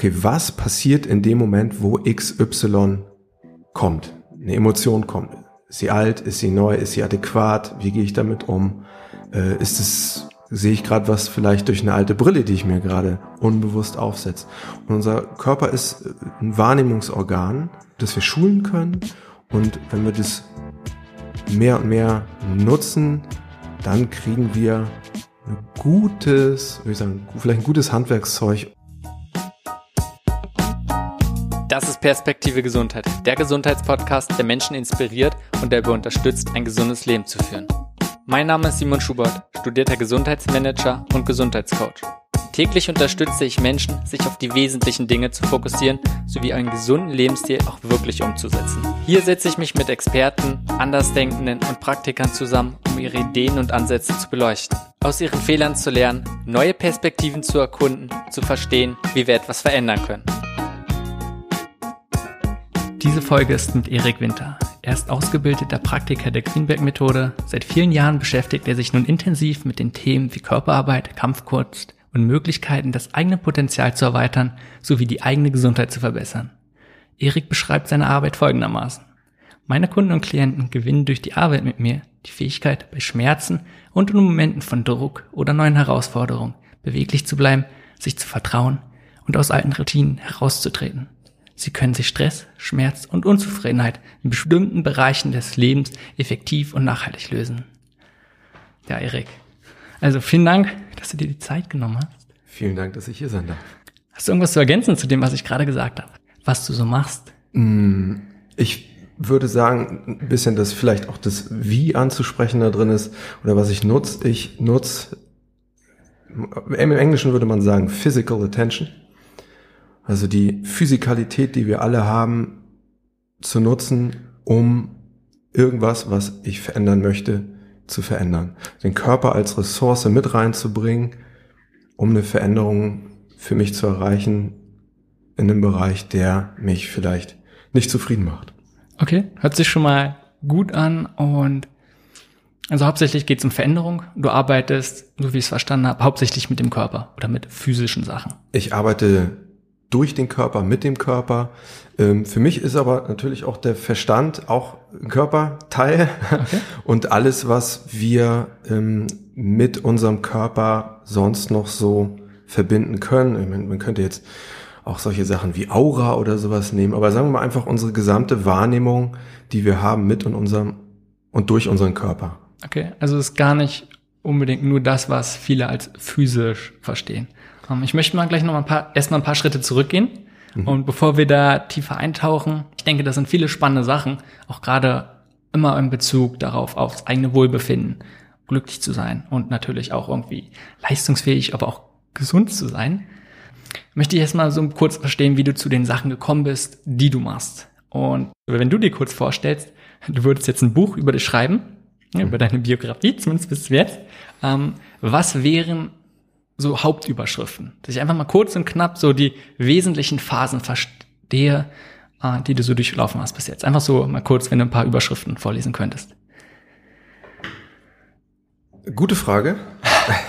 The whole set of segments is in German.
okay, was passiert in dem Moment, wo XY kommt? Eine Emotion kommt. Ist sie alt? Ist sie neu? Ist sie adäquat? Wie gehe ich damit um? Äh, ist es, sehe ich gerade was vielleicht durch eine alte Brille, die ich mir gerade unbewusst aufsetze? Und unser Körper ist ein Wahrnehmungsorgan, das wir schulen können. Und wenn wir das mehr und mehr nutzen, dann kriegen wir ein gutes, würde ich sagen, vielleicht ein gutes Handwerkszeug, Das ist Perspektive Gesundheit, der Gesundheitspodcast, der Menschen inspiriert und der unterstützt, ein gesundes Leben zu führen. Mein Name ist Simon Schubert, studierter Gesundheitsmanager und Gesundheitscoach. Täglich unterstütze ich Menschen, sich auf die wesentlichen Dinge zu fokussieren, sowie einen gesunden Lebensstil auch wirklich umzusetzen. Hier setze ich mich mit Experten, Andersdenkenden und Praktikern zusammen, um ihre Ideen und Ansätze zu beleuchten, aus ihren Fehlern zu lernen, neue Perspektiven zu erkunden, zu verstehen, wie wir etwas verändern können. Diese Folge ist mit Erik Winter. Er ist ausgebildeter Praktiker der Greenberg-Methode. Seit vielen Jahren beschäftigt er sich nun intensiv mit den Themen wie Körperarbeit, Kampfkunst und Möglichkeiten, das eigene Potenzial zu erweitern sowie die eigene Gesundheit zu verbessern. Erik beschreibt seine Arbeit folgendermaßen. Meine Kunden und Klienten gewinnen durch die Arbeit mit mir die Fähigkeit, bei Schmerzen und in Momenten von Druck oder neuen Herausforderungen beweglich zu bleiben, sich zu vertrauen und aus alten Routinen herauszutreten. Sie können sich Stress, Schmerz und Unzufriedenheit in bestimmten Bereichen des Lebens effektiv und nachhaltig lösen. Ja, Erik. Also vielen Dank, dass du dir die Zeit genommen hast. Vielen Dank, dass ich hier sein darf. Hast du irgendwas zu ergänzen zu dem, was ich gerade gesagt habe? Was du so machst? Mm, ich würde sagen, ein bisschen das vielleicht auch das Wie anzusprechen da drin ist oder was ich nutze. Ich nutze, im Englischen würde man sagen, Physical Attention. Also die Physikalität, die wir alle haben, zu nutzen, um irgendwas, was ich verändern möchte, zu verändern. Den Körper als Ressource mit reinzubringen, um eine Veränderung für mich zu erreichen in einem Bereich, der mich vielleicht nicht zufrieden macht. Okay, hört sich schon mal gut an und also hauptsächlich geht es um Veränderung. Du arbeitest, so wie ich es verstanden habe, hauptsächlich mit dem Körper oder mit physischen Sachen. Ich arbeite durch den Körper, mit dem Körper. Ähm, für mich ist aber natürlich auch der Verstand auch ein Körperteil okay. und alles, was wir ähm, mit unserem Körper sonst noch so verbinden können. Man könnte jetzt auch solche Sachen wie Aura oder sowas nehmen, aber sagen wir mal einfach unsere gesamte Wahrnehmung, die wir haben mit und unserem und durch unseren Körper. Okay, also ist gar nicht unbedingt nur das, was viele als physisch verstehen. Ich möchte mal gleich noch mal ein paar, erstmal ein paar Schritte zurückgehen. Mhm. Und bevor wir da tiefer eintauchen, ich denke, das sind viele spannende Sachen, auch gerade immer in Bezug darauf, aufs eigene Wohlbefinden, glücklich zu sein und natürlich auch irgendwie leistungsfähig, aber auch gesund zu sein. Möchte ich erstmal so kurz verstehen, wie du zu den Sachen gekommen bist, die du machst. Und wenn du dir kurz vorstellst, du würdest jetzt ein Buch über dich schreiben, mhm. über deine Biografie, zumindest bis jetzt. Ähm, was wären so Hauptüberschriften, dass ich einfach mal kurz und knapp so die wesentlichen Phasen verstehe, äh, die du so durchlaufen hast bis jetzt. Einfach so mal kurz, wenn du ein paar Überschriften vorlesen könntest. Gute Frage.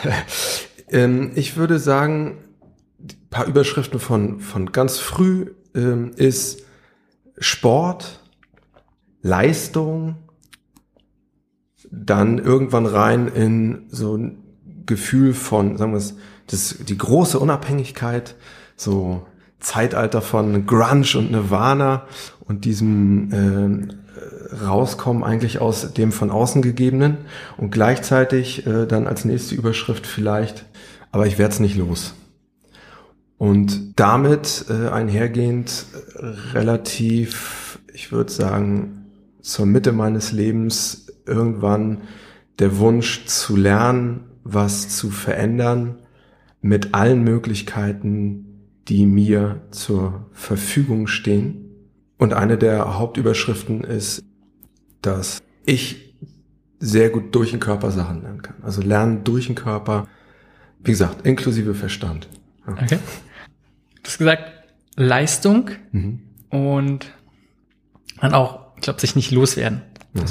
ähm, ich würde sagen, ein paar Überschriften von, von ganz früh ähm, ist Sport, Leistung, dann irgendwann rein in so Gefühl von, sagen wir es, das, die große Unabhängigkeit, so Zeitalter von Grunge und Nirvana und diesem äh, Rauskommen eigentlich aus dem von außen gegebenen und gleichzeitig äh, dann als nächste Überschrift vielleicht, aber ich werde es nicht los. Und damit äh, einhergehend relativ, ich würde sagen, zur Mitte meines Lebens irgendwann der Wunsch zu lernen, was zu verändern mit allen Möglichkeiten, die mir zur Verfügung stehen. Und eine der Hauptüberschriften ist, dass ich sehr gut durch den Körper Sachen lernen kann. Also lernen durch den Körper, wie gesagt, inklusive Verstand. Ja. Okay. Du hast gesagt, Leistung mhm. und dann auch, ich glaube, sich nicht loswerden. Ja.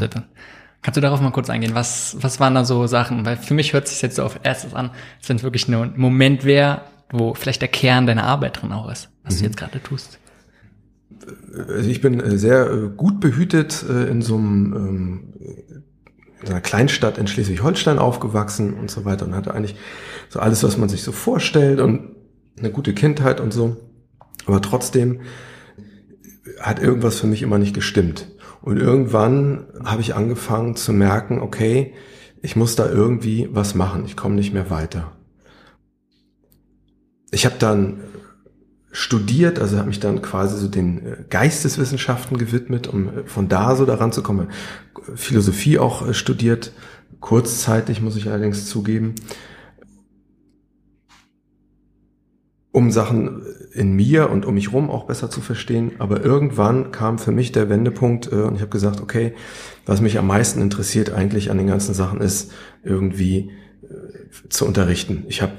Kannst du darauf mal kurz eingehen? Was, was waren da so Sachen? Weil für mich hört sich jetzt so auf erstes an, als wenn es wirklich nur ein Moment wäre, wo vielleicht der Kern deiner Arbeit drin auch ist, was mhm. du jetzt gerade tust? Also ich bin äh, sehr äh, gut behütet äh, in so einem ähm, in einer Kleinstadt in Schleswig-Holstein aufgewachsen und so weiter und hatte eigentlich so alles, was man sich so vorstellt und eine gute Kindheit und so. Aber trotzdem hat irgendwas für mich immer nicht gestimmt. Und irgendwann habe ich angefangen zu merken, okay, ich muss da irgendwie was machen. Ich komme nicht mehr weiter. Ich habe dann studiert, also habe mich dann quasi so den äh, Geisteswissenschaften gewidmet, um äh, von da so daran zu kommen. Philosophie auch äh, studiert, kurzzeitig muss ich allerdings zugeben, um Sachen in mir und um mich rum auch besser zu verstehen. Aber irgendwann kam für mich der Wendepunkt und ich habe gesagt, okay, was mich am meisten interessiert eigentlich an den ganzen Sachen ist, irgendwie zu unterrichten. Ich habe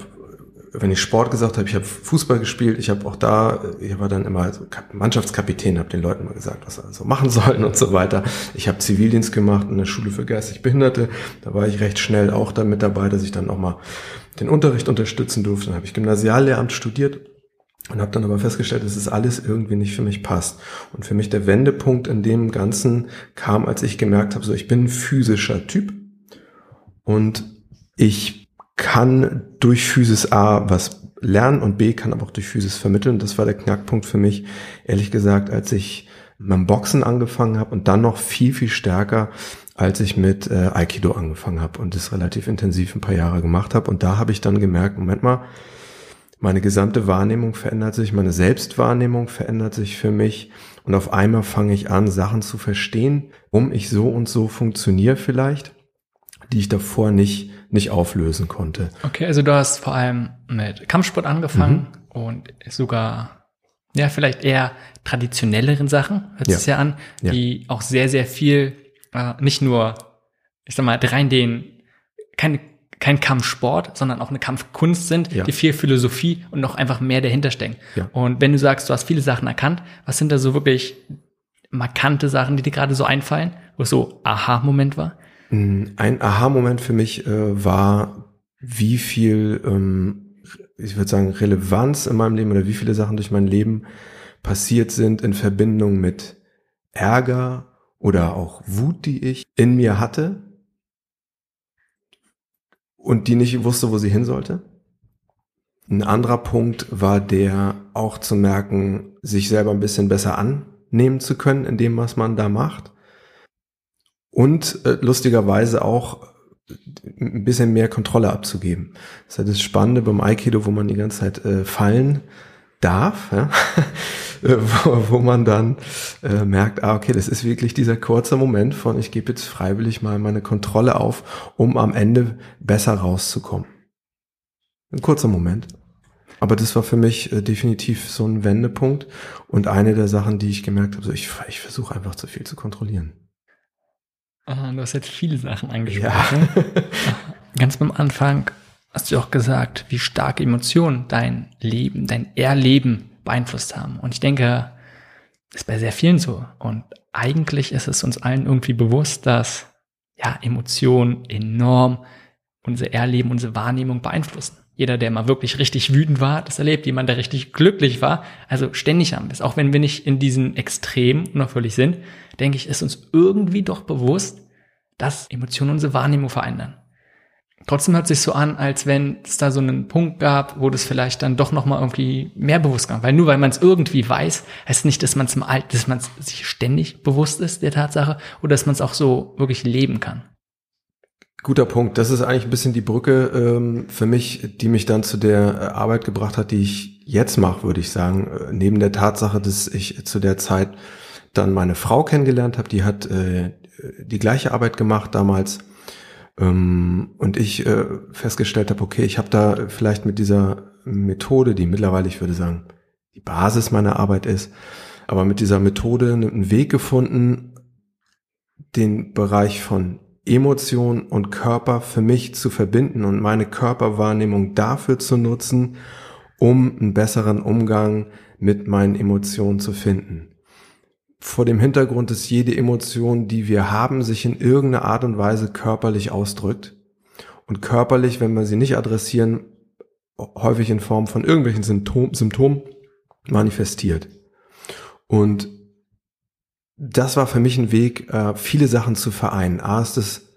wenn ich Sport gesagt habe, ich habe Fußball gespielt, ich habe auch da, ich war dann immer so Mannschaftskapitän, habe den Leuten mal gesagt, was sie also machen sollen und so weiter. Ich habe Zivildienst gemacht in der Schule für geistig Behinderte, da war ich recht schnell auch damit dabei, dass ich dann auch mal den Unterricht unterstützen durfte. Dann habe ich Gymnasiallehramt studiert und habe dann aber festgestellt, dass es alles irgendwie nicht für mich passt. Und für mich der Wendepunkt in dem Ganzen kam, als ich gemerkt habe, so ich bin ein physischer Typ und ich kann durch Physis A was lernen und B kann aber auch durch Physis vermitteln. Das war der Knackpunkt für mich, ehrlich gesagt, als ich beim Boxen angefangen habe und dann noch viel, viel stärker, als ich mit äh, Aikido angefangen habe und das relativ intensiv ein paar Jahre gemacht habe. Und da habe ich dann gemerkt, Moment mal, meine gesamte Wahrnehmung verändert sich, meine Selbstwahrnehmung verändert sich für mich und auf einmal fange ich an, Sachen zu verstehen, um ich so und so funktioniere vielleicht, die ich davor nicht nicht auflösen konnte. Okay, also du hast vor allem mit Kampfsport angefangen mhm. und sogar ja vielleicht eher traditionelleren Sachen, hört ja. sich ja an, die ja. auch sehr sehr viel äh, nicht nur ich sag mal rein den keine kein Kampfsport, sondern auch eine Kampfkunst sind, ja. die viel Philosophie und noch einfach mehr dahinter stecken. Ja. Und wenn du sagst, du hast viele Sachen erkannt, was sind da so wirklich markante Sachen, die dir gerade so einfallen, wo es so Aha-Moment war? Ein Aha-Moment für mich äh, war, wie viel, ähm, ich würde sagen, Relevanz in meinem Leben oder wie viele Sachen durch mein Leben passiert sind in Verbindung mit Ärger oder auch Wut, die ich in mir hatte und die nicht wusste, wo sie hin sollte. Ein anderer Punkt war der auch zu merken, sich selber ein bisschen besser annehmen zu können in dem, was man da macht und äh, lustigerweise auch ein bisschen mehr Kontrolle abzugeben. Das ist halt das Spannende beim Aikido, wo man die ganze Zeit äh, fallen darf, ja? Äh, wo, wo man dann äh, merkt, ah, okay, das ist wirklich dieser kurze Moment von, ich gebe jetzt freiwillig mal meine Kontrolle auf, um am Ende besser rauszukommen. Ein kurzer Moment. Aber das war für mich äh, definitiv so ein Wendepunkt und eine der Sachen, die ich gemerkt habe, so ich, ich versuche einfach zu viel zu kontrollieren. Ah, du hast jetzt viele Sachen angesprochen. Ja. Ganz beim Anfang hast du auch gesagt, wie stark Emotionen dein Leben, dein Erleben beeinflusst haben. Und ich denke, ist bei sehr vielen so. Und eigentlich ist es uns allen irgendwie bewusst, dass ja Emotionen enorm unser Erleben, unsere Wahrnehmung beeinflussen. Jeder, der mal wirklich richtig wütend war, das erlebt. Jemand, der richtig glücklich war, also ständig haben wir es. Auch wenn wir nicht in diesen Extremen noch sind, denke ich, ist uns irgendwie doch bewusst, dass Emotionen unsere Wahrnehmung verändern. Trotzdem hört sich so an, als wenn es da so einen Punkt gab, wo das vielleicht dann doch nochmal irgendwie mehr bewusst kam. Weil nur weil man es irgendwie weiß, heißt nicht, dass man es Alt, dass man sich ständig bewusst ist der Tatsache oder dass man es auch so wirklich leben kann. Guter Punkt. Das ist eigentlich ein bisschen die Brücke ähm, für mich, die mich dann zu der äh, Arbeit gebracht hat, die ich jetzt mache, würde ich sagen. Äh, neben der Tatsache, dass ich zu der Zeit dann meine Frau kennengelernt habe, die hat äh, die gleiche Arbeit gemacht damals ähm, und ich äh, festgestellt habe, okay, ich habe da vielleicht mit dieser Methode, die mittlerweile, ich würde sagen, die Basis meiner Arbeit ist, aber mit dieser Methode einen Weg gefunden, den Bereich von Emotion und Körper für mich zu verbinden und meine Körperwahrnehmung dafür zu nutzen, um einen besseren Umgang mit meinen Emotionen zu finden. Vor dem Hintergrund, dass jede Emotion, die wir haben, sich in irgendeiner Art und Weise körperlich ausdrückt. Und körperlich, wenn wir sie nicht adressieren, häufig in Form von irgendwelchen Symptom, Symptomen manifestiert. Und das war für mich ein Weg, äh, viele Sachen zu vereinen. A ist es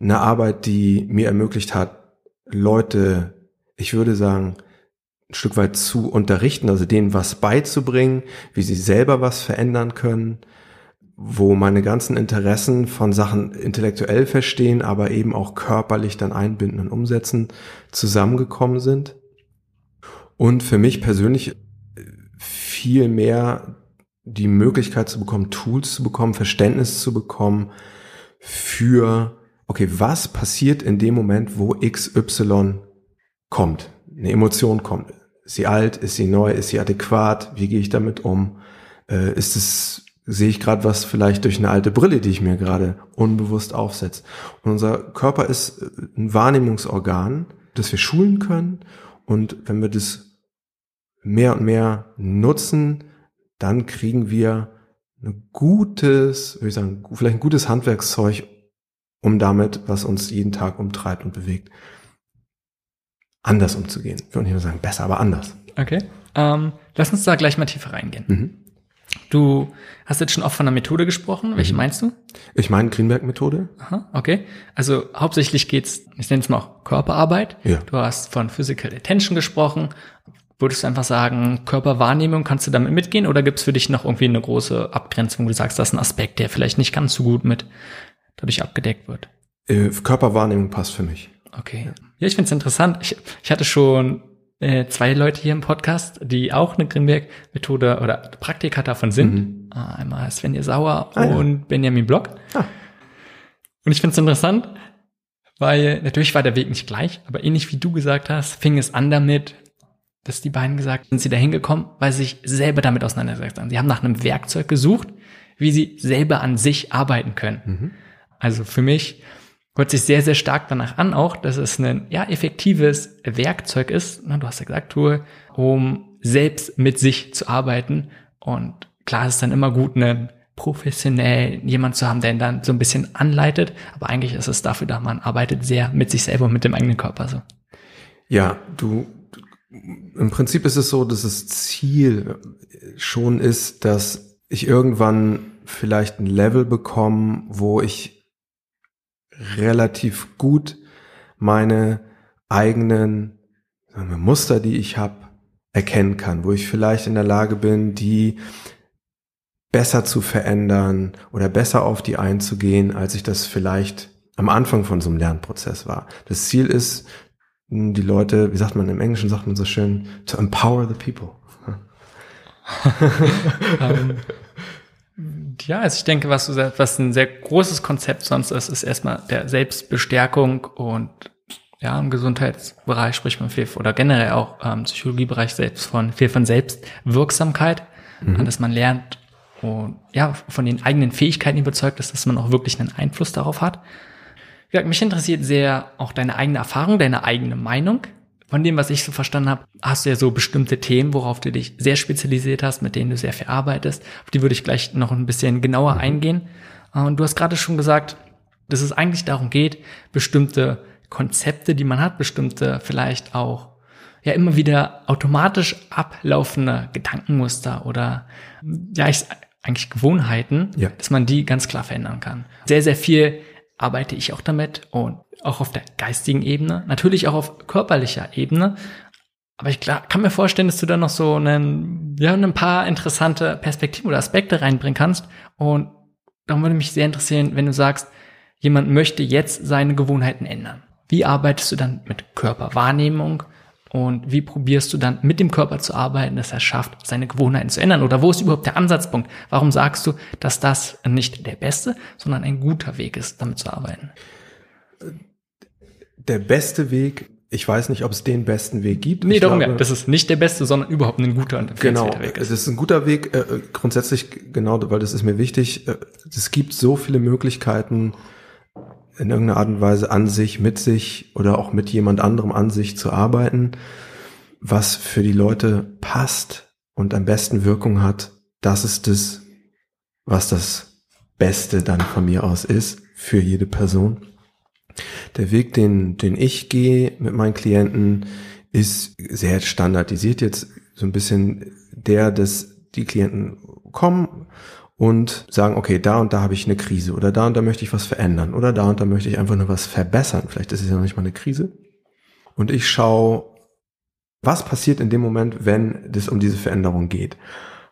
eine Arbeit, die mir ermöglicht hat, Leute, ich würde sagen, ein Stück weit zu unterrichten, also denen was beizubringen, wie sie selber was verändern können, wo meine ganzen Interessen von Sachen intellektuell verstehen, aber eben auch körperlich dann einbinden und umsetzen, zusammengekommen sind. Und für mich persönlich viel mehr die Möglichkeit zu bekommen, Tools zu bekommen, Verständnis zu bekommen für, okay, was passiert in dem Moment, wo XY kommt, eine Emotion kommt. Ist sie alt, ist sie neu, ist sie adäquat, wie gehe ich damit um? Äh, ist es sehe ich gerade was vielleicht durch eine alte Brille, die ich mir gerade unbewusst aufsetze. Und unser Körper ist äh, ein Wahrnehmungsorgan, das wir schulen können. Und wenn wir das mehr und mehr nutzen, dann kriegen wir ein gutes, würde ich sagen, vielleicht ein gutes Handwerkszeug, um damit, was uns jeden Tag umtreibt und bewegt, anders umzugehen. Ich würde nicht nur sagen besser, aber anders. Okay. Ähm, lass uns da gleich mal tiefer reingehen. Mhm. Du hast jetzt schon oft von der Methode gesprochen. Welche mhm. meinst du? Ich meine Greenberg-Methode. Aha, okay. Also hauptsächlich geht's, ich nenne es mal auch Körperarbeit. Ja. Du hast von Physical Attention gesprochen. Würdest du einfach sagen, Körperwahrnehmung, kannst du damit mitgehen oder gibt's für dich noch irgendwie eine große Abgrenzung, wo du sagst, das ist ein Aspekt, der vielleicht nicht ganz so gut mit dadurch abgedeckt wird? Äh, Körperwahrnehmung passt für mich. Okay. Ja, ich finde es interessant. Ich, ich hatte schon äh, zwei Leute hier im Podcast, die auch eine Grinberg-Methode oder Praktiker davon sind. Mhm. Ah, einmal Svenja Sauer ah, und ja. Benjamin Block. Ah. Und ich finde es interessant, weil natürlich war der Weg nicht gleich, aber ähnlich wie du gesagt hast, fing es an damit, dass die beiden gesagt sind sie da hingekommen, weil sie sich selber damit auseinandergesetzt haben. Sie haben nach einem Werkzeug gesucht, wie sie selber an sich arbeiten können. Mhm. Also für mich hört sich sehr, sehr stark danach an auch, dass es ein ja, effektives Werkzeug ist, na, du hast ja gesagt, Tool, um selbst mit sich zu arbeiten. Und klar ist es dann immer gut, einen professionell jemand zu haben, der ihn dann so ein bisschen anleitet. Aber eigentlich ist es dafür da, man arbeitet sehr mit sich selber und mit dem eigenen Körper so. Ja, du, im Prinzip ist es so, dass das Ziel schon ist, dass ich irgendwann vielleicht ein Level bekomme, wo ich relativ gut meine eigenen wir, Muster, die ich habe, erkennen kann, wo ich vielleicht in der Lage bin, die besser zu verändern oder besser auf die einzugehen, als ich das vielleicht am Anfang von so einem Lernprozess war. Das Ziel ist, die Leute, wie sagt man im Englischen, sagt man so schön, to empower the people. um, Ja, also ich denke, was, du was ein sehr großes Konzept sonst ist, ist erstmal der Selbstbestärkung und ja, im Gesundheitsbereich spricht man viel oder generell auch im Psychologiebereich selbst von viel von Selbstwirksamkeit, mhm. dass man lernt und ja, von den eigenen Fähigkeiten überzeugt ist, dass man auch wirklich einen Einfluss darauf hat. Ja, mich interessiert sehr auch deine eigene Erfahrung, deine eigene Meinung von dem, was ich so verstanden habe, hast du ja so bestimmte Themen, worauf du dich sehr spezialisiert hast, mit denen du sehr viel arbeitest. Auf die würde ich gleich noch ein bisschen genauer mhm. eingehen. Äh, und du hast gerade schon gesagt, dass es eigentlich darum geht, bestimmte Konzepte, die man hat, bestimmte vielleicht auch ja immer wieder automatisch ablaufende Gedankenmuster oder ja, ich, eigentlich Gewohnheiten, ja. dass man die ganz klar verändern kann. Sehr, sehr viel arbeite ich auch damit und auch auf der geistigen Ebene, natürlich auch auf körperlicher Ebene. Aber ich kann mir vorstellen, dass du da noch so einen, ja, ein paar interessante Perspektiven oder Aspekte reinbringen kannst. Und darum würde mich sehr interessieren, wenn du sagst, jemand möchte jetzt seine Gewohnheiten ändern. Wie arbeitest du dann mit Körperwahrnehmung? Und wie probierst du dann mit dem Körper zu arbeiten, dass er schafft, seine Gewohnheiten zu ändern? Oder wo ist überhaupt der Ansatzpunkt? Warum sagst du, dass das nicht der beste, sondern ein guter Weg ist, damit zu arbeiten? Der beste Weg, ich weiß nicht, ob es den besten Weg gibt. Nee, ich darum glaube, ja. Das ist nicht der beste, sondern überhaupt ein guter und genau, Weg ist. Es ist ein guter Weg, äh, grundsätzlich, genau, weil das ist mir wichtig. Äh, es gibt so viele Möglichkeiten, in irgendeiner Art und Weise an sich, mit sich oder auch mit jemand anderem an sich zu arbeiten, was für die Leute passt und am besten Wirkung hat, das ist es, was das Beste dann von mir aus ist für jede Person. Der Weg, den, den ich gehe mit meinen Klienten, ist sehr standardisiert jetzt so ein bisschen der, dass die Klienten kommen und sagen, okay, da und da habe ich eine Krise oder da und da möchte ich was verändern oder da und da möchte ich einfach nur was verbessern. Vielleicht ist es ja noch nicht mal eine Krise. Und ich schaue, was passiert in dem Moment, wenn es um diese Veränderung geht.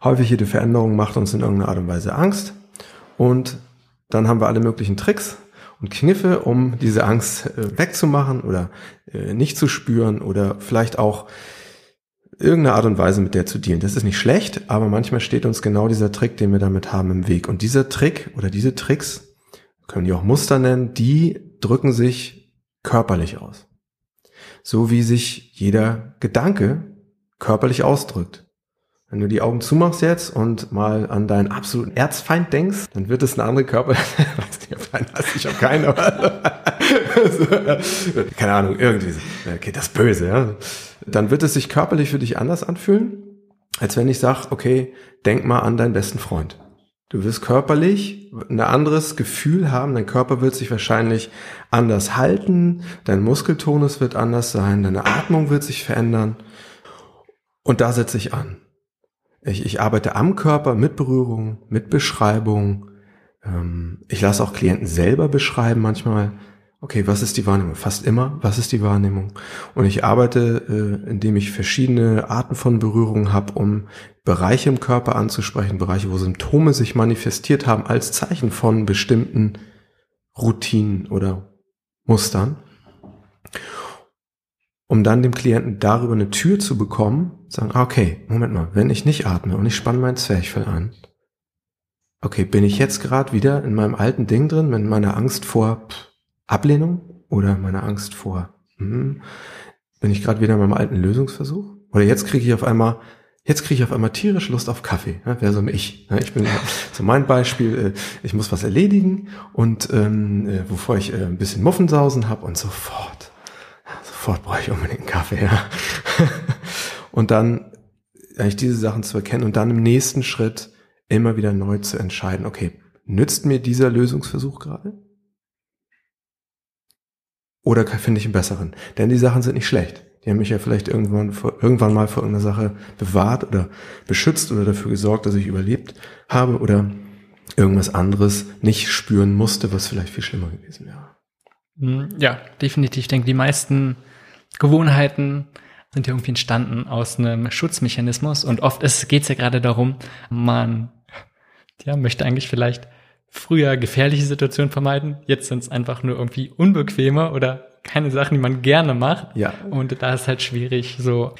Häufig jede Veränderung macht uns in irgendeiner Art und Weise Angst und dann haben wir alle möglichen Tricks und Kniffe, um diese Angst äh, wegzumachen oder äh, nicht zu spüren oder vielleicht auch irgendeine Art und Weise mit der zu dealen. Das ist nicht schlecht, aber manchmal steht uns genau dieser Trick, den wir damit haben, im Weg. Und dieser Trick oder diese Tricks, können die auch Muster nennen, die drücken sich körperlich aus. So wie sich jeder Gedanke körperlich ausdrückt. Wenn du die Augen zumachst jetzt und mal an deinen absoluten Erzfeind denkst, dann wird es eine andere Körper. weiß nicht, Feind hast ich auch keine. keine Ahnung, irgendwie. Okay, das Böse, ja. Dann wird es sich körperlich für dich anders anfühlen, als wenn ich sage, okay, denk mal an deinen besten Freund. Du wirst körperlich ein anderes Gefühl haben, dein Körper wird sich wahrscheinlich anders halten, dein Muskeltonus wird anders sein, deine Atmung wird sich verändern. Und da setze ich an. Ich, ich arbeite am Körper mit Berührung, mit Beschreibung. Ähm, ich lasse auch Klienten selber beschreiben manchmal. Okay, was ist die Wahrnehmung? Fast immer, was ist die Wahrnehmung? Und ich arbeite, äh, indem ich verschiedene Arten von Berührung habe, um Bereiche im Körper anzusprechen, Bereiche, wo Symptome sich manifestiert haben als Zeichen von bestimmten Routinen oder Mustern um dann dem Klienten darüber eine Tür zu bekommen, sagen, ah, okay, Moment mal, wenn ich nicht atme und ich spanne mein Zwerchfell an, okay, bin ich jetzt gerade wieder in meinem alten Ding drin, mit meiner Angst vor Ablehnung oder meiner Angst vor, hm, bin ich gerade wieder in meinem alten Lösungsversuch? Oder jetzt kriege ich auf einmal, jetzt kriege ich auf einmal tierisch Lust auf Kaffee. Ja, Wäre so ich. Ja, ich bin so mein Beispiel, äh, ich muss was erledigen und ähm, äh, wovor ich äh, ein bisschen Muffensausen habe und sofort sofort brauche ich unbedingt einen Kaffee, ja. und dann eigentlich diese Sachen zu erkennen und dann im nächsten Schritt immer wieder neu zu entscheiden, okay, nützt mir dieser Lösungsversuch gerade? Oder finde ich einen besseren? Denn die Sachen sind nicht schlecht. Die haben mich ja vielleicht irgendwann, vor, irgendwann mal vor irgendeiner Sache bewahrt oder beschützt oder dafür gesorgt, dass ich überlebt habe oder irgendwas anderes nicht spüren musste, was vielleicht viel schlimmer gewesen wäre. Hm, ja, definitiv. Ich denke, die meisten Gewohnheiten sind ja irgendwie entstanden aus einem Schutzmechanismus und oft geht es ja gerade darum, man ja, möchte eigentlich vielleicht früher gefährliche Situationen vermeiden, jetzt sind es einfach nur irgendwie unbequeme oder keine Sachen, die man gerne macht. Ja. Und da ist halt schwierig, so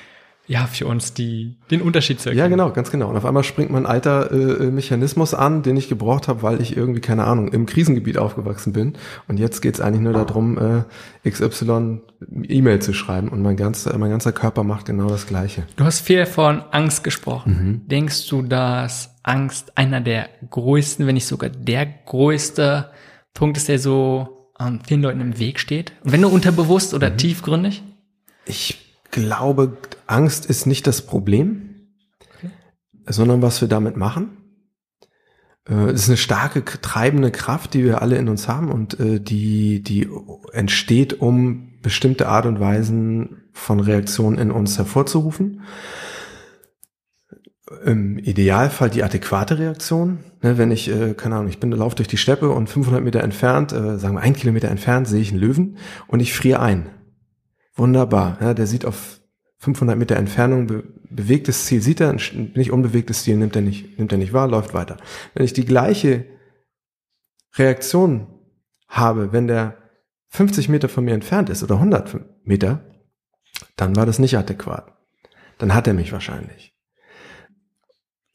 ja, für uns die, den Unterschied zu erkennen. Ja, genau, ganz genau. Und auf einmal springt mein alter äh, Mechanismus an, den ich gebraucht habe, weil ich irgendwie, keine Ahnung, im Krisengebiet aufgewachsen bin. Und jetzt geht's eigentlich nur darum, äh, XY E-Mail zu schreiben. Und mein ganzer, mein ganzer Körper macht genau das Gleiche. Du hast viel von Angst gesprochen. Mhm. Denkst du, dass Angst einer der größten, wenn nicht sogar der größte Punkt ist, der so ähm, vielen Leuten im Weg steht? Und wenn nur unterbewusst oder mhm. tiefgründig? Ich glaube, Angst ist nicht das Problem, okay. sondern was wir damit machen. Äh, es ist eine starke treibende Kraft, die wir alle in uns haben und äh, die, die entsteht, um bestimmte Art und Weisen von Reaktionen in uns hervorzurufen. Im Idealfall die adäquate Reaktion. Ne, wenn ich, äh, keine Ahnung, ich bin laufe durch die Steppe und 500 Meter entfernt, sagen wir ein Kilometer entfernt, sehe ich einen Löwen und ich friere ein. Wunderbar. Der sieht auf 500 Meter Entfernung be bewegtes Ziel sieht er, nicht unbewegtes Ziel nimmt er nicht, nimmt er nicht wahr, läuft weiter. Wenn ich die gleiche Reaktion habe, wenn der 50 Meter von mir entfernt ist oder 100 Meter, dann war das nicht adäquat. Dann hat er mich wahrscheinlich.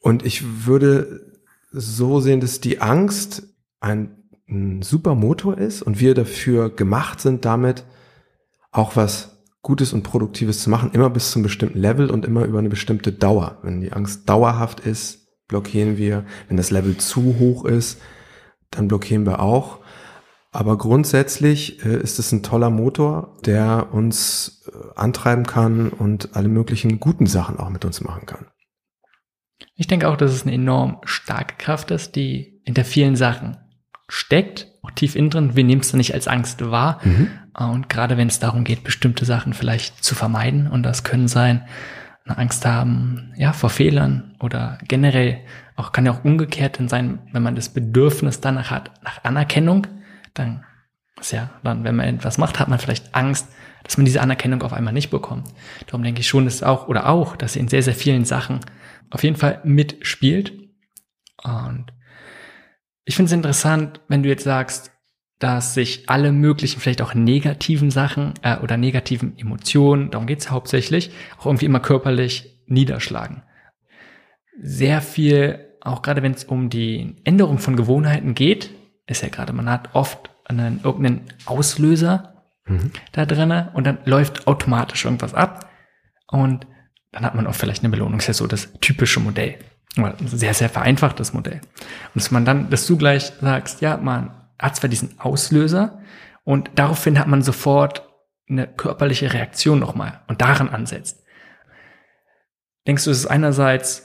Und ich würde so sehen, dass die Angst ein, ein super Motor ist und wir dafür gemacht sind, damit auch was Gutes und Produktives zu machen, immer bis zum bestimmten Level und immer über eine bestimmte Dauer. Wenn die Angst dauerhaft ist, blockieren wir. Wenn das Level zu hoch ist, dann blockieren wir auch. Aber grundsätzlich äh, ist es ein toller Motor, der uns äh, antreiben kann und alle möglichen guten Sachen auch mit uns machen kann. Ich denke auch, dass es eine enorm starke Kraft ist, die hinter vielen Sachen steckt, auch tief innen drin. Wir nehmen es dann nicht als Angst wahr. Mhm. Und gerade wenn es darum geht, bestimmte Sachen vielleicht zu vermeiden, und das können sein, eine Angst haben, ja, vor Fehlern oder generell auch, kann ja auch umgekehrt sein, wenn man das Bedürfnis danach hat, nach Anerkennung, dann ist ja, dann, wenn man etwas macht, hat man vielleicht Angst, dass man diese Anerkennung auf einmal nicht bekommt. Darum denke ich schon, dass auch, oder auch, dass sie in sehr, sehr vielen Sachen auf jeden Fall mitspielt. Und ich finde es interessant, wenn du jetzt sagst, dass sich alle möglichen, vielleicht auch negativen Sachen äh, oder negativen Emotionen, darum geht es hauptsächlich, auch irgendwie immer körperlich niederschlagen. Sehr viel, auch gerade wenn es um die Änderung von Gewohnheiten geht, ist ja gerade, man hat oft einen, irgendeinen Auslöser mhm. da drinnen und dann läuft automatisch irgendwas ab und dann hat man auch vielleicht eine Belohnung. Das ist ja so das typische Modell. Sehr, sehr vereinfachtes Modell. Und dass man dann, dass du gleich sagst, ja, man hat zwar diesen Auslöser und daraufhin hat man sofort eine körperliche Reaktion nochmal und daran ansetzt. Denkst du, es ist einerseits,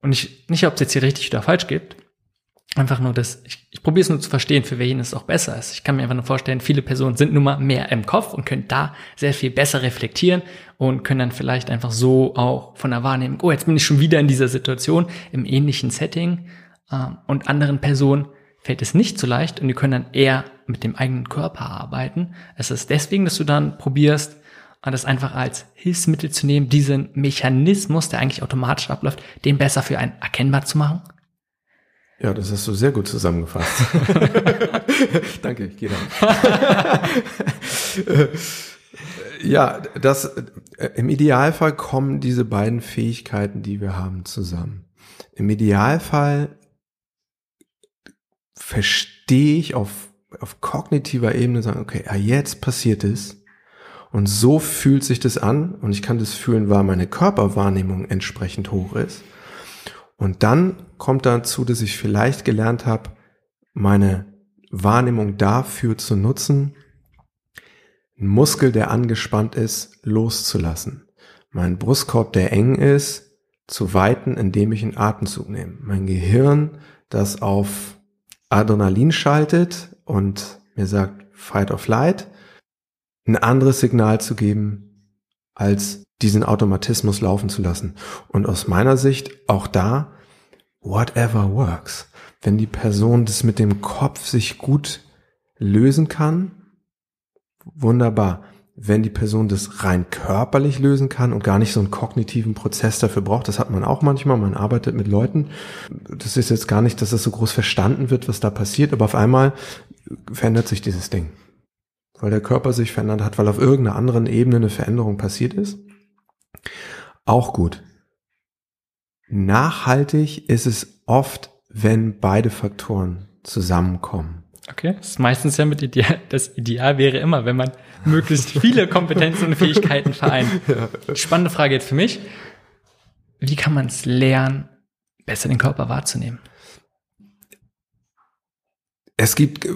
und ich, nicht, ob es jetzt hier richtig oder falsch gibt, einfach nur das, ich, ich probiere es nur zu verstehen, für wen es auch besser ist. Ich kann mir einfach nur vorstellen, viele Personen sind nun mal mehr im Kopf und können da sehr viel besser reflektieren und können dann vielleicht einfach so auch von der Wahrnehmung, oh, jetzt bin ich schon wieder in dieser Situation, im ähnlichen Setting. Ähm, und anderen Personen fällt es nicht so leicht und die können dann eher mit dem eigenen Körper arbeiten. Es ist deswegen, dass du dann probierst, das einfach als Hilfsmittel zu nehmen, diesen Mechanismus, der eigentlich automatisch abläuft, den besser für einen erkennbar zu machen ja, das hast du sehr gut zusammengefasst. Danke, ich gehe dann. ja, das, äh, im Idealfall kommen diese beiden Fähigkeiten, die wir haben, zusammen. Im Idealfall verstehe ich auf, auf kognitiver Ebene sagen, okay, ja, jetzt passiert es. Und so fühlt sich das an. Und ich kann das fühlen, weil meine Körperwahrnehmung entsprechend hoch ist. Und dann kommt dazu, dass ich vielleicht gelernt habe, meine Wahrnehmung dafür zu nutzen, einen Muskel, der angespannt ist, loszulassen. Mein Brustkorb, der eng ist, zu weiten, indem ich einen Atemzug nehme. Mein Gehirn, das auf Adrenalin schaltet und mir sagt, fight or flight, ein anderes Signal zu geben, als diesen Automatismus laufen zu lassen. Und aus meiner Sicht auch da, whatever works. Wenn die Person das mit dem Kopf sich gut lösen kann, wunderbar. Wenn die Person das rein körperlich lösen kann und gar nicht so einen kognitiven Prozess dafür braucht, das hat man auch manchmal, man arbeitet mit Leuten. Das ist jetzt gar nicht, dass das so groß verstanden wird, was da passiert, aber auf einmal verändert sich dieses Ding. Weil der Körper sich verändert hat, weil auf irgendeiner anderen Ebene eine Veränderung passiert ist. Auch gut. Nachhaltig ist es oft, wenn beide Faktoren zusammenkommen. Okay, das ist meistens ja mit Ideal. Das Ideal wäre immer, wenn man möglichst viele Kompetenzen und Fähigkeiten vereint. Ja. Spannende Frage jetzt für mich. Wie kann man es lernen, besser den Körper wahrzunehmen? Es gibt,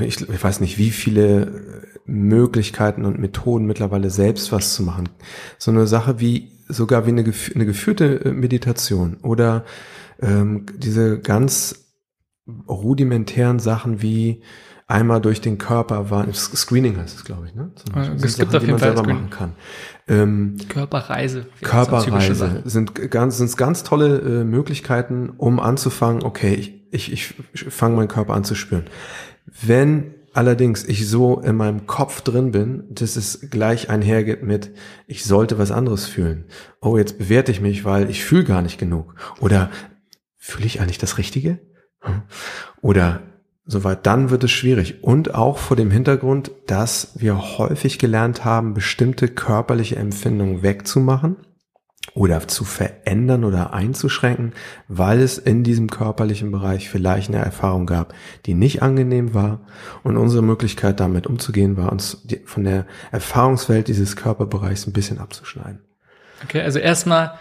ich, ich weiß nicht, wie viele Möglichkeiten und Methoden mittlerweile selbst was zu machen. So eine Sache wie sogar wie eine, eine geführte äh, Meditation oder ähm, diese ganz rudimentären Sachen wie einmal durch den Körper war Screening heißt es glaube ich ne? So, es gibt Sachen, auf jeden Fall selber machen kann. Ähm, Körperreise Körperreise sind ganz sind ganz tolle äh, Möglichkeiten um anzufangen okay ich ich, ich fange meinen Körper an zu spüren wenn allerdings ich so in meinem Kopf drin bin, dass es gleich einhergeht mit, ich sollte was anderes fühlen. Oh, jetzt bewerte ich mich, weil ich fühle gar nicht genug. Oder fühle ich eigentlich das Richtige? Hm. Oder soweit, dann wird es schwierig. Und auch vor dem Hintergrund, dass wir häufig gelernt haben, bestimmte körperliche Empfindungen wegzumachen oder zu verändern oder einzuschränken, weil es in diesem körperlichen Bereich vielleicht eine Erfahrung gab, die nicht angenehm war und unsere Möglichkeit damit umzugehen war, uns von der Erfahrungswelt dieses Körperbereichs ein bisschen abzuschneiden. Okay, also erstmal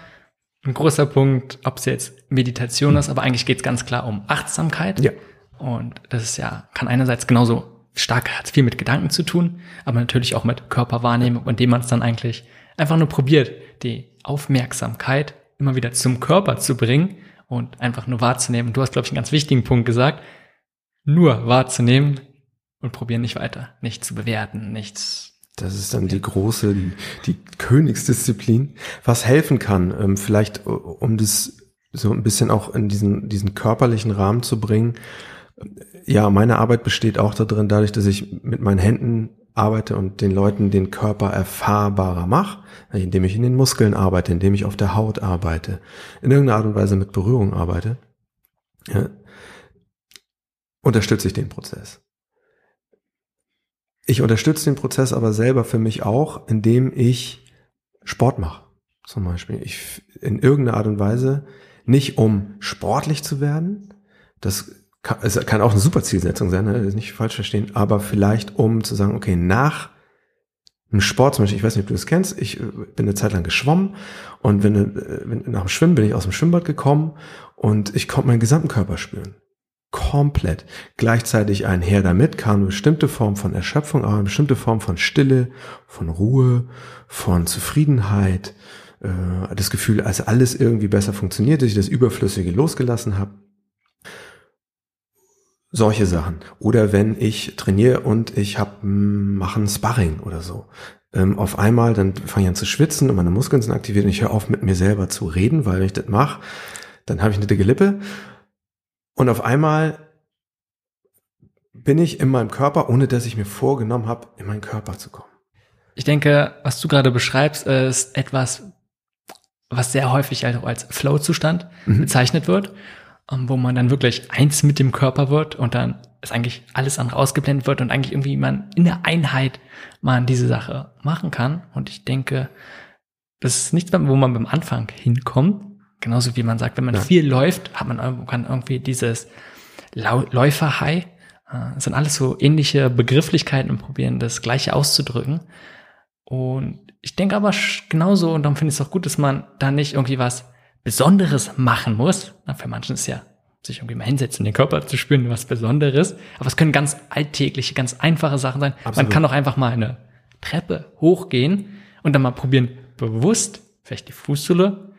ein großer Punkt, ob es jetzt Meditation ist, aber eigentlich geht es ganz klar um Achtsamkeit. Ja. Und das ist ja, kann einerseits genauso stark, hat viel mit Gedanken zu tun, aber natürlich auch mit Körperwahrnehmung, indem man es dann eigentlich einfach nur probiert, die Aufmerksamkeit immer wieder zum Körper zu bringen und einfach nur wahrzunehmen. Du hast, glaube ich, einen ganz wichtigen Punkt gesagt. nur wahrzunehmen und probieren nicht weiter, nicht zu bewerten, nichts. Das ist dann die große, die, Königsdisziplin. Was helfen kann, ähm, vielleicht um das so ein bisschen auch in diesen, diesen körperlichen Rahmen zu bringen. Ja, meine Arbeit besteht auch darin, dadurch, dass ich mit meinen Händen arbeite und den Leuten den Körper erfahrbarer mache, indem ich in den Muskeln arbeite, indem ich auf der Haut arbeite, in irgendeiner Art und Weise mit Berührung arbeite, ja, unterstütze ich den Prozess. Ich unterstütze den Prozess aber selber für mich auch, indem ich Sport mache. Zum Beispiel. Ich in irgendeiner Art und Weise, nicht um sportlich zu werden, das kann, es kann auch eine super Zielsetzung sein, ne? nicht falsch verstehen, aber vielleicht um zu sagen, okay, nach einem Sport zum Beispiel, ich weiß nicht, ob du das kennst, ich äh, bin eine Zeit lang geschwommen und wenn, äh, wenn nach dem Schwimmen bin ich aus dem Schwimmbad gekommen und ich konnte meinen gesamten Körper spüren komplett. Gleichzeitig einher damit kam eine bestimmte Form von Erschöpfung, aber eine bestimmte Form von Stille, von Ruhe, von Zufriedenheit, äh, das Gefühl, als alles irgendwie besser funktioniert, dass ich das Überflüssige losgelassen habe. Solche Sachen. Oder wenn ich trainiere und ich habe hm, machen Sparring oder so. Ähm, auf einmal, dann fange ich an zu schwitzen und meine Muskeln sind aktiviert und ich höre auf mit mir selber zu reden, weil wenn ich das mache, dann habe ich eine dicke Lippe und auf einmal bin ich in meinem Körper, ohne dass ich mir vorgenommen habe, in meinen Körper zu kommen. Ich denke, was du gerade beschreibst, ist etwas, was sehr häufig halt auch als Flow-Zustand mhm. bezeichnet wird, wo man dann wirklich eins mit dem Körper wird und dann ist eigentlich alles andere ausgeblendet wird und eigentlich irgendwie man in der Einheit man diese Sache machen kann. Und ich denke, das ist nichts, wo man beim Anfang hinkommt, Genauso wie man sagt, wenn man ja. viel läuft, hat man kann irgendwie dieses Läufer-High. Das äh, sind alles so ähnliche Begrifflichkeiten und probieren das Gleiche auszudrücken. Und ich denke aber genauso, und darum finde ich es auch gut, dass man da nicht irgendwie was Besonderes machen muss. Na, für manchen ist ja sich irgendwie mal hinsetzen, den Körper zu spüren, was Besonderes. Aber es können ganz alltägliche, ganz einfache Sachen sein. Absolut. Man kann auch einfach mal eine Treppe hochgehen und dann mal probieren, bewusst vielleicht die Fußsohle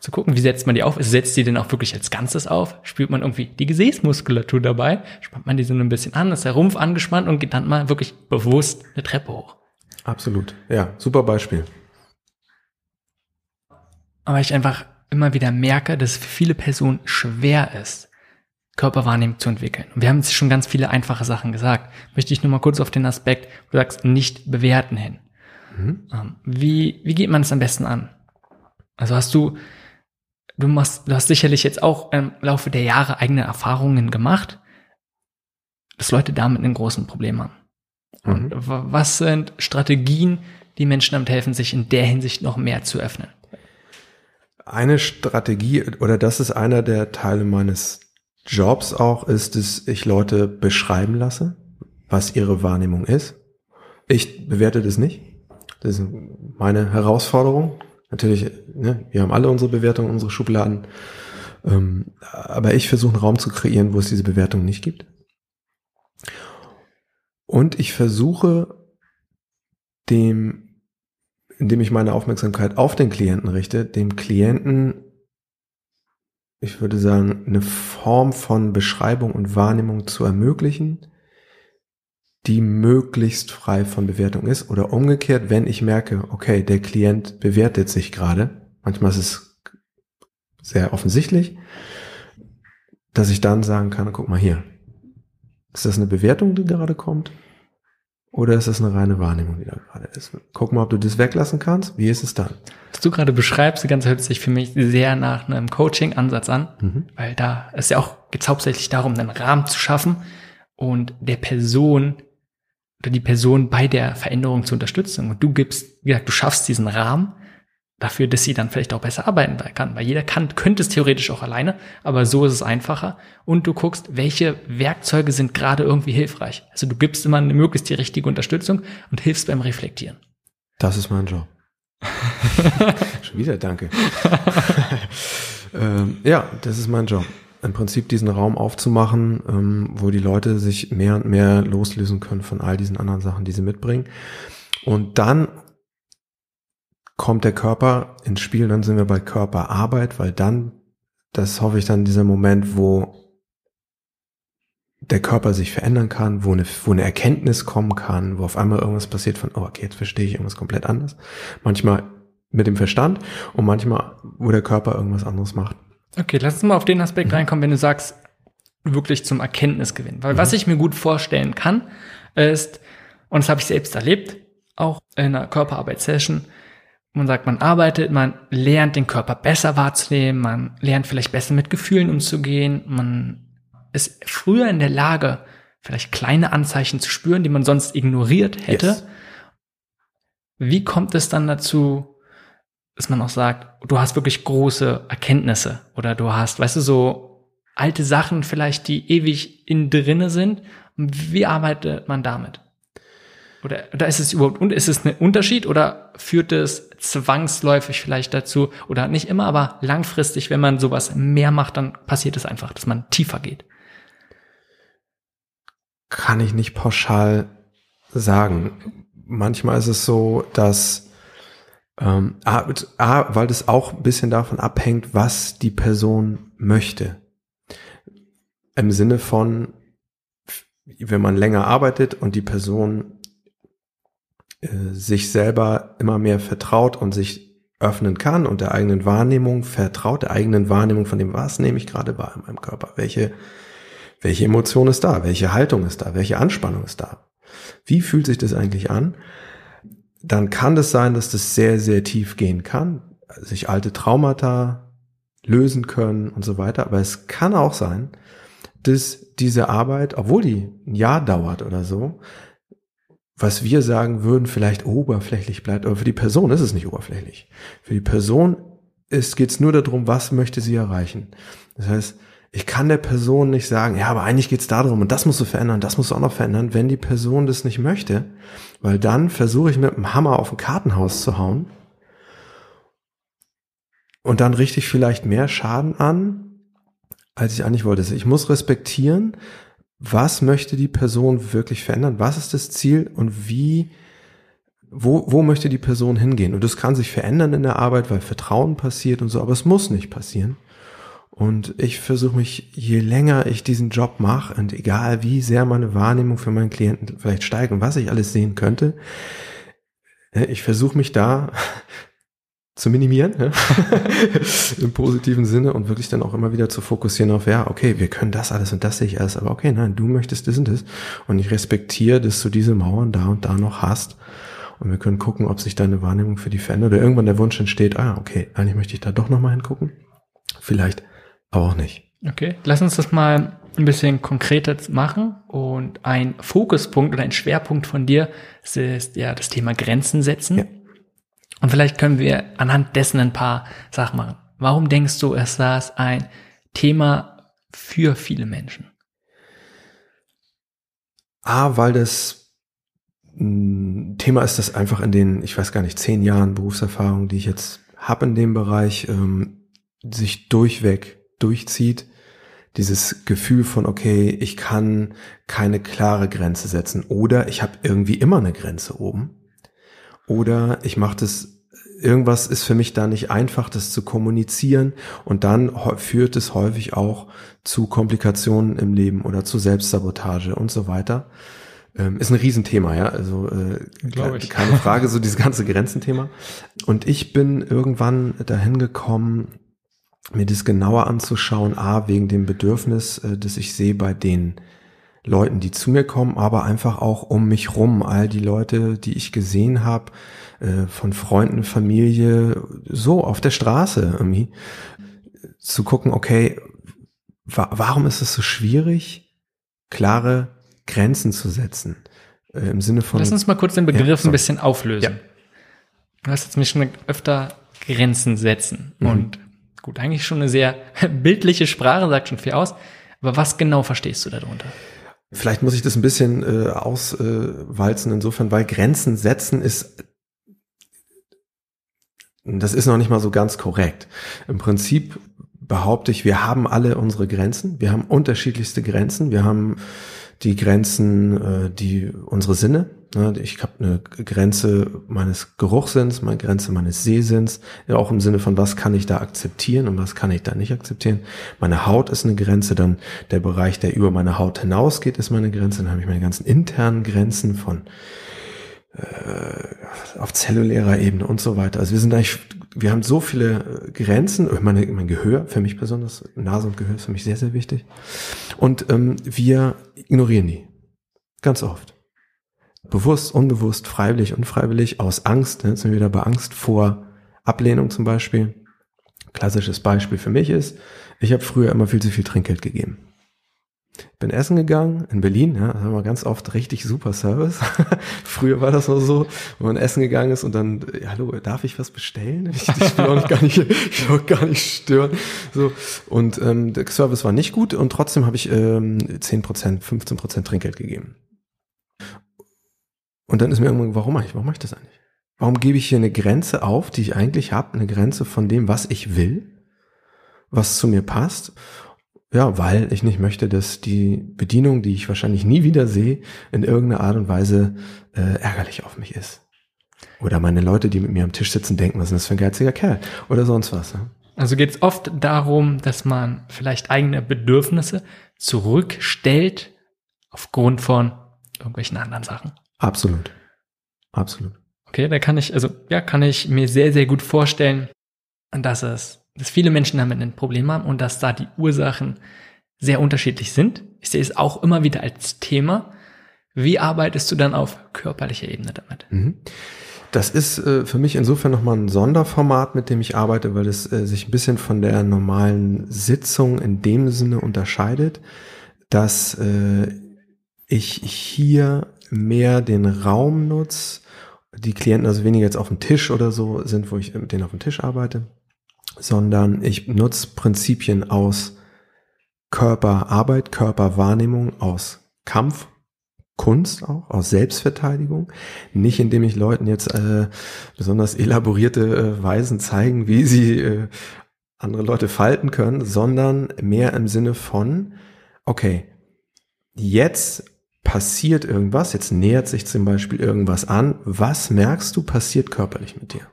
zu gucken, wie setzt man die auf? Setzt die denn auch wirklich als Ganzes auf? Spürt man irgendwie die Gesäßmuskulatur dabei? Spannt man die so ein bisschen an? Ist der Rumpf angespannt und geht dann mal wirklich bewusst eine Treppe hoch? Absolut. Ja, super Beispiel. Aber ich einfach immer wieder merke, dass es für viele Personen schwer ist, Körperwahrnehmung zu entwickeln. Und wir haben jetzt schon ganz viele einfache Sachen gesagt. Möchte ich nur mal kurz auf den Aspekt, du sagst, nicht bewerten hin. Mhm. Ähm, wie, wie geht man es am besten an? Also hast du du machst, du hast sicherlich jetzt auch im Laufe der Jahre eigene Erfahrungen gemacht, dass Leute damit ein großes Problem haben. Und mhm. was sind Strategien, die Menschen damit helfen, sich in der Hinsicht noch mehr zu öffnen? Eine Strategie, oder das ist einer der Teile meines Jobs auch, ist, dass ich Leute beschreiben lasse, was ihre Wahrnehmung ist. Ich bewerte das nicht. Das ist meine Herausforderung. Natürlich, ne, wir haben alle unsere Bewertungen, unsere Schubladen. Ähm, aber ich versuche einen Raum zu kreieren, wo es diese Bewertung nicht gibt. Und ich versuche dem, indem ich meine Aufmerksamkeit auf den Klienten richte, dem Klienten, ich würde sagen, eine Form von Beschreibung und Wahrnehmung zu ermöglichen, die möglichst frei von Bewertung ist. Oder umgekehrt, wenn ich merke, okay, der Klient bewertet sich gerade, manchmal ist es sehr offensichtlich, dass ich dann sagen kann, guck mal hier, ist das eine Bewertung, die gerade kommt? Oder ist das eine reine Wahrnehmung, die da gerade ist? Guck mal, ob du das weglassen kannst. Wie ist es dann? Was du gerade beschreibst, die ganze hört sich für mich sehr nach einem Coaching-Ansatz an, mhm. weil da ist ja auch, geht hauptsächlich darum, einen Rahmen zu schaffen und der Person oder die Person bei der Veränderung zu unterstützen. Und du gibst, wie gesagt, du schaffst diesen Rahmen dafür, dass sie dann vielleicht auch besser arbeiten kann. Weil jeder kann, könnte es theoretisch auch alleine, aber so ist es einfacher. Und du guckst, welche Werkzeuge sind gerade irgendwie hilfreich. Also du gibst immer möglichst die richtige Unterstützung und hilfst beim Reflektieren. Das ist mein Job. Schon wieder danke. ähm, ja, das ist mein Job im Prinzip diesen Raum aufzumachen, ähm, wo die Leute sich mehr und mehr loslösen können von all diesen anderen Sachen, die sie mitbringen. Und dann kommt der Körper ins Spiel, dann sind wir bei Körperarbeit, weil dann, das hoffe ich dann, dieser Moment, wo der Körper sich verändern kann, wo eine, wo eine Erkenntnis kommen kann, wo auf einmal irgendwas passiert von, oh, okay, jetzt verstehe ich irgendwas komplett anders. Manchmal mit dem Verstand und manchmal, wo der Körper irgendwas anderes macht. Okay, lass uns mal auf den Aspekt mhm. reinkommen, wenn du sagst, wirklich zum Erkenntnisgewinn. Weil mhm. was ich mir gut vorstellen kann, ist, und das habe ich selbst erlebt, auch in einer Körperarbeitssession, man sagt, man arbeitet, man lernt den Körper besser wahrzunehmen, man lernt vielleicht besser mit Gefühlen umzugehen, man ist früher in der Lage, vielleicht kleine Anzeichen zu spüren, die man sonst ignoriert hätte. Yes. Wie kommt es dann dazu, dass man auch sagt, du hast wirklich große Erkenntnisse oder du hast, weißt du, so alte Sachen vielleicht, die ewig in drinne sind. Wie arbeitet man damit? Oder, oder ist es überhaupt, ist es ein Unterschied oder führt es zwangsläufig vielleicht dazu oder nicht immer, aber langfristig, wenn man sowas mehr macht, dann passiert es einfach, dass man tiefer geht? Kann ich nicht pauschal sagen. Manchmal ist es so, dass ähm, A, A, weil das auch ein bisschen davon abhängt, was die Person möchte. Im Sinne von, wenn man länger arbeitet und die Person sich selber immer mehr vertraut und sich öffnen kann und der eigenen Wahrnehmung vertraut, der eigenen Wahrnehmung von dem, was nehme ich gerade wahr in meinem Körper, welche, welche Emotion ist da, welche Haltung ist da, welche Anspannung ist da, wie fühlt sich das eigentlich an, dann kann das sein, dass das sehr, sehr tief gehen kann, sich alte Traumata lösen können und so weiter, aber es kann auch sein, dass diese Arbeit, obwohl die ein Jahr dauert oder so, was wir sagen würden, vielleicht oberflächlich bleibt, aber für die Person ist es nicht oberflächlich. Für die Person geht es nur darum, was möchte sie erreichen. Das heißt, ich kann der Person nicht sagen, ja, aber eigentlich geht es darum und das musst du verändern, das musst du auch noch verändern, wenn die Person das nicht möchte, weil dann versuche ich mit dem Hammer auf ein Kartenhaus zu hauen und dann richte ich vielleicht mehr Schaden an, als ich eigentlich wollte. Ich muss respektieren, was möchte die Person wirklich verändern? Was ist das Ziel und wie, wo, wo möchte die Person hingehen? Und das kann sich verändern in der Arbeit, weil Vertrauen passiert und so, aber es muss nicht passieren. Und ich versuche mich, je länger ich diesen Job mache und egal wie sehr meine Wahrnehmung für meinen Klienten vielleicht steigt und was ich alles sehen könnte, äh, ich versuche mich da zu minimieren, ja? im positiven Sinne und wirklich dann auch immer wieder zu fokussieren auf, ja, okay, wir können das alles und das sehe ich alles, aber okay, nein, du möchtest das und das und ich respektiere, dass du diese Mauern da und da noch hast und wir können gucken, ob sich deine Wahrnehmung für die verändert oder irgendwann der Wunsch entsteht, ah, okay, eigentlich möchte ich da doch nochmal hingucken, vielleicht aber auch nicht. Okay, lass uns das mal ein bisschen konkreter machen und ein Fokuspunkt oder ein Schwerpunkt von dir ist ja das Thema Grenzen setzen. Ja und vielleicht können wir anhand dessen ein paar Sachen machen. Warum denkst du, ist das ein Thema für viele Menschen? A, weil das Thema ist, das einfach in den, ich weiß gar nicht, zehn Jahren Berufserfahrung, die ich jetzt habe in dem Bereich, ähm, sich durchweg durchzieht. Dieses Gefühl von, okay, ich kann keine klare Grenze setzen oder ich habe irgendwie immer eine Grenze oben. Oder ich mache das irgendwas ist für mich da nicht einfach, das zu kommunizieren und dann führt es häufig auch zu Komplikationen im Leben oder zu Selbstsabotage und so weiter. Ähm, ist ein Riesenthema, ja, also äh, keine, keine Frage, so dieses ganze Grenzenthema. Und ich bin irgendwann dahin gekommen, mir das genauer anzuschauen, a, wegen dem Bedürfnis, äh, das ich sehe bei den Leuten, die zu mir kommen, aber einfach auch um mich rum, all die Leute, die ich gesehen habe, äh, von Freunden, Familie, so auf der Straße irgendwie, zu gucken, okay, wa warum ist es so schwierig, klare Grenzen zu setzen? Äh, Im Sinne von. Lass uns mal kurz den Begriff ja, ein bisschen auflösen. Ja. Du hast jetzt mich schon öfter Grenzen setzen. Mhm. Und gut, eigentlich schon eine sehr bildliche Sprache, sagt schon viel aus. Aber was genau verstehst du darunter? Vielleicht muss ich das ein bisschen äh, auswalzen äh, insofern, weil Grenzen setzen ist das ist noch nicht mal so ganz korrekt. Im Prinzip behaupte ich, wir haben alle unsere Grenzen. Wir haben unterschiedlichste Grenzen. Wir haben die Grenzen, äh, die unsere Sinne. Ne? Ich habe eine Grenze meines Geruchssinns, meine Grenze meines Sehsinns, ja auch im Sinne von, was kann ich da akzeptieren und was kann ich da nicht akzeptieren. Meine Haut ist eine Grenze, dann der Bereich, der über meine Haut hinausgeht, ist meine Grenze. Dann habe ich meine ganzen internen Grenzen von äh, auf zellulärer Ebene und so weiter. Also wir sind eigentlich, wir haben so viele Grenzen, meine, mein Gehör, für mich besonders, Nase und Gehör ist für mich sehr, sehr wichtig. Und ähm, wir ignorieren die. Ganz oft. Bewusst, unbewusst, freiwillig, unfreiwillig, aus Angst, ne, jetzt sind wir wieder bei Angst vor Ablehnung zum Beispiel. Klassisches Beispiel für mich ist, ich habe früher immer viel zu viel Trinkgeld gegeben. Bin essen gegangen in Berlin, ja, haben wir ganz oft richtig super Service. Früher war das noch so, wenn man essen gegangen ist und dann, hallo, darf ich was bestellen? Ich, ich will auch gar nicht, ich will auch gar nicht stören. So und ähm, der Service war nicht gut und trotzdem habe ich ähm, 10%, 15% Trinkgeld gegeben. Und dann ist mir irgendwann, warum mache ich, warum mache ich das eigentlich? Warum gebe ich hier eine Grenze auf, die ich eigentlich habe, eine Grenze von dem, was ich will, was zu mir passt? Ja, weil ich nicht möchte, dass die Bedienung, die ich wahrscheinlich nie wieder sehe, in irgendeiner Art und Weise äh, ärgerlich auf mich ist. Oder meine Leute, die mit mir am Tisch sitzen, denken, was ist das für ein geiziger Kerl? Oder sonst was. Ja? Also geht es oft darum, dass man vielleicht eigene Bedürfnisse zurückstellt aufgrund von irgendwelchen anderen Sachen. Absolut. Absolut. Okay, da kann ich, also ja, kann ich mir sehr, sehr gut vorstellen, dass es dass viele Menschen damit ein Problem haben und dass da die Ursachen sehr unterschiedlich sind. Ich sehe es auch immer wieder als Thema. Wie arbeitest du dann auf körperlicher Ebene damit? Mhm. Das ist äh, für mich insofern nochmal ein Sonderformat, mit dem ich arbeite, weil es äh, sich ein bisschen von der normalen Sitzung in dem Sinne unterscheidet, dass äh, ich hier mehr den Raum nutze, die Klienten also weniger jetzt auf dem Tisch oder so sind, wo ich mit denen auf dem Tisch arbeite, sondern ich nutze Prinzipien aus Körperarbeit, Körperwahrnehmung, aus Kampf, Kunst auch, aus Selbstverteidigung. Nicht indem ich Leuten jetzt äh, besonders elaborierte äh, Weisen zeigen, wie sie äh, andere Leute falten können, sondern mehr im Sinne von, okay, jetzt passiert irgendwas, jetzt nähert sich zum Beispiel irgendwas an, was merkst du passiert körperlich mit dir?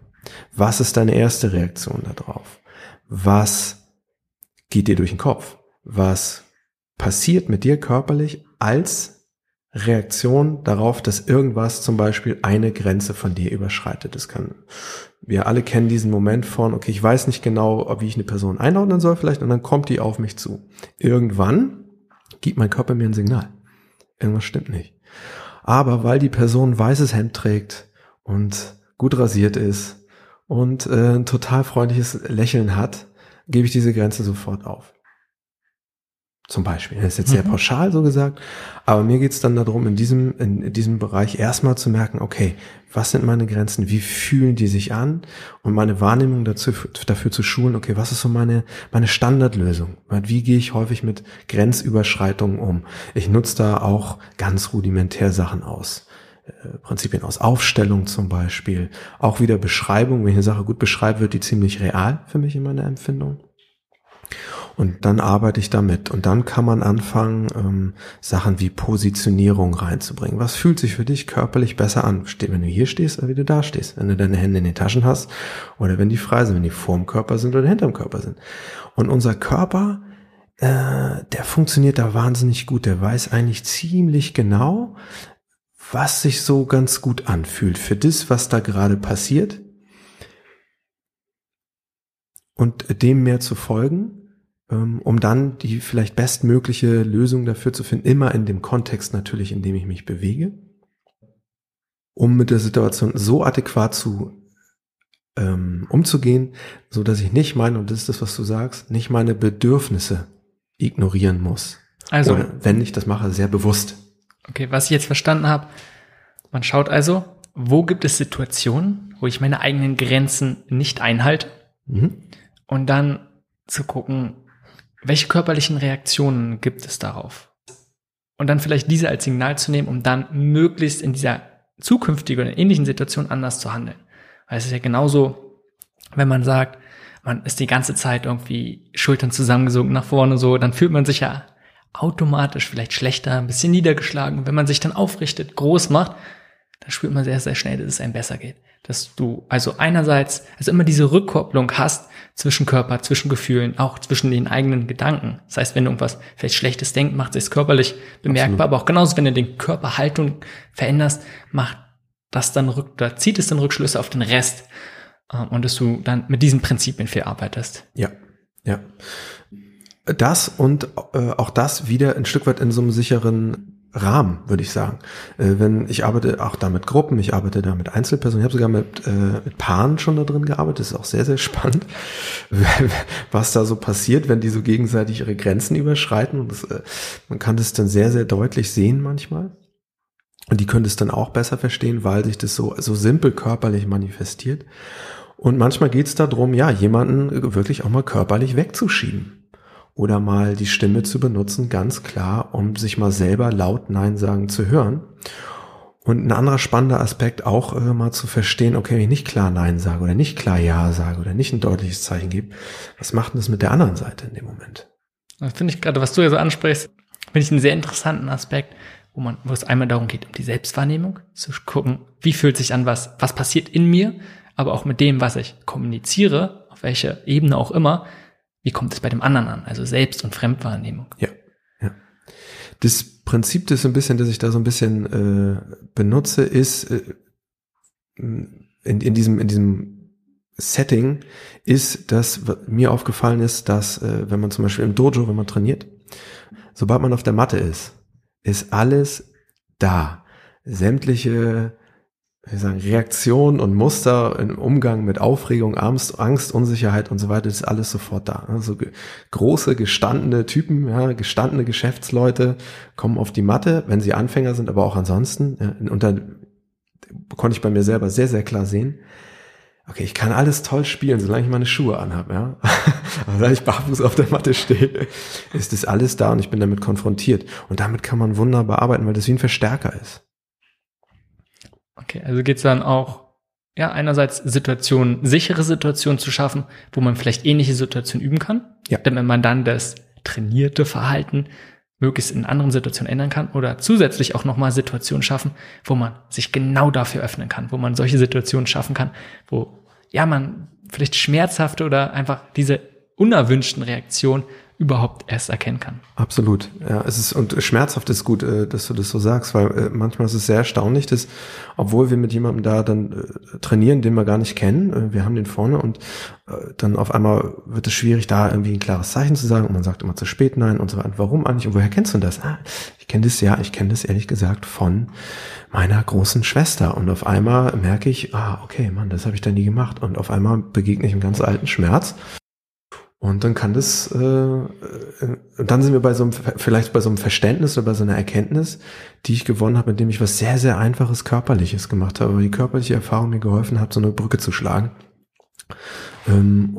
Was ist deine erste Reaktion darauf? Was geht dir durch den Kopf? Was passiert mit dir körperlich als Reaktion darauf, dass irgendwas zum Beispiel eine Grenze von dir überschreitet. Das kann, wir alle kennen diesen Moment von, okay, ich weiß nicht genau, wie ich eine Person einordnen soll vielleicht, und dann kommt die auf mich zu. Irgendwann gibt mein Körper mir ein Signal. Irgendwas stimmt nicht. Aber weil die Person weißes Hemd trägt und gut rasiert ist und äh, ein total freundliches Lächeln hat, gebe ich diese Grenze sofort auf. Zum Beispiel. Das ist jetzt sehr mhm. pauschal so gesagt, aber mir geht es dann darum, in diesem, in diesem Bereich erstmal zu merken, okay, was sind meine Grenzen, wie fühlen die sich an und meine Wahrnehmung dazu, dafür zu schulen, okay, was ist so meine, meine Standardlösung? Wie gehe ich häufig mit Grenzüberschreitungen um? Ich nutze da auch ganz rudimentär Sachen aus. Äh, Prinzipien aus Aufstellung zum Beispiel, auch wieder Beschreibung, wenn ich eine Sache gut beschreibe, wird die ziemlich real für mich in meiner Empfindung. Und dann arbeite ich damit. Und dann kann man anfangen, ähm, Sachen wie Positionierung reinzubringen. Was fühlt sich für dich körperlich besser an? Wenn du hier stehst oder wie du da stehst. Wenn du deine Hände in den Taschen hast oder wenn die frei sind, wenn die vorm Körper sind oder hinterm Körper sind. Und unser Körper, äh, der funktioniert da wahnsinnig gut. Der weiß eigentlich ziemlich genau, was sich so ganz gut anfühlt für das, was da gerade passiert und dem mehr zu folgen, ähm, um dann die vielleicht bestmögliche Lösung dafür zu finden, immer in dem Kontext natürlich, in dem ich mich bewege, um mit der Situation so adäquat zu ähm, umzugehen, so dass ich nicht meine, und das ist das, was du sagst, nicht meine Bedürfnisse ignorieren muss. Also, Oder wenn ich das mache, sehr bewusst. Okay, was ich jetzt verstanden habe, man schaut also, wo gibt es Situationen, wo ich meine eigenen Grenzen nicht einhalte mhm. und dann zu gucken, welche körperlichen Reaktionen gibt es darauf? Und dann vielleicht diese als Signal zu nehmen, um dann möglichst in dieser zukünftigen oder ähnlichen Situation anders zu handeln. Weil es ist ja genauso, wenn man sagt, man ist die ganze Zeit irgendwie Schultern zusammengesunken nach vorne so, dann fühlt man sich ja automatisch vielleicht schlechter, ein bisschen niedergeschlagen. Wenn man sich dann aufrichtet, groß macht, dann spürt man sehr, sehr schnell, dass es einem besser geht. Dass du also einerseits, also immer diese Rückkopplung hast zwischen Körper, zwischen Gefühlen, auch zwischen den eigenen Gedanken. Das heißt, wenn du irgendwas vielleicht Schlechtes denkst, macht es körperlich bemerkbar, Absolut. aber auch genauso, wenn du den Körperhaltung veränderst, macht das dann rück, da zieht es dann Rückschlüsse auf den Rest äh, und dass du dann mit diesen Prinzipien viel arbeitest. Ja, ja. Das und äh, auch das wieder ein Stück weit in so einem sicheren Rahmen, würde ich sagen. Äh, wenn ich arbeite auch da mit Gruppen, ich arbeite da mit Einzelpersonen, ich habe sogar mit, äh, mit Paaren schon da drin gearbeitet, das ist auch sehr, sehr spannend, was da so passiert, wenn die so gegenseitig ihre Grenzen überschreiten. Und das, äh, man kann das dann sehr, sehr deutlich sehen manchmal. Und die können es dann auch besser verstehen, weil sich das so, so simpel körperlich manifestiert. Und manchmal geht es darum, ja, jemanden wirklich auch mal körperlich wegzuschieben oder mal die Stimme zu benutzen, ganz klar, um sich mal selber laut Nein sagen zu hören. Und ein anderer spannender Aspekt auch äh, mal zu verstehen, okay, wenn ich nicht klar Nein sage oder nicht klar Ja sage oder nicht ein deutliches Zeichen gebe, was macht denn das mit der anderen Seite in dem Moment? Das finde ich gerade, was du ja so ansprichst, finde ich einen sehr interessanten Aspekt, wo man, wo es einmal darum geht, um die Selbstwahrnehmung, zu gucken, wie fühlt sich an, was, was passiert in mir, aber auch mit dem, was ich kommuniziere, auf welcher Ebene auch immer, wie kommt es bei dem anderen an? Also Selbst- und Fremdwahrnehmung. Ja, ja. Das Prinzip, das ein bisschen, das ich da so ein bisschen äh, benutze, ist äh, in, in diesem in diesem Setting ist, dass mir aufgefallen ist, dass äh, wenn man zum Beispiel im Dojo, wenn man trainiert, sobald man auf der Matte ist, ist alles da. Sämtliche wie sagen, Reaktionen und Muster im Umgang mit Aufregung, Angst, Angst, Unsicherheit und so weiter, ist alles sofort da. Also große, gestandene Typen, ja, gestandene Geschäftsleute kommen auf die Matte, wenn sie Anfänger sind, aber auch ansonsten. Ja, und dann konnte ich bei mir selber sehr, sehr klar sehen, okay, ich kann alles toll spielen, solange ich meine Schuhe anhabe, ja. Aber wenn ich barfuß auf der Matte stehe, ist das alles da und ich bin damit konfrontiert. Und damit kann man wunderbar arbeiten, weil das wie ein Verstärker ist. Okay, also geht es dann auch, ja, einerseits Situationen, sichere Situationen zu schaffen, wo man vielleicht ähnliche Situationen üben kann, ja. damit man dann das trainierte Verhalten möglichst in anderen Situationen ändern kann oder zusätzlich auch nochmal Situationen schaffen, wo man sich genau dafür öffnen kann, wo man solche Situationen schaffen kann, wo ja man vielleicht schmerzhafte oder einfach diese unerwünschten Reaktionen überhaupt erst erkennen kann. Absolut. Ja, es ist und schmerzhaft ist gut, äh, dass du das so sagst, weil äh, manchmal ist es sehr erstaunlich, dass obwohl wir mit jemandem da dann äh, trainieren, den wir gar nicht kennen, wir haben den vorne und dann auf einmal wird es schwierig, da irgendwie ein klares Zeichen zu sagen und man sagt immer zu spät nein und so weiter. Warum eigentlich? Und woher kennst du das? Ah, ich kenne das ja, ich kenne das ehrlich gesagt von meiner großen Schwester und auf einmal merke ich, ah, okay, Mann, das habe ich da nie gemacht und auf einmal begegne ich einem ganz alten Schmerz und dann kann das, äh, äh, dann sind wir bei so einem, vielleicht bei so einem Verständnis oder bei so einer Erkenntnis, die ich gewonnen habe, indem ich was sehr, sehr einfaches Körperliches gemacht habe, weil die körperliche Erfahrung mir geholfen hat, so eine Brücke zu schlagen. Ähm,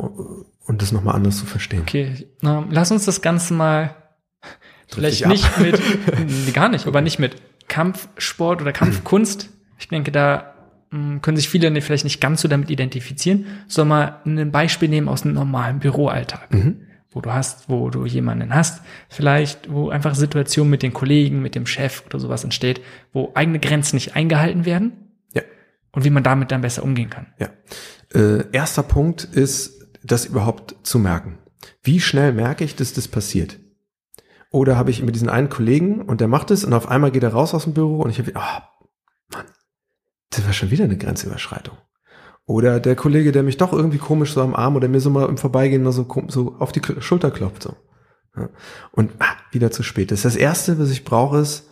und das nochmal anders zu verstehen. Okay, na, lass uns das Ganze mal vielleicht nicht mit, gar nicht, aber nicht mit Kampfsport oder Kampfkunst. Ich denke, da können sich viele vielleicht nicht ganz so damit identifizieren, sondern mal ein Beispiel nehmen aus einem normalen Büroalltag. Mhm. Wo du hast, wo du jemanden hast, vielleicht, wo einfach Situationen mit den Kollegen, mit dem Chef oder sowas entsteht, wo eigene Grenzen nicht eingehalten werden. Ja. Und wie man damit dann besser umgehen kann. Ja. Äh, erster Punkt ist, das überhaupt zu merken. Wie schnell merke ich, dass das passiert? Oder habe ich mit diesen einen Kollegen und der macht es und auf einmal geht er raus aus dem Büro und ich habe, oh, Mann, das war schon wieder eine Grenzüberschreitung. Oder der Kollege, der mich doch irgendwie komisch so am Arm oder mir so mal im Vorbeigehen mal so, so auf die Schulter klopft. So. Und ah, wieder zu spät. Das ist das Erste, was ich brauche, ist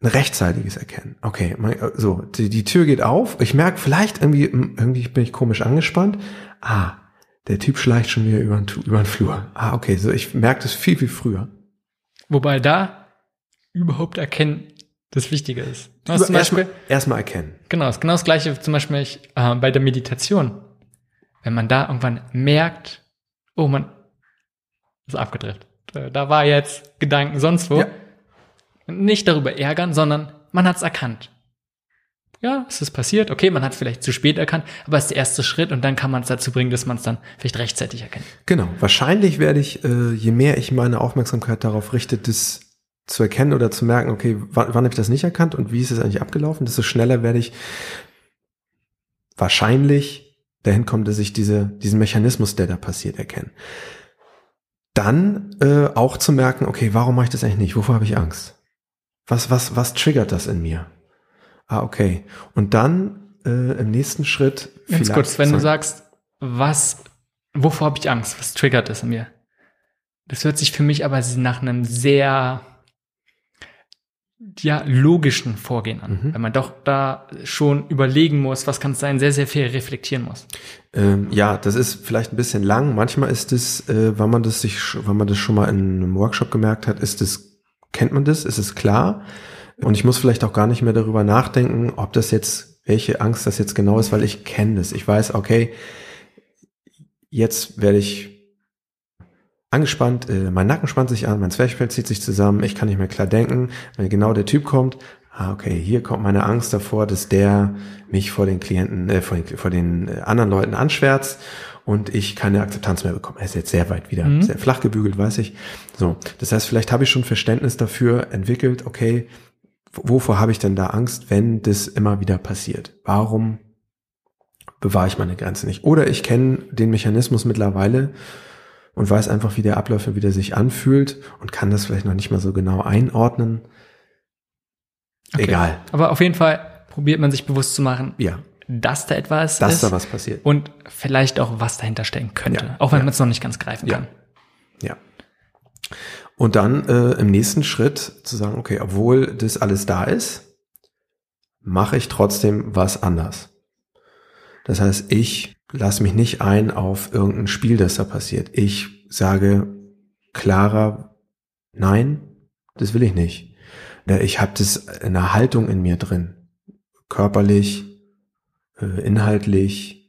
ein rechtzeitiges Erkennen. Okay, so, die, die Tür geht auf. Ich merke vielleicht irgendwie, hm, irgendwie bin ich komisch angespannt. Ah, der Typ schleicht schon wieder über den, über den Flur. Ah, okay, so ich merke das viel, viel früher. Wobei da überhaupt erkennen das Wichtige ist. Was zum Beispiel erstmal erkennen. Genau, ist genau das gleiche zum Beispiel äh, bei der Meditation. Wenn man da irgendwann merkt, oh man ist abgedriftet. Äh, da war jetzt Gedanken sonst wo. Ja. Nicht darüber ärgern, sondern man hat es erkannt. ja, es ist passiert. Okay, man hat es vielleicht zu spät erkannt, aber es ist der erste Schritt und dann kann man es dazu bringen, dass man es dann vielleicht rechtzeitig erkennt. Genau. Wahrscheinlich werde ich, äh, je mehr ich meine Aufmerksamkeit darauf richte, das zu erkennen oder zu merken, okay, wann, wann habe ich das nicht erkannt und wie ist es eigentlich abgelaufen, desto schneller werde ich wahrscheinlich dahin kommen, dass ich diese, diesen Mechanismus, der da passiert, erkenne. Dann äh, auch zu merken, okay, warum mache ich das eigentlich nicht? Wovor habe ich Angst? Was, was, was triggert das in mir? Ah, okay. Und dann äh, im nächsten Schritt. Ganz kurz, wenn du sagst, was, wovor habe ich Angst? Was triggert das in mir? Das hört sich für mich aber nach einem sehr ja, logischen Vorgehen an, mhm. weil man doch da schon überlegen muss, was kann es sein, sehr, sehr viel reflektieren muss. Ähm, ja, das ist vielleicht ein bisschen lang. Manchmal ist es, äh, wenn man das sich, wenn man das schon mal in einem Workshop gemerkt hat, ist es, kennt man das, ist es klar. Und ich muss vielleicht auch gar nicht mehr darüber nachdenken, ob das jetzt, welche Angst das jetzt genau ist, weil ich kenne das. Ich weiß, okay, jetzt werde ich angespannt, äh, mein Nacken spannt sich an, mein Zwerchfell zieht sich zusammen, ich kann nicht mehr klar denken. Wenn genau der Typ kommt, ah, okay, hier kommt meine Angst davor, dass der mich vor den Klienten, äh, vor den, vor den äh, anderen Leuten anschwärzt und ich keine Akzeptanz mehr bekomme. Er ist jetzt sehr weit wieder, mhm. sehr flach gebügelt, weiß ich. So, das heißt, vielleicht habe ich schon Verständnis dafür entwickelt, okay, wovor habe ich denn da Angst, wenn das immer wieder passiert? Warum bewahre ich meine Grenze nicht? Oder ich kenne den Mechanismus mittlerweile und weiß einfach, wie der Abläufe wieder sich anfühlt und kann das vielleicht noch nicht mal so genau einordnen. Okay. Egal. Aber auf jeden Fall probiert man sich bewusst zu machen, ja. dass da etwas dass ist. Dass da was passiert. Und vielleicht auch, was dahinter stecken könnte. Ja. Auch wenn ja. man es noch nicht ganz greifen kann. Ja. Und dann äh, im nächsten Schritt zu sagen, okay, obwohl das alles da ist, mache ich trotzdem was anders. Das heißt, ich lasse mich nicht ein auf irgendein Spiel, das da passiert. Ich sage klarer, nein, das will ich nicht. Ich habe das eine Haltung in mir drin, körperlich, äh, inhaltlich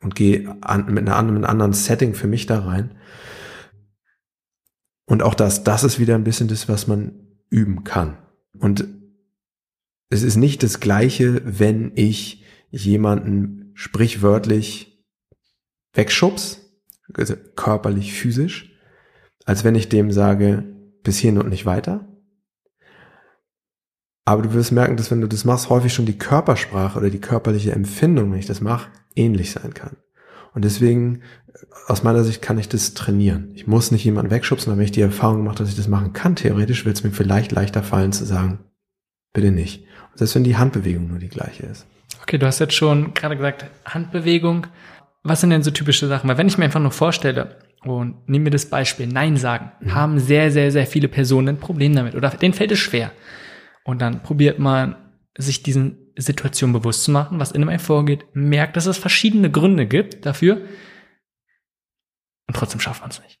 und gehe an, mit, einer, mit einem anderen Setting für mich da rein. Und auch das, das ist wieder ein bisschen das, was man üben kann. Und es ist nicht das Gleiche, wenn ich jemanden sprichwörtlich wegschubs, also körperlich, physisch, als wenn ich dem sage, bis hierhin und nicht weiter. Aber du wirst merken, dass wenn du das machst, häufig schon die Körpersprache oder die körperliche Empfindung, wenn ich das mache, ähnlich sein kann. Und deswegen, aus meiner Sicht, kann ich das trainieren. Ich muss nicht jemanden wegschubsen, aber wenn ich die Erfahrung gemacht dass ich das machen kann, theoretisch wird es mir vielleicht leichter fallen zu sagen, bitte nicht. Und selbst wenn die Handbewegung nur die gleiche ist. Okay, du hast jetzt schon gerade gesagt, Handbewegung. Was sind denn so typische Sachen? Weil wenn ich mir einfach nur vorstelle, und nehmen wir das Beispiel, Nein sagen, mhm. haben sehr, sehr, sehr viele Personen ein Problem damit oder denen fällt es schwer. Und dann probiert man, sich diesen Situation bewusst zu machen, was in einem vorgeht, merkt, dass es verschiedene Gründe gibt dafür und trotzdem schafft man es nicht.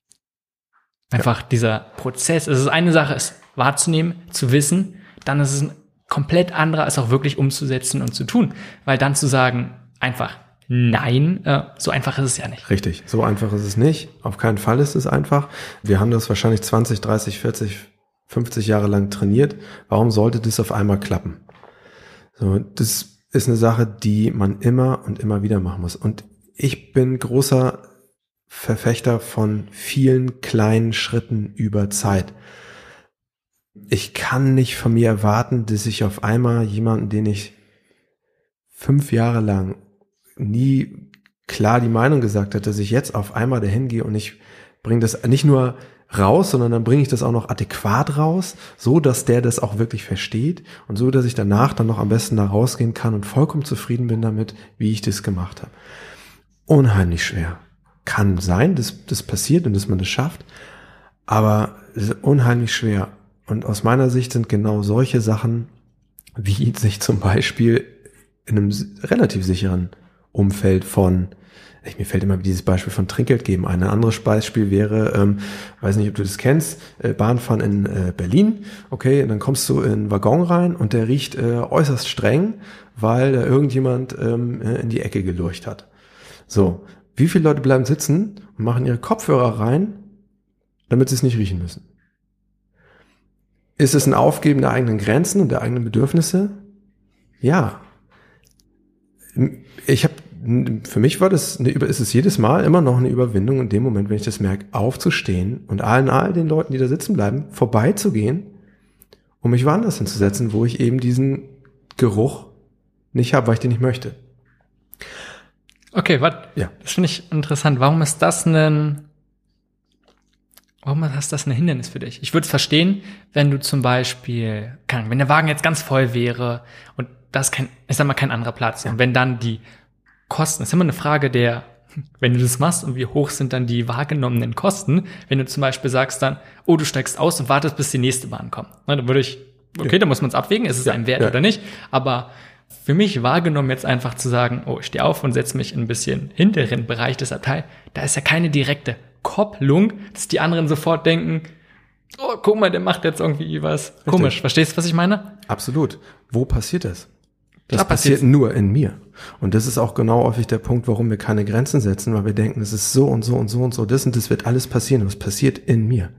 Einfach ja. dieser Prozess, es ist eine Sache, es wahrzunehmen, zu wissen, dann ist es ein komplett anderer, als auch wirklich umzusetzen und zu tun. Weil dann zu sagen, einfach Nein, äh, so einfach ist es ja nicht. Richtig, so einfach ist es nicht. Auf keinen Fall ist es einfach. Wir haben das wahrscheinlich 20, 30, 40, 50 Jahre lang trainiert. Warum sollte das auf einmal klappen? So, das ist eine Sache, die man immer und immer wieder machen muss. Und ich bin großer Verfechter von vielen kleinen Schritten über Zeit. Ich kann nicht von mir erwarten, dass ich auf einmal jemanden, den ich fünf Jahre lang nie klar die Meinung gesagt hat, dass ich jetzt auf einmal dahin gehe und ich bringe das nicht nur raus, sondern dann bringe ich das auch noch adäquat raus, so dass der das auch wirklich versteht und so, dass ich danach dann noch am besten da rausgehen kann und vollkommen zufrieden bin damit, wie ich das gemacht habe. Unheimlich schwer. Kann sein, dass das passiert und dass man das schafft, aber unheimlich schwer. Und aus meiner Sicht sind genau solche Sachen, wie sich zum Beispiel in einem relativ sicheren Umfeld von ich, mir fällt immer dieses Beispiel von Trinkgeld geben ein. Ein anderes Beispiel wäre, ähm, weiß nicht, ob du das kennst, äh, Bahnfahren in äh, Berlin. Okay, und dann kommst du in einen Waggon rein und der riecht äh, äußerst streng, weil da irgendjemand ähm, äh, in die Ecke gelurcht hat. So, wie viele Leute bleiben sitzen und machen ihre Kopfhörer rein, damit sie es nicht riechen müssen? Ist es ein Aufgeben der eigenen Grenzen und der eigenen Bedürfnisse? Ja. Ich habe für mich war das eine, ist es jedes Mal immer noch eine Überwindung in dem Moment, wenn ich das merke, aufzustehen und allen all den Leuten, die da sitzen bleiben, vorbeizugehen, um mich woanders hinzusetzen, wo ich eben diesen Geruch nicht habe, weil ich den nicht möchte. Okay, warte. Ja. Das finde ich interessant. Warum ist das ein Warum ist das ein Hindernis für dich? Ich würde es verstehen, wenn du zum Beispiel, kann, wenn der Wagen jetzt ganz voll wäre und das kein, ich sag mal, kein anderer Platz. Ja. Und wenn dann die Kosten, das ist immer eine Frage der, wenn du das machst und wie hoch sind dann die wahrgenommenen Kosten, wenn du zum Beispiel sagst dann, oh, du steigst aus und wartest, bis die nächste Bahn kommt. Na, dann würde ich, okay, ja. da muss man es abwägen, ist es ja, ein Wert oder nicht, aber für mich wahrgenommen jetzt einfach zu sagen, oh, ich stehe auf und setze mich in ein bisschen hinteren Bereich des Abteils, da ist ja keine direkte Kopplung, dass die anderen sofort denken, oh, guck mal, der macht jetzt irgendwie was Richtig. komisch. Verstehst du, was ich meine? Absolut. Wo passiert das? Das da passiert nur in mir. Und das ist auch genau häufig der Punkt, warum wir keine Grenzen setzen, weil wir denken, es ist so und so und so und so, das und das wird alles passieren. Aber es passiert in mir.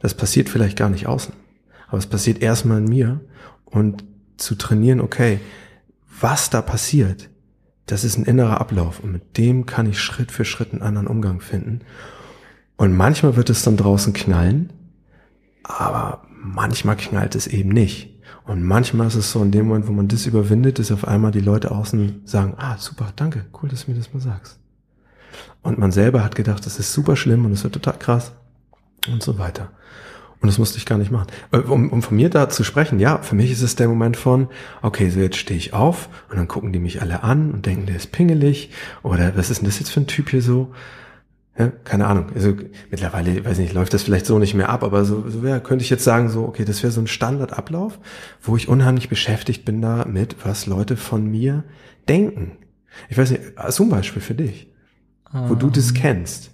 Das passiert vielleicht gar nicht außen. Aber es passiert erstmal in mir. Und zu trainieren, okay, was da passiert, das ist ein innerer Ablauf und mit dem kann ich Schritt für Schritt einen anderen Umgang finden. Und manchmal wird es dann draußen knallen, aber manchmal knallt es eben nicht. Und manchmal ist es so, in dem Moment, wo man das überwindet, dass auf einmal die Leute außen sagen, ah, super, danke, cool, dass du mir das mal sagst. Und man selber hat gedacht, das ist super schlimm und es wird total krass und so weiter. Und das musste ich gar nicht machen. Äh, um, um von mir da zu sprechen, ja, für mich ist es der Moment von, okay, so jetzt stehe ich auf und dann gucken die mich alle an und denken, der ist pingelig oder was ist denn das jetzt für ein Typ hier so? Ja, keine Ahnung. Also mittlerweile, weiß nicht, läuft das vielleicht so nicht mehr ab, aber so, so ja, könnte ich jetzt sagen, so, okay, das wäre so ein Standardablauf, wo ich unheimlich beschäftigt bin damit, was Leute von mir denken. Ich weiß nicht, zum Beispiel für dich, wo du das ähm. kennst.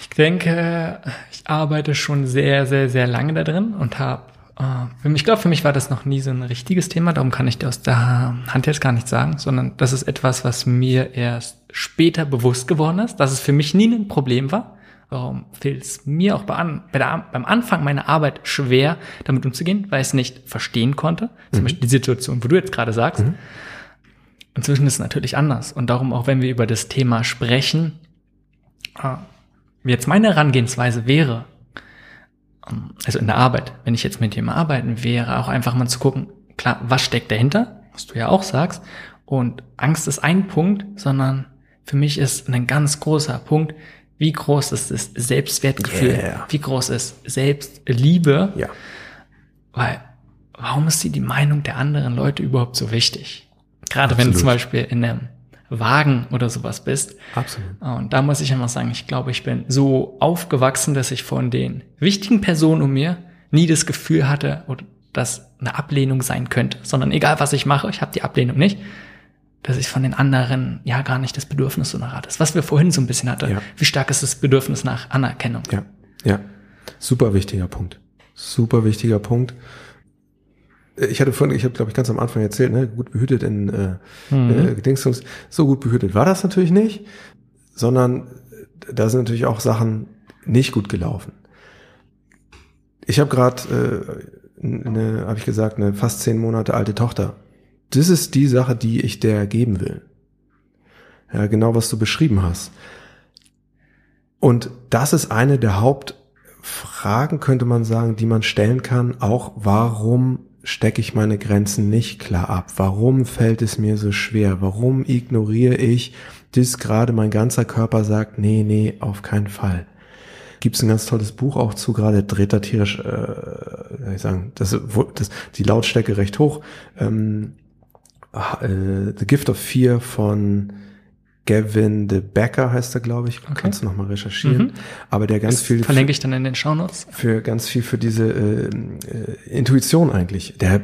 Ich denke, ich arbeite schon sehr, sehr, sehr lange da drin und habe, äh, ich glaube, für mich war das noch nie so ein richtiges Thema, darum kann ich dir aus der Hand jetzt gar nicht sagen, sondern das ist etwas, was mir erst später bewusst geworden ist, dass es für mich nie ein Problem war. Warum fiel es mir auch bei an, bei der, beim Anfang meiner Arbeit schwer, damit umzugehen, weil ich es nicht verstehen konnte. Zum mhm. Beispiel die Situation, wo du jetzt gerade sagst. Mhm. Inzwischen ist es natürlich anders. Und darum, auch wenn wir über das Thema sprechen, äh, jetzt meine Herangehensweise wäre, ähm, also in der Arbeit, wenn ich jetzt mit jemandem arbeiten wäre, auch einfach mal zu gucken, klar, was steckt dahinter, was du ja auch sagst. Und Angst ist ein Punkt, sondern für mich ist ein ganz großer Punkt, wie groß ist das Selbstwertgefühl, yeah. wie groß ist Selbstliebe. Ja. Weil, warum ist die, die Meinung der anderen Leute überhaupt so wichtig? Gerade Absolut. wenn zum Beispiel in einem Wagen oder sowas bist. Absolut. Und da muss ich einfach sagen, ich glaube, ich bin so aufgewachsen, dass ich von den wichtigen Personen um mir nie das Gefühl hatte, dass eine Ablehnung sein könnte, sondern egal was ich mache, ich habe die Ablehnung nicht, dass ich von den anderen ja gar nicht das Bedürfnis so nach hatte. Was wir vorhin so ein bisschen hatten. Ja. Wie stark ist das Bedürfnis nach Anerkennung? Ja, ja. Super wichtiger Punkt. Super wichtiger Punkt. Ich hatte vorhin, ich habe glaube ich ganz am Anfang erzählt, ne, gut behütet in äh, mhm. äh, Dingstungs. So gut behütet war das natürlich nicht, sondern da sind natürlich auch Sachen nicht gut gelaufen. Ich habe gerade, äh, eine, habe ich gesagt, eine fast zehn Monate alte Tochter das ist die Sache, die ich der geben will. Ja, genau was du beschrieben hast. Und das ist eine der Hauptfragen, könnte man sagen, die man stellen kann. Auch warum stecke ich meine Grenzen nicht klar ab? Warum fällt es mir so schwer? Warum ignoriere ich, dass gerade mein ganzer Körper sagt, nee, nee, auf keinen Fall? Gibt es ein ganz tolles Buch auch zu, gerade dreht da tierisch, äh, ich sagen, das, das, die Lautstärke recht hoch. Ähm, äh, The Gift of Fear von Gavin de Becker heißt er, glaube ich. Okay. Kannst du nochmal recherchieren. Mhm. Aber der ganz das viel. Verlinke ich dann in den Shownotes. Für ganz viel für diese äh, äh, Intuition eigentlich. Der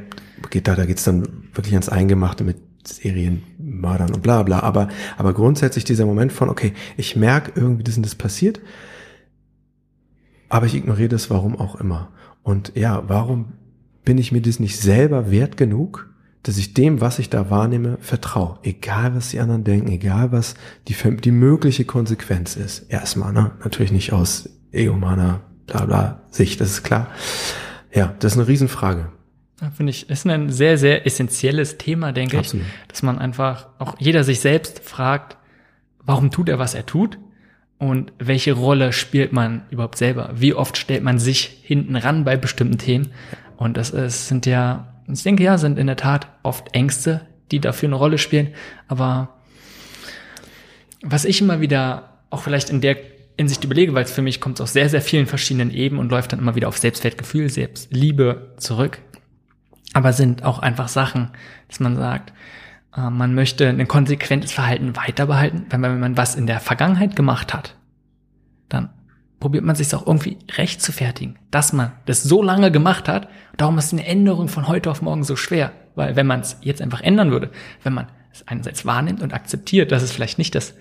geht da, da geht's dann wirklich ans Eingemachte mit Serienmördern und bla bla. Aber, aber grundsätzlich dieser Moment von, okay, ich merke irgendwie, dass das passiert, aber ich ignoriere das, warum auch immer. Und ja, warum bin ich mir das nicht selber wert genug? Dass ich dem, was ich da wahrnehme, vertraue. Egal, was die anderen denken, egal, was die, die mögliche Konsequenz ist. Erstmal, ne? Natürlich nicht aus egomaner, bla bla Sicht, das ist klar. Ja, das ist eine Riesenfrage. Finde ich, ist ein sehr, sehr essentielles Thema, denke Absolut. ich, dass man einfach auch jeder sich selbst fragt, warum tut er, was er tut? Und welche Rolle spielt man überhaupt selber? Wie oft stellt man sich hinten ran bei bestimmten Themen? Und das ist, sind ja, ich denke ja, sind in der Tat oft Ängste, die dafür eine Rolle spielen. Aber was ich immer wieder auch vielleicht in der Hinsicht überlege, weil es für mich kommt aus sehr, sehr vielen verschiedenen Ebenen und läuft dann immer wieder auf Selbstwertgefühl, Selbstliebe zurück. Aber sind auch einfach Sachen, dass man sagt, äh, man möchte ein konsequentes Verhalten weiter behalten. Wenn man, was in der Vergangenheit gemacht hat, probiert man sich auch irgendwie recht zu fertigen, dass man das so lange gemacht hat. Darum ist eine Änderung von heute auf morgen so schwer, weil wenn man es jetzt einfach ändern würde, wenn man es einerseits wahrnimmt und akzeptiert, dass es vielleicht nicht das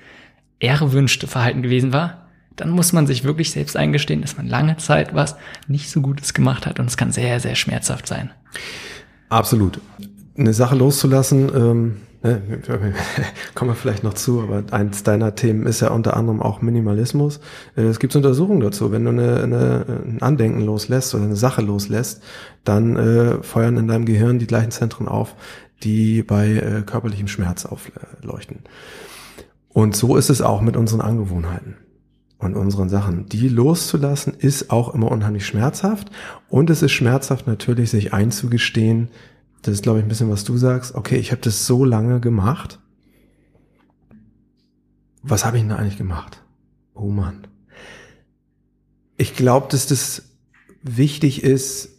erwünschte Verhalten gewesen war, dann muss man sich wirklich selbst eingestehen, dass man lange Zeit was nicht so Gutes gemacht hat und es kann sehr, sehr schmerzhaft sein. Absolut. Eine Sache loszulassen, ähm, ne, kommen wir vielleicht noch zu, aber eins deiner Themen ist ja unter anderem auch Minimalismus. Äh, es gibt Untersuchungen dazu. Wenn du eine, eine, ein Andenken loslässt oder eine Sache loslässt, dann äh, feuern in deinem Gehirn die gleichen Zentren auf, die bei äh, körperlichem Schmerz aufleuchten. Und so ist es auch mit unseren Angewohnheiten und unseren Sachen. Die loszulassen ist auch immer unheimlich schmerzhaft. Und es ist schmerzhaft natürlich, sich einzugestehen, das ist, glaube ich, ein bisschen, was du sagst. Okay, ich habe das so lange gemacht. Was habe ich denn eigentlich gemacht? Oh Mann. Ich glaube, dass das wichtig ist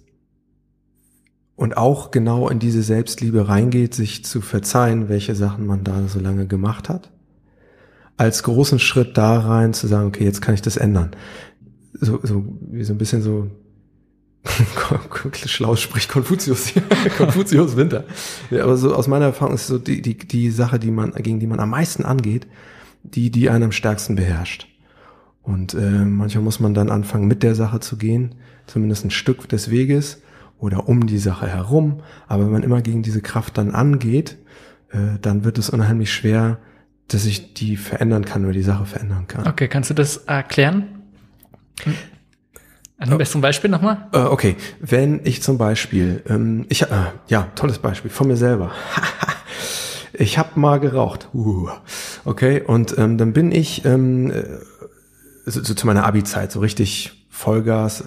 und auch genau in diese Selbstliebe reingeht, sich zu verzeihen, welche Sachen man da so lange gemacht hat als großen Schritt da rein zu sagen, okay, jetzt kann ich das ändern. So, so wie so ein bisschen so schlau spricht Konfuzius, Konfuzius Winter. Ja, aber so aus meiner Erfahrung ist so die, die, die Sache, die man, gegen die man am meisten angeht, die, die einen am stärksten beherrscht. Und äh, manchmal muss man dann anfangen, mit der Sache zu gehen, zumindest ein Stück des Weges oder um die Sache herum. Aber wenn man immer gegen diese Kraft dann angeht, äh, dann wird es unheimlich schwer, dass ich die verändern kann oder die Sache verändern kann. Okay, kannst du das erklären? Ein besseres Beispiel nochmal? Äh, okay, wenn ich zum Beispiel, ähm, ich, äh, ja, tolles Beispiel von mir selber. ich habe mal geraucht. Uh, okay, und ähm, dann bin ich ähm, äh, so, so zu meiner Abi-Zeit so richtig Vollgas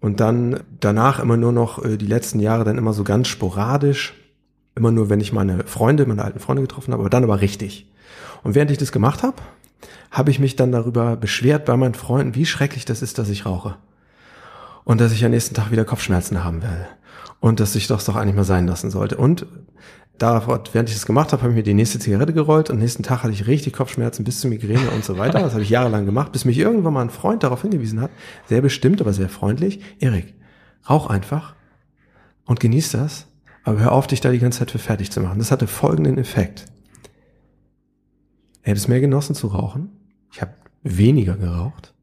und dann danach immer nur noch äh, die letzten Jahre dann immer so ganz sporadisch, immer nur, wenn ich meine Freunde, meine alten Freunde getroffen habe, aber dann aber richtig. Und während ich das gemacht habe, habe ich mich dann darüber beschwert bei meinen Freunden, wie schrecklich das ist, dass ich rauche. Und dass ich am nächsten Tag wieder Kopfschmerzen haben werde. Und dass ich das doch eigentlich mal sein lassen sollte. Und da, während ich das gemacht habe, habe ich mir die nächste Zigarette gerollt und nächsten Tag hatte ich richtig Kopfschmerzen bis zur Migräne und so weiter. Das habe ich jahrelang gemacht, bis mich irgendwann mal ein Freund darauf hingewiesen hat, sehr bestimmt, aber sehr freundlich, Erik, rauch einfach und genieß das, aber hör auf, dich da die ganze Zeit für fertig zu machen. Das hatte folgenden Effekt. Er hätte es mehr genossen zu rauchen. Ich habe weniger geraucht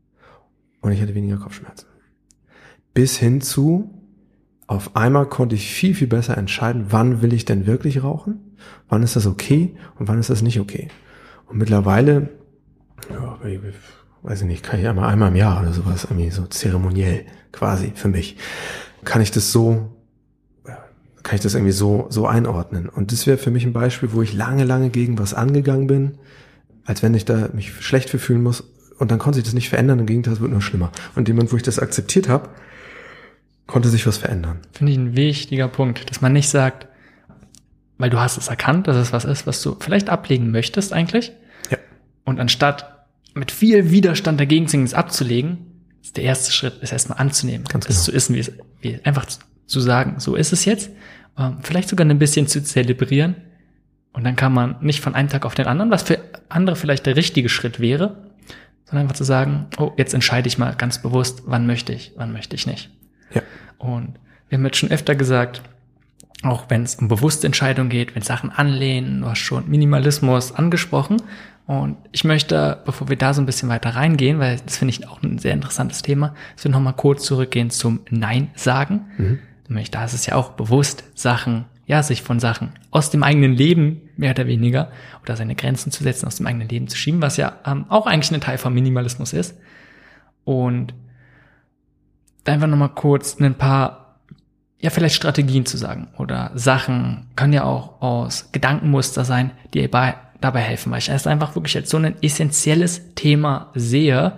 und ich hatte weniger Kopfschmerzen. Bis hin zu, auf einmal konnte ich viel, viel besser entscheiden, wann will ich denn wirklich rauchen, wann ist das okay und wann ist das nicht okay. Und mittlerweile, ja, weiß ich nicht, kann ich einmal, einmal im Jahr oder sowas, irgendwie so zeremoniell quasi für mich, kann ich das so kann ich das irgendwie so, so einordnen. Und das wäre für mich ein Beispiel, wo ich lange, lange gegen was angegangen bin, als wenn ich da mich schlecht für fühlen muss und dann konnte sich das nicht verändern, im Gegenteil, es wird nur schlimmer. Und in dem Moment, wo ich das akzeptiert habe, konnte sich was verändern. Finde ich ein wichtiger Punkt, dass man nicht sagt, weil du hast es erkannt, dass es was ist, was du vielleicht ablegen möchtest eigentlich. Ja. Und anstatt mit viel Widerstand dagegen zu es abzulegen, ist der erste Schritt, es erstmal anzunehmen. Ganz genau. Es zu wissen, wie es, wie, einfach zu sagen, so ist es jetzt. Ähm, vielleicht sogar ein bisschen zu zelebrieren und dann kann man nicht von einem Tag auf den anderen, was für andere vielleicht der richtige Schritt wäre, sondern einfach zu sagen, oh, jetzt entscheide ich mal ganz bewusst, wann möchte ich, wann möchte ich nicht. Ja. Und wir haben jetzt schon öfter gesagt, auch wenn es um bewusste Entscheidungen geht, wenn Sachen anlehnen, du hast schon Minimalismus angesprochen. Und ich möchte, bevor wir da so ein bisschen weiter reingehen, weil das finde ich auch ein sehr interessantes Thema, dass wir nochmal kurz zurückgehen zum Nein sagen. Mhm. Nämlich da ist es ja auch bewusst, Sachen ja, sich von Sachen aus dem eigenen Leben mehr oder weniger oder seine Grenzen zu setzen, aus dem eigenen Leben zu schieben, was ja ähm, auch eigentlich ein Teil vom Minimalismus ist. Und einfach nochmal kurz ein paar ja, vielleicht Strategien zu sagen oder Sachen können ja auch aus Gedankenmuster sein, die bei, dabei helfen, weil ich es einfach wirklich als so ein essentielles Thema sehe.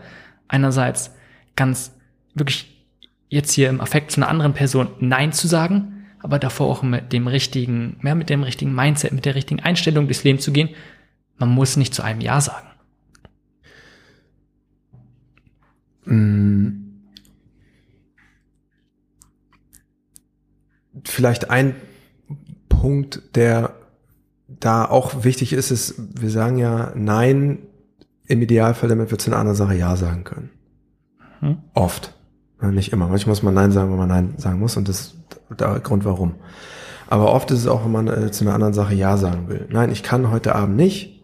Einerseits ganz wirklich jetzt hier im Affekt zu einer anderen Person Nein zu sagen, aber davor auch mit dem richtigen, mehr mit dem richtigen Mindset, mit der richtigen Einstellung des Lebens zu gehen. Man muss nicht zu einem Ja sagen. Mm. Vielleicht ein Punkt, der da auch wichtig ist, ist, wir sagen ja Nein im Idealfall, damit wir zu einer anderen Sache Ja sagen können. Hm? Oft. nicht immer. Manchmal muss man Nein sagen, wenn man Nein sagen muss und das ist der Grund warum. Aber oft ist es auch, wenn man äh, zu einer anderen Sache Ja sagen will. Nein, ich kann heute Abend nicht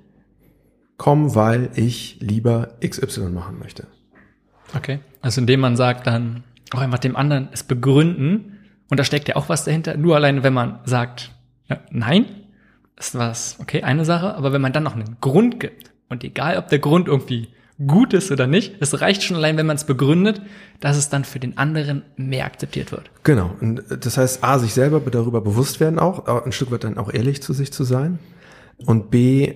kommen, weil ich lieber XY machen möchte. Okay. Also indem man sagt dann auch einfach dem anderen es begründen und da steckt ja auch was dahinter. Nur alleine, wenn man sagt ja, Nein, ist was, okay, eine Sache. Aber wenn man dann noch einen Grund gibt und egal, ob der Grund irgendwie gut ist oder nicht, es reicht schon allein, wenn man es begründet, dass es dann für den anderen mehr akzeptiert wird. Genau. Und das heißt, A, sich selber darüber bewusst werden auch, ein Stück weit dann auch ehrlich zu sich zu sein. Und B,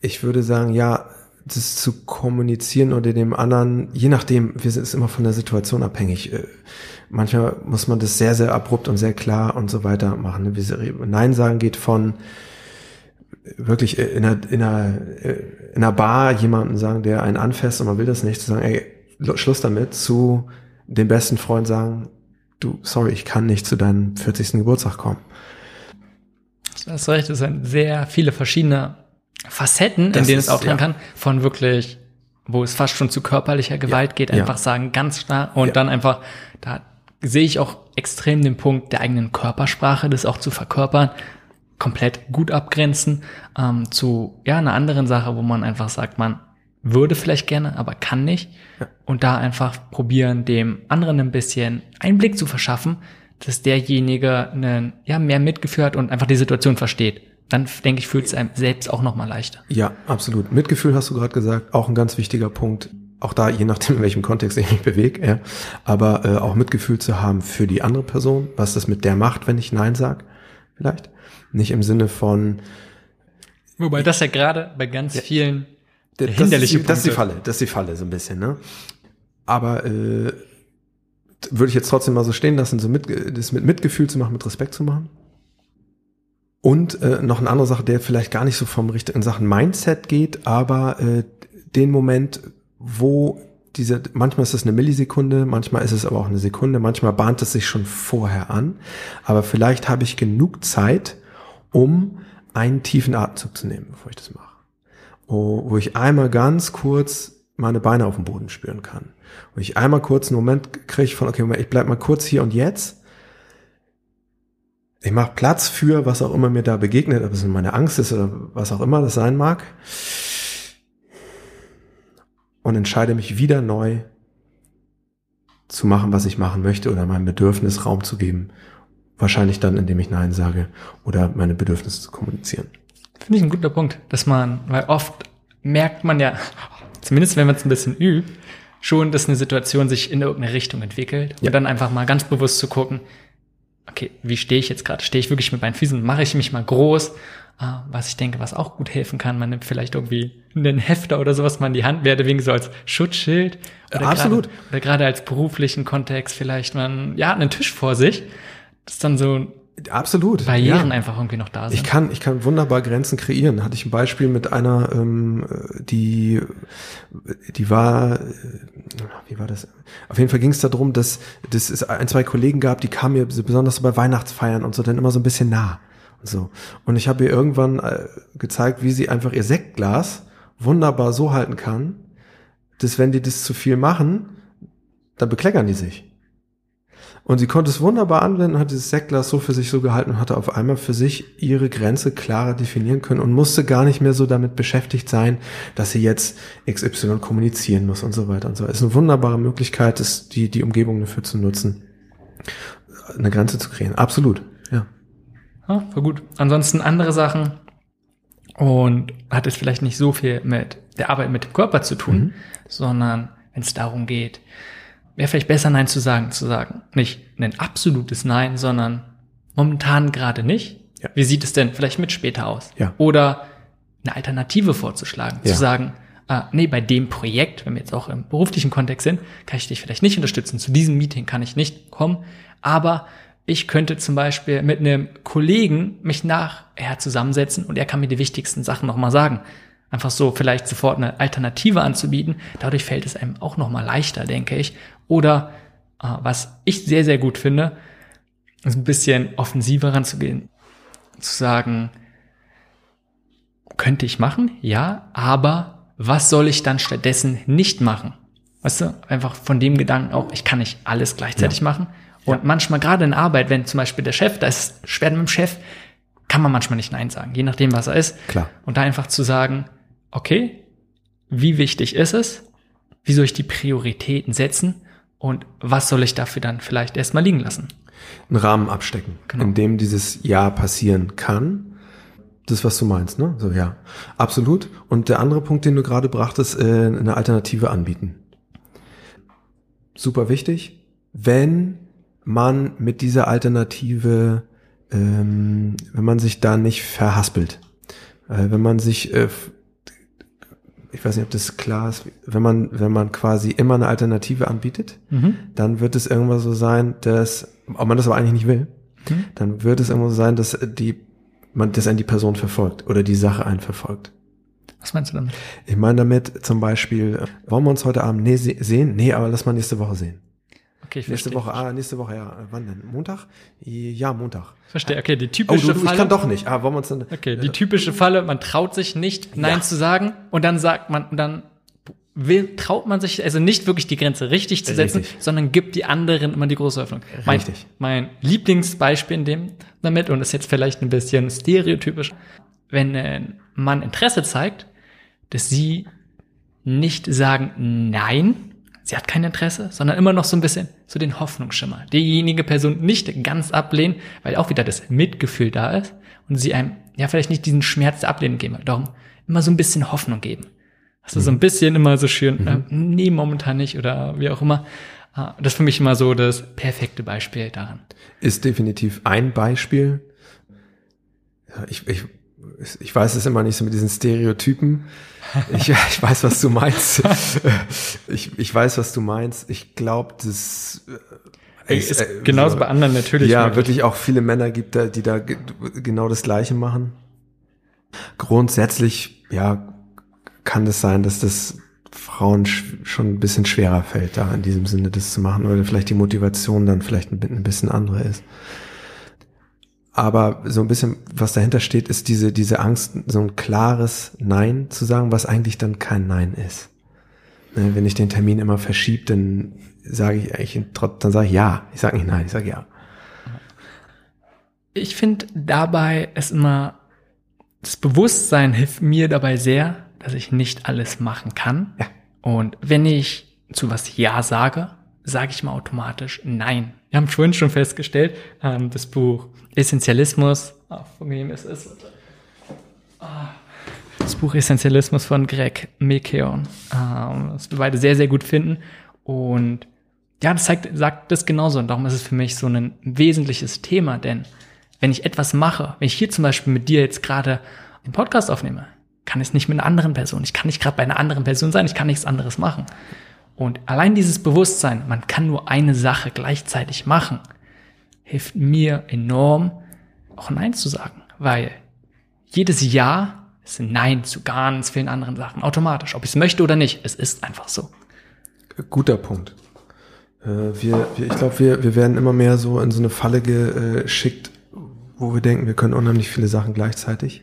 ich würde sagen, ja, das zu kommunizieren oder dem anderen, je nachdem, wir sind es immer von der Situation abhängig. Äh, manchmal muss man das sehr, sehr abrupt und sehr klar und so weiter machen. Nein sagen geht von wirklich in einer, in einer, in einer Bar jemanden sagen, der einen anfasst und man will das nicht, zu sagen, ey, Schluss damit, zu dem besten Freund sagen, du, sorry, ich kann nicht zu deinem 40. Geburtstag kommen. Du hast recht, es sind sehr viele verschiedene Facetten, das in denen ist, es auftreten ja. kann, von wirklich, wo es fast schon zu körperlicher Gewalt ja, geht, einfach sagen, ganz stark und dann einfach, da sehe ich auch extrem den Punkt der eigenen Körpersprache, das auch zu verkörpern, komplett gut abgrenzen ähm, zu ja einer anderen Sache, wo man einfach sagt, man würde vielleicht gerne, aber kann nicht. Ja. Und da einfach probieren, dem anderen ein bisschen Einblick zu verschaffen, dass derjenige einen, ja, mehr Mitgefühl hat und einfach die Situation versteht. Dann denke ich, fühlt es einem selbst auch nochmal leichter. Ja, absolut. Mitgefühl hast du gerade gesagt, auch ein ganz wichtiger Punkt. Auch da, je nachdem, in welchem Kontext ich mich bewege, ja. aber äh, auch Mitgefühl zu haben für die andere Person, was das mit der macht, wenn ich Nein sag, vielleicht. Nicht im Sinne von. Wobei das ja gerade bei ganz ja, vielen das hinderliche ist, Das ist die Falle, das ist die Falle so ein bisschen, ne? Aber äh, würde ich jetzt trotzdem mal so stehen lassen, so mit, das mit Mitgefühl zu machen, mit Respekt zu machen. Und äh, noch eine andere Sache, der vielleicht gar nicht so vom richtigen Sachen Mindset geht, aber äh, den Moment, wo diese, manchmal ist es eine Millisekunde, manchmal ist es aber auch eine Sekunde, manchmal bahnt es sich schon vorher an, aber vielleicht habe ich genug Zeit, um einen tiefen Atemzug zu nehmen, bevor ich das mache. Wo, wo ich einmal ganz kurz meine Beine auf dem Boden spüren kann. Wo ich einmal kurz einen Moment kriege von, okay, ich bleib mal kurz hier und jetzt. Ich mache Platz für, was auch immer mir da begegnet, ob es meine Angst ist oder was auch immer das sein mag. Und entscheide mich wieder neu zu machen, was ich machen möchte oder meinem Bedürfnis Raum zu geben Wahrscheinlich dann, indem ich Nein sage oder meine Bedürfnisse zu kommunizieren. Finde ich ein guter Punkt, dass man, weil oft merkt man ja, zumindest wenn man es ein bisschen übt, schon, dass eine Situation sich in irgendeine Richtung entwickelt ja. und dann einfach mal ganz bewusst zu gucken, okay, wie stehe ich jetzt gerade? Stehe ich wirklich mit meinen Füßen? Mache ich mich mal groß? Ah, was ich denke, was auch gut helfen kann, man nimmt vielleicht irgendwie einen Hefter oder sowas mal in die Hand, werde wegen so als Schutzschild. Oder Absolut. Grade, oder gerade als beruflichen Kontext vielleicht man, ja, einen Tisch vor sich dass dann so Absolut. Barrieren ja. einfach irgendwie noch da sind. Ich kann, ich kann wunderbar Grenzen kreieren. Hatte ich ein Beispiel mit einer, ähm, die, die war, äh, wie war das? Auf jeden Fall ging es darum, dass, dass es ein, zwei Kollegen gab, die kamen mir besonders so bei Weihnachtsfeiern und so dann immer so ein bisschen nah. Und so. Und ich habe ihr irgendwann äh, gezeigt, wie sie einfach ihr Sektglas wunderbar so halten kann, dass wenn die das zu viel machen, dann bekleckern die sich. Und sie konnte es wunderbar anwenden, hat dieses Sektglas so für sich so gehalten und hatte auf einmal für sich ihre Grenze klarer definieren können und musste gar nicht mehr so damit beschäftigt sein, dass sie jetzt XY kommunizieren muss und so weiter und so. Es ist eine wunderbare Möglichkeit, ist die, die Umgebung dafür zu nutzen, eine Grenze zu kreieren. Absolut, ja. Ja, war gut. Ansonsten andere Sachen und hat es vielleicht nicht so viel mit der Arbeit mit dem Körper zu tun, mhm. sondern wenn es darum geht, wäre vielleicht besser Nein zu sagen, zu sagen. Nicht ein absolutes Nein, sondern momentan gerade nicht. Ja. Wie sieht es denn vielleicht mit später aus? Ja. Oder eine Alternative vorzuschlagen, Ja. zu sagen, ah, nee, bei dem Projekt, wenn wir jetzt auch im beruflichen Kontext sind, kann ich dich vielleicht nicht unterstützen. Zu diesem Meeting kann ich nicht kommen, aber ich könnte zum Beispiel mit einem Kollegen mich nachher zusammensetzen und er kann mir die wichtigsten Sachen nochmal sagen. Einfach so vielleicht sofort eine Alternative anzubieten. Dadurch fällt es einem auch nochmal leichter, denke ich. Oder äh, was ich sehr, sehr gut finde, ist ein bisschen offensiver ranzugehen. Zu sagen, könnte ich machen, ja, aber was soll ich dann stattdessen nicht machen? Weißt du, einfach von dem Gedanken auch, ich kann nicht alles gleichzeitig Ja. machen. Und manchmal gerade in Arbeit, wenn zum Beispiel der Chef, da ist es schwer mit dem Chef, kann man manchmal nicht Nein sagen, je nachdem, was er ist. Klar. Und da einfach zu sagen, okay, wie wichtig ist es? Wie soll ich die Prioritäten setzen? Und was soll ich dafür dann vielleicht erstmal liegen lassen? einen Rahmen abstecken, Genau. in dem dieses Ja passieren kann. Das, was du meinst, ne? So, ja. Absolut. Und der andere Punkt, den du gerade brachtest, äh, eine Alternative anbieten. Super wichtig. Wenn man mit dieser Alternative, ähm, wenn man sich da nicht verhaspelt, äh, wenn man sich, äh, ich weiß nicht, ob das klar ist, wenn man, wenn man quasi immer eine Alternative anbietet, dann wird es irgendwann so sein, dass, ob man das aber eigentlich nicht will, Mhm. dann wird es irgendwann so sein, dass die, man, dass einen die Person verfolgt oder die Sache einen verfolgt. Was meinst du damit? Ich meine damit zum Beispiel, wollen wir uns heute Abend nee, se sehen? Nee, aber lass mal nächste Woche sehen. Okay, ich Nächste verstehe. Woche, ah, nächste Woche, ja, äh, wann denn? Montag? Ja, Montag. Verstehe, okay, die Oh, typische du, du, ich Falle. kann doch nicht. Ah, wollen wir uns dann, Okay, die typische Falle, man traut sich nicht, Nein Ja. zu sagen und dann sagt man, und dann will, traut man sich also nicht wirklich die Grenze richtig zu setzen, Richtig. sondern gibt die anderen immer die große Öffnung. Mein, Richtig. mein Lieblingsbeispiel in dem damit, und ist jetzt vielleicht ein bisschen stereotypisch, wenn ein Mann Interesse zeigt, dass sie nicht sagen Nein, sie hat kein Interesse, sondern immer noch so ein bisschen so den Hoffnungsschimmer. Diejenige Person nicht ganz ablehnen, weil auch wieder das Mitgefühl da ist und sie einem ja vielleicht nicht diesen Schmerz der Ablehnung geben. Darum immer so ein bisschen Hoffnung geben. Also so ein bisschen immer so schön, äh, nee, momentan nicht oder wie auch immer. Ah, Das ist für mich immer so das perfekte Beispiel daran. ist definitiv ein Beispiel. Ja, ich, ich, ich weiß es immer nicht so mit diesen Stereotypen. Ich, ich weiß, was du meinst. Ich, ich weiß, was du meinst. Ich glaube, das äh, Ist äh, genauso so- bei anderen natürlich. Ja, möglich. wirklich auch viele Männer gibt, da, die da ge- genau das Gleiche machen. Grundsätzlich, ja, kann es sein, dass das Frauen sch- schon ein bisschen schwerer fällt, da in diesem Sinne das zu machen, oder vielleicht die Motivation dann vielleicht ein bisschen andere ist. Aber so ein bisschen, was dahinter steht, ist diese, diese Angst, so ein klares Nein zu sagen, was eigentlich dann kein Nein ist. Ne, Wenn ich den Termin immer verschiebe, dann sage ich eigentlich, dann sage ich ja. Ich sage nicht nein, ich sage ja. Ich finde dabei ist immer, das Bewusstsein hilft mir dabei sehr, dass ich nicht alles machen kann. Ja. Und wenn ich zu was Ja sage, sage ich mal automatisch Nein. Wir haben vorhin schon festgestellt, ähm, das Buch Essentialismus, ah, von wem ist es? Ah, Das Buch Essentialismus von Greg Mekeon, ähm, das wir beide sehr, sehr gut finden. Und ja, das zeigt, sagt das genauso. Und darum ist es für mich so ein wesentliches Thema, denn wenn ich etwas mache, wenn ich hier zum Beispiel mit dir jetzt gerade den Podcast aufnehme, kann ich es nicht mit einer anderen Person. Ich kann nicht gerade bei einer anderen Person sein, ich kann nichts anderes machen. Und allein dieses Bewusstsein, man kann nur eine Sache gleichzeitig machen, hilft mir enorm, auch Nein zu sagen. Weil jedes Ja ist ein Nein zu ganz vielen anderen Sachen. Automatisch. Ob ich es möchte oder nicht. Es ist einfach so. Guter Punkt. Äh, wir, wir, ich glaube, wir, wir werden immer mehr so in so eine Falle geschickt, wo wir denken, wir können unheimlich viele Sachen gleichzeitig.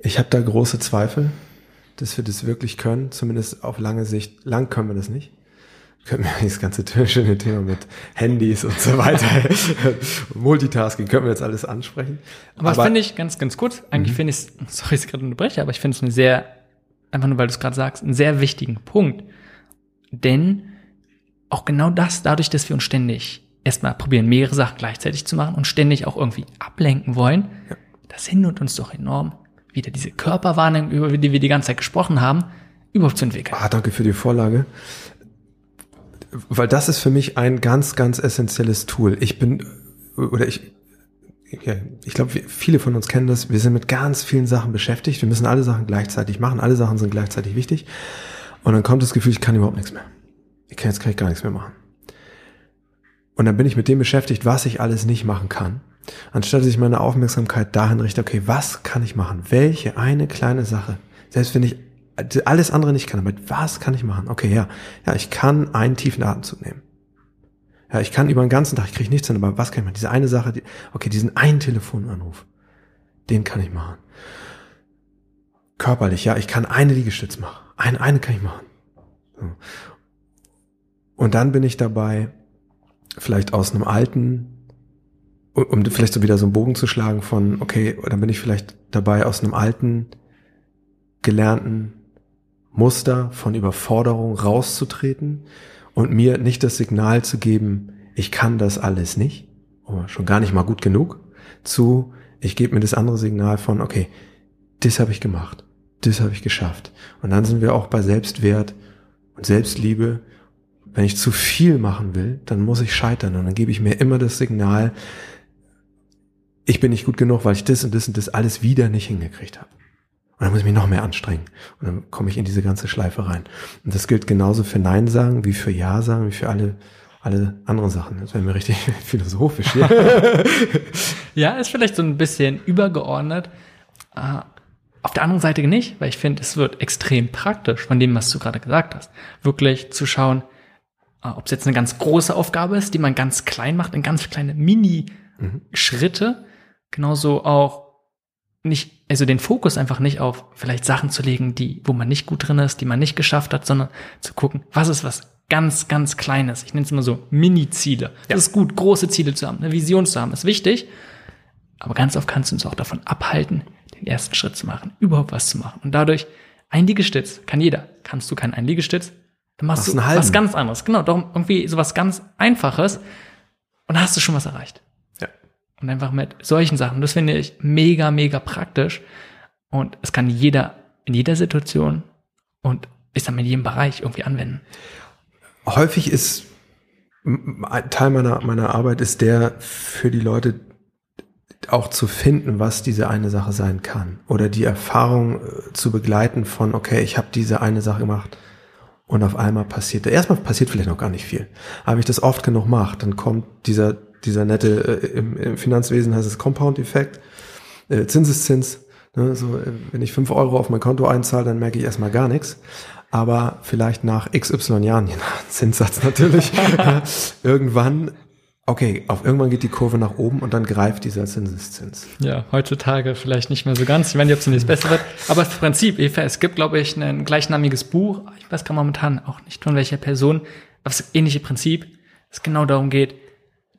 Ich habe da große Zweifel, dass wir das wirklich können, zumindest auf lange Sicht. Lang können wir das nicht. Können wir das ganze schöne Thema mit Handys und so weiter, Multitasking, können wir jetzt alles ansprechen. Aber, das finde ich ganz, ganz kurz. Eigentlich finde ich es, sorry, ich gerade unterbreche, aber ich finde es eine sehr, einfach nur weil du es gerade sagst, einen sehr wichtigen Punkt. Denn auch genau das, dadurch, dass wir uns ständig erstmal probieren, mehrere Sachen gleichzeitig zu machen und ständig auch irgendwie ablenken wollen, das hindert uns doch enorm, wieder diese Körperwahrnehmung, über die wir die ganze Zeit gesprochen haben, überhaupt zu entwickeln. Ah, danke für die Vorlage. weil das ist für mich ein ganz, ganz essentielles Tool. Ich bin, oder ich, ja, ich glaube, viele von uns kennen das. Wir sind mit ganz vielen Sachen beschäftigt. Wir müssen alle Sachen gleichzeitig machen. Alle Sachen sind gleichzeitig wichtig. Und dann kommt das Gefühl, ich kann überhaupt nichts mehr. Ich kann jetzt kann ich gar nichts mehr machen. Und dann bin ich mit dem beschäftigt, was ich alles nicht machen kann. Anstatt dass ich meine Aufmerksamkeit dahin richte, okay, was kann ich machen? Welche eine kleine Sache? Selbst wenn ich alles andere nicht kann, aber was kann ich machen? Okay, ja, ja, ich kann einen tiefen Atemzug nehmen. Ja, ich kann über den ganzen Tag, ich kriege nichts hin, aber was kann ich machen? Diese eine Sache, die, okay, diesen einen Telefonanruf, den kann ich machen. Körperlich, ja, ich kann eine Liegestütz machen. Eine, eine kann ich machen. Und dann bin ich dabei, vielleicht aus einem alten, um vielleicht so wieder so einen Bogen zu schlagen von, okay, dann bin ich vielleicht dabei, aus einem alten, gelernten Muster von Überforderung rauszutreten und mir nicht das Signal zu geben, ich kann das alles nicht, oder schon gar nicht mal gut genug, zu, ich gebe mir das andere Signal von, okay, das habe ich gemacht, das habe ich geschafft. Und dann sind wir auch bei Selbstwert und Selbstliebe. Wenn ich zu viel machen will, dann muss ich scheitern und dann gebe ich mir immer das Signal, ich bin nicht gut genug, weil ich das und das und das alles wieder nicht hingekriegt habe. Und dann muss ich mich noch mehr anstrengen. Und dann komme ich in diese ganze Schleife rein. Und das gilt genauso für Nein sagen, wie für Ja sagen, wie für alle, alle anderen Sachen. Das wäre mir richtig philosophisch hier. ja, ist vielleicht so ein bisschen übergeordnet. Uh, auf der anderen Seite nicht, weil ich finde, es wird extrem praktisch von dem, was du gerade gesagt hast. Wirklich zu schauen, uh, ob es jetzt eine ganz große Aufgabe ist, die man ganz klein macht, in ganz kleine Mini-Schritte. Genauso auch nicht, also den Fokus einfach nicht auf vielleicht Sachen zu legen, die, wo man nicht gut drin ist, die man nicht geschafft hat, sondern zu gucken, was ist was ganz, ganz Kleines. Ich nenne es immer so Mini-Ziele. Ja. Es ist gut, große Ziele zu haben, eine Vision zu haben, ist wichtig. Aber ganz oft kannst du uns auch davon abhalten, den ersten Schritt zu machen, überhaupt was zu machen. Und dadurch, ein Liegestütz kann jeder. Kannst du keinen ein Liegestütz, dann machst was du was ganz anderes. Genau, darum irgendwie sowas ganz Einfaches. Und dann hast du schon was erreicht. Und einfach mit solchen Sachen. Das finde ich mega, mega praktisch. Und es kann jeder in jeder Situation und ist dann in jedem Bereich irgendwie anwenden. Häufig ist ein Teil meiner, meiner Arbeit ist der für die Leute auch zu finden, was diese eine Sache sein kann. Oder die Erfahrung äh, zu begleiten von, okay, ich habe diese eine Sache gemacht und auf einmal passiert. Erstmal passiert vielleicht noch gar nicht viel. Aber wenn ich das oft genug mache, dann kommt dieser dieser nette, äh, im, im Finanzwesen heißt es Compound-Effekt, äh, Zinseszins. Ne, so, äh, wenn ich fünf Euro auf mein Konto einzahle, dann merke ich erstmal gar nichts. Aber vielleicht nach XY Jahren, je nach Zinssatz natürlich, irgendwann okay, auf irgendwann geht die Kurve nach oben und dann greift dieser Zinseszins. Ja, heutzutage vielleicht nicht mehr so ganz. Ich nicht, ob es nicht besser wird. Aber das Prinzip, Eva, es gibt, glaube ich, ein gleichnamiges Buch. Ich weiß gar momentan auch nicht von welcher Person. Aber das ähnliche Prinzip, es genau darum geht,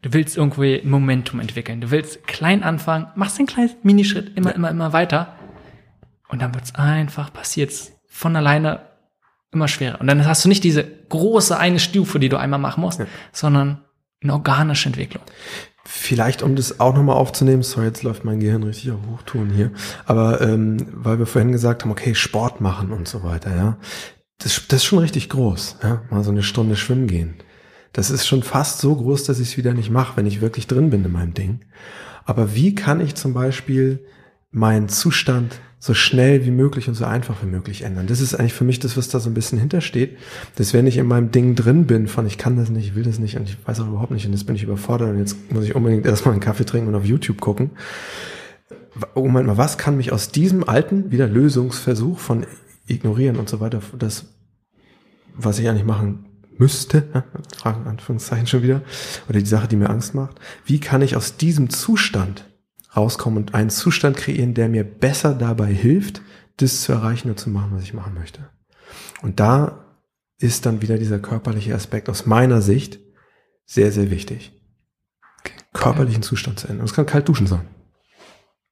Du willst irgendwie Momentum entwickeln. Du willst klein anfangen, machst einen kleinen Minischritt immer, ja. immer, immer weiter. Und dann wird's einfach, passiert's von alleine immer schwerer. Und dann hast du nicht diese große eine Stufe, die du einmal machen musst, ja. sondern eine organische Entwicklung. Vielleicht, um das auch nochmal aufzunehmen, sorry, jetzt läuft mein Gehirn richtig auf Hochtouren hier, aber ähm, weil wir vorhin gesagt haben, okay, Sport machen und so weiter, ja, das, das ist schon richtig groß, ja, mal so eine Stunde schwimmen gehen. Das ist schon fast so groß, dass ich es wieder nicht mache, wenn ich wirklich drin bin in meinem Ding. Aber wie kann ich zum Beispiel meinen Zustand so schnell wie möglich und so einfach wie möglich ändern? Das ist eigentlich für mich das, was da so ein bisschen hintersteht. Dass wenn ich in meinem Ding drin bin, von ich kann das nicht, ich will das nicht und ich weiß auch überhaupt nicht und jetzt bin ich überfordert und jetzt muss ich unbedingt erstmal einen Kaffee trinken und auf YouTube gucken. Oh, Moment mal, was kann mich aus diesem alten, wieder Lösungsversuch von ignorieren und so weiter, das, was ich eigentlich machen müsste, Fragen Anführungszeichen schon wieder, oder die Sache, die mir Angst macht, wie kann ich aus diesem Zustand rauskommen und einen Zustand kreieren, der mir besser dabei hilft, das zu erreichen und zu machen, was ich machen möchte. Und da ist dann wieder dieser körperliche Aspekt aus meiner Sicht sehr, sehr wichtig. Körperlichen Zustand zu ändern. Das kann kalt duschen sein.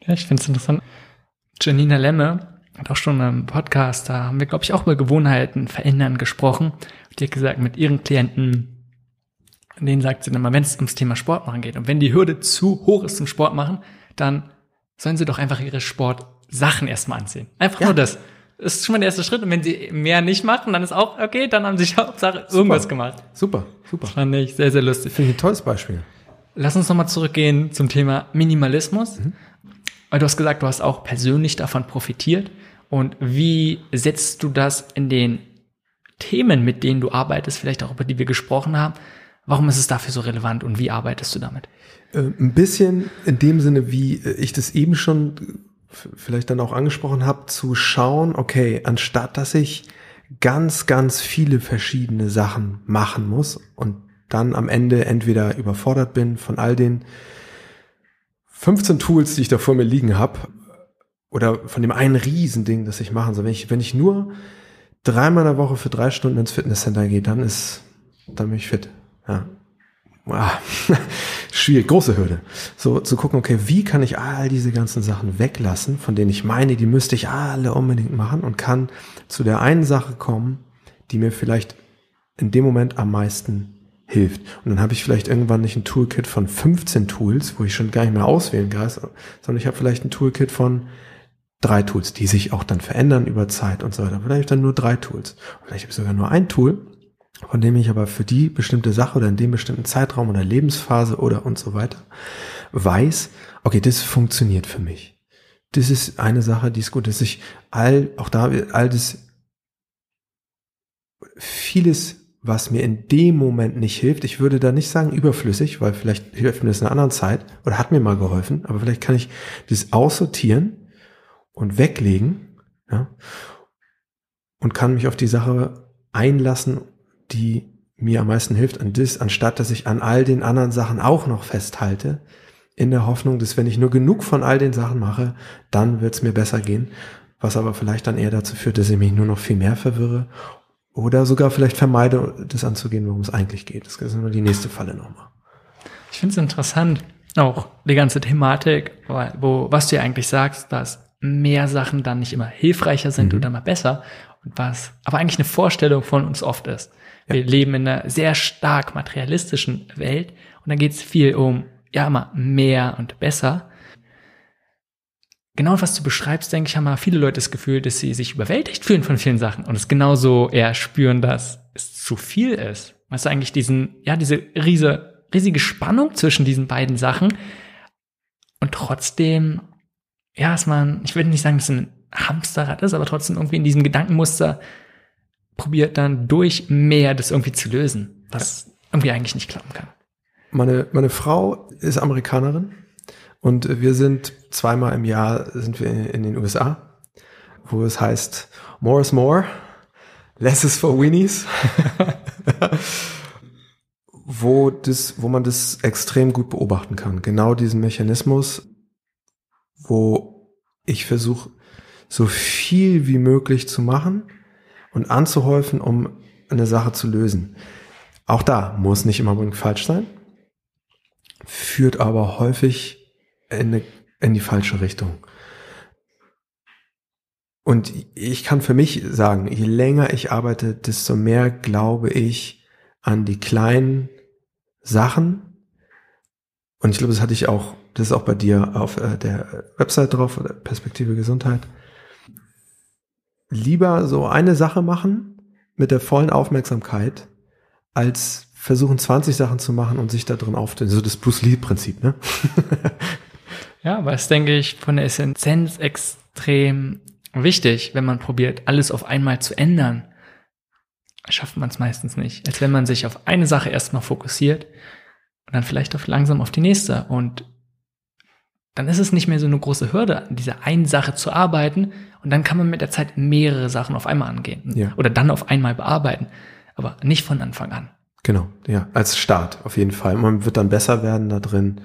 Ja, ich finde es interessant. Janina Lemme hat auch schon im Podcast, da haben wir, glaube ich, auch über Gewohnheiten verändern gesprochen. Hat gesagt, mit ihren Klienten, denen sagt sie dann mal, wenn es ums Thema Sport machen geht und wenn die Hürde zu hoch ist zum Sport machen, dann sollen sie doch einfach ihre Sportsachen erstmal anziehen. Einfach ja. nur das. ist schon mal der erste Schritt. Und wenn sie mehr nicht machen, dann ist auch okay, dann haben sie Hauptsache irgendwas gemacht. Super, super. Fand ich sehr, sehr lustig. Finde ich ein tolles Beispiel. Lass uns nochmal zurückgehen zum Thema Minimalismus. Mhm. Weil du hast gesagt, du hast auch persönlich davon profitiert. Und wie setzt du das in den Themen, mit denen du arbeitest, vielleicht auch über die wir gesprochen haben? Warum ist es dafür so relevant und wie arbeitest du damit? Äh, ein bisschen in dem Sinne, wie ich das eben schon vielleicht dann auch angesprochen habe, zu schauen, okay, anstatt dass ich ganz, ganz viele verschiedene Sachen machen muss und dann am Ende entweder überfordert bin von all den 15 Tools, die ich da vor mir liegen habe, oder von dem einen Riesending, das ich machen soll. Wenn ich, wenn ich nur dreimal in der Woche für drei Stunden ins Fitnesscenter gehe, dann ist, dann bin ich fit. Ja. Ah, schwierig, große Hürde. So zu gucken, okay, wie kann ich all diese ganzen Sachen weglassen, von denen ich meine, die müsste ich alle unbedingt machen und kann zu der einen Sache kommen, die mir vielleicht in dem Moment am meisten hilft. Und dann habe ich vielleicht irgendwann nicht ein Toolkit von 15 Tools, wo ich schon gar nicht mehr auswählen kann, sondern ich habe vielleicht ein Toolkit von drei Tools, die sich auch dann verändern über Zeit und so weiter. Vielleicht dann nur drei Tools. Vielleicht habe ich sogar nur ein Tool, von dem ich aber für die bestimmte Sache oder in dem bestimmten Zeitraum oder Lebensphase oder und so weiter weiß, okay, das funktioniert für mich. Das ist eine Sache, die ist gut, dass ich all, auch da, all das, vieles, was mir in dem Moment nicht hilft, ich würde da nicht sagen überflüssig, weil vielleicht hilft mir das in einer anderen Zeit oder hat mir mal geholfen, aber vielleicht kann ich das aussortieren und weglegen, ja, und kann mich auf die Sache einlassen die mir am meisten hilft, an das, anstatt dass ich an all den anderen Sachen auch noch festhalte, in der Hoffnung, dass wenn ich nur genug von all den Sachen mache, dann wird es mir besser gehen, was aber vielleicht dann eher dazu führt, dass ich mich nur noch viel mehr verwirre oder sogar vielleicht vermeide, das anzugehen, worum es eigentlich geht. Das ist nur die nächste Falle nochmal. Ich finde es interessant, auch die ganze Thematik, wo, was du ja eigentlich sagst, dass mehr Sachen dann nicht immer hilfreicher sind mhm. oder mal besser und was aber eigentlich eine Vorstellung von uns oft ist. Ja. Wir leben in einer sehr stark materialistischen Welt und da geht es viel um, ja, immer mehr und besser. Genau was du beschreibst, denke ich, haben viele Leute das Gefühl, dass sie sich überwältigt fühlen von vielen Sachen und es genauso eher spüren, dass es zu viel ist. Weißt du, eigentlich diesen, ja, diese riese, riesige Spannung zwischen diesen beiden Sachen und trotzdem, ja, ist man, ich würde nicht sagen, dass es ein Hamsterrad ist, aber trotzdem irgendwie in diesem Gedankenmuster probiert dann durch mehr das irgendwie zu lösen, was irgendwie eigentlich nicht klappen kann. Meine, meine Frau ist Amerikanerin und wir sind zweimal im Jahr sind wir in den USA, wo es heißt more is more, less is for weenies. wo das, wo man das extrem gut beobachten kann. Genau diesen Mechanismus, wo ich versuche, so viel wie möglich zu machen und anzuhäufen, um eine Sache zu lösen. Auch da muss nicht immer unbedingt falsch sein, führt aber häufig in, eine, in die falsche Richtung. Und ich kann für mich sagen, je länger ich arbeite, desto mehr glaube ich an die kleinen Sachen. Und ich glaube, das hatte ich auch, das ist auch bei dir auf äh, der Website drauf, Perspektive Gesundheit lieber so eine Sache machen mit der vollen Aufmerksamkeit, als versuchen 20 Sachen zu machen und sich da drin aufzunehmen. So das Bruce Lee-Prinzip, ne? ja, es denke ich von der Essenz extrem wichtig, wenn man probiert, alles auf einmal zu ändern. Schafft man es meistens nicht. Als wenn man sich auf eine Sache erstmal fokussiert und dann vielleicht auch langsam auf die nächste. Und dann ist es nicht mehr so eine große Hürde, an dieser einen Sache zu arbeiten, und dann kann man mit der Zeit mehrere Sachen auf einmal angehen. Ja. Oder dann auf einmal bearbeiten. Aber nicht von Anfang an. Genau, ja, als Start auf jeden Fall. Man wird dann besser werden da drin.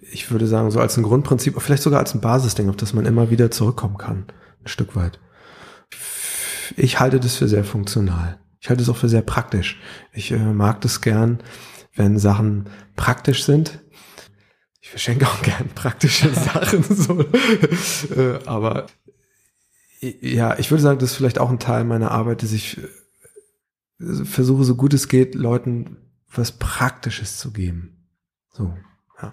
Ich würde sagen, so als ein Grundprinzip, vielleicht sogar als ein Basisding, auf das man immer wieder zurückkommen kann. Ein Stück weit. Ich halte das für sehr funktional. Ich halte es auch für sehr praktisch. Ich äh, mag das gern, wenn Sachen praktisch sind. Ich verschenke auch gern praktische Sachen, so. äh, aber ja, ich würde sagen, das ist vielleicht auch ein Teil meiner Arbeit, dass ich äh, versuche, so gut es geht, Leuten was Praktisches zu geben. So, ja.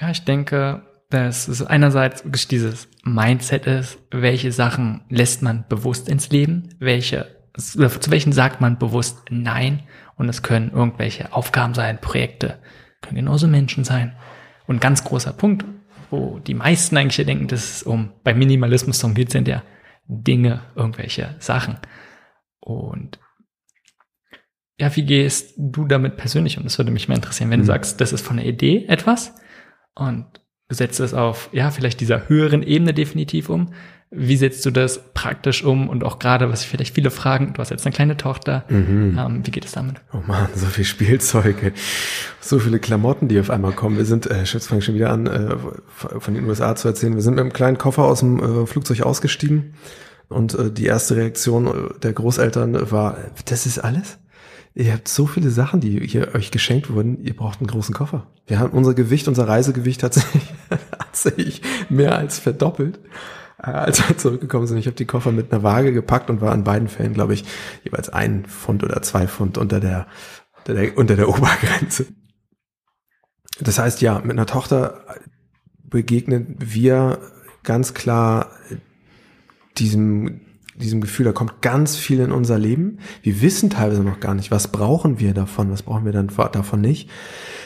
Ja, ich denke, dass es einerseits dieses Mindset ist, welche Sachen lässt man bewusst ins Leben, welche, zu welchen sagt man bewusst Nein und es können irgendwelche Aufgaben sein, Projekte, können genauso Menschen sein. Und ganz großer Punkt, wo die meisten eigentlich denken, dass es um, bei Minimalismus darum geht, sind ja Dinge, irgendwelche Sachen. Und ja, wie gehst du damit persönlich um? Das würde mich mal interessieren, wenn mhm. du sagst, das ist von der Idee etwas und du setzt es auf, ja, vielleicht dieser höheren Ebene definitiv um. Wie setzt du das praktisch um? Und auch gerade, was vielleicht viele fragen, du hast jetzt eine kleine Tochter, mhm. ähm, wie geht es damit? Oh man, so viel Spielzeuge, so viele Klamotten, die auf einmal kommen. Wir sind, äh, Schütz fange schon wieder an, äh, von den USA zu erzählen. Wir sind mit einem kleinen Koffer aus dem äh, Flugzeug ausgestiegen und äh, die erste Reaktion äh, der Großeltern war, das ist alles? Ihr habt so viele Sachen, die hier euch geschenkt wurden, ihr braucht einen großen Koffer. Wir haben unser Gewicht, unser Reisegewicht hat sich, hat sich mehr als verdoppelt, als wir zurückgekommen sind. Ich habe die Koffer mit einer Waage gepackt und war in beiden Fällen, glaube ich, jeweils ein Pfund oder zwei Pfund unter der, unter der, unter der Obergrenze. Das heißt, ja, mit einer Tochter begegnen wir ganz klar diesem diesem Gefühl, da kommt ganz viel in unser Leben. Wir wissen teilweise noch gar nicht, was brauchen wir davon, was brauchen wir dann davon nicht.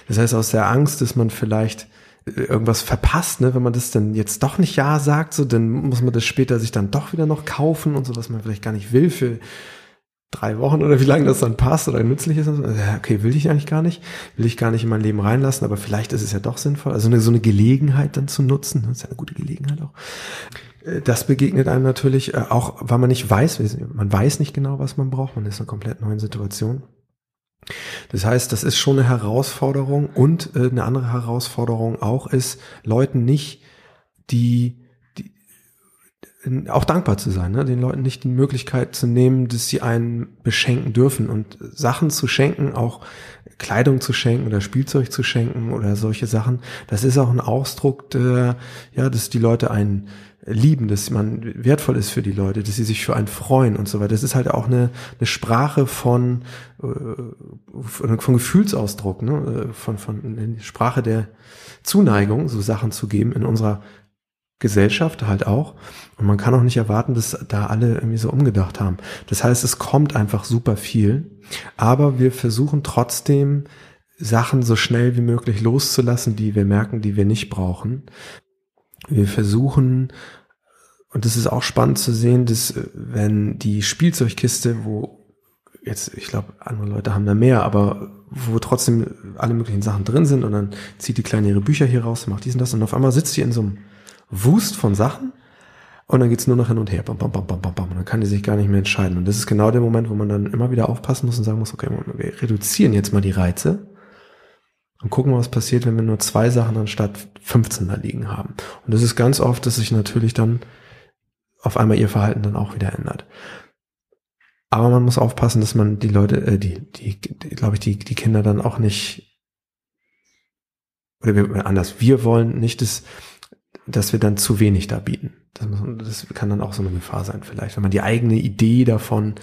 Das heißt, aus der Angst, dass man vielleicht äh, irgendwas verpasst, ne, wenn man das dann jetzt doch nicht ja sagt, so, dann muss man das später sich dann doch wieder noch kaufen und so, was man vielleicht gar nicht will für drei Wochen oder wie lange das dann passt oder nützlich ist. Also, okay, will ich eigentlich gar nicht, will ich gar nicht in mein Leben reinlassen, aber vielleicht ist es ja doch sinnvoll. Also eine, so eine Gelegenheit dann zu nutzen, das ist ja eine gute Gelegenheit auch. Äh, das begegnet einem natürlich äh, auch, weil man nicht weiß, man weiß nicht genau, was man braucht, man ist in einer komplett neuen Situation. Das heißt, das ist schon eine Herausforderung und äh, eine andere Herausforderung auch ist, Leuten nicht die, die auch dankbar zu sein, ne? den Leuten nicht die Möglichkeit zu nehmen, dass sie einen beschenken dürfen und Sachen zu schenken, auch Kleidung zu schenken oder Spielzeug zu schenken oder solche Sachen, das ist auch ein Ausdruck, der, ja, dass die Leute einen lieben, dass man wertvoll ist für die Leute, dass sie sich für einen freuen und so weiter. Das ist halt auch eine, eine Sprache von, äh, von Gefühlsausdruck, ne? von, von eine Sprache der Zuneigung, so Sachen zu geben in unserer Gesellschaft halt auch. Und man kann auch nicht erwarten, dass da alle irgendwie so umgedacht haben. Das heißt, es kommt einfach super viel, aber wir versuchen trotzdem, Sachen so schnell wie möglich loszulassen, die wir merken, die wir nicht brauchen, wir versuchen, und das ist auch spannend zu sehen, dass äh, wenn die Spielzeugkiste, wo jetzt, ich glaube, andere Leute haben da mehr, aber wo trotzdem alle möglichen Sachen drin sind und dann zieht die Kleine ihre Bücher hier raus, macht dies und das und auf einmal sitzt sie in so einem Wust von Sachen und dann geht's nur noch hin und her, bam, bam, bam, bam, bam, bam, und dann kann die sich gar nicht mehr entscheiden. Und das ist genau der Moment, wo man dann immer wieder aufpassen muss und sagen muss, okay, wir reduzieren jetzt mal die Reize und gucken, was passiert, wenn wir nur zwei Sachen anstatt 15 da liegen haben. Und das ist ganz oft, dass sich natürlich dann auf einmal ihr Verhalten dann auch wieder ändert. Aber man muss aufpassen, dass man die Leute, äh, die, die, die glaube ich, die, die Kinder dann auch nicht, oder wir, anders, wir wollen nicht, dass, dass wir dann zu wenig da bieten. Das, das kann dann auch so eine Gefahr sein vielleicht, wenn man die eigene Idee davon,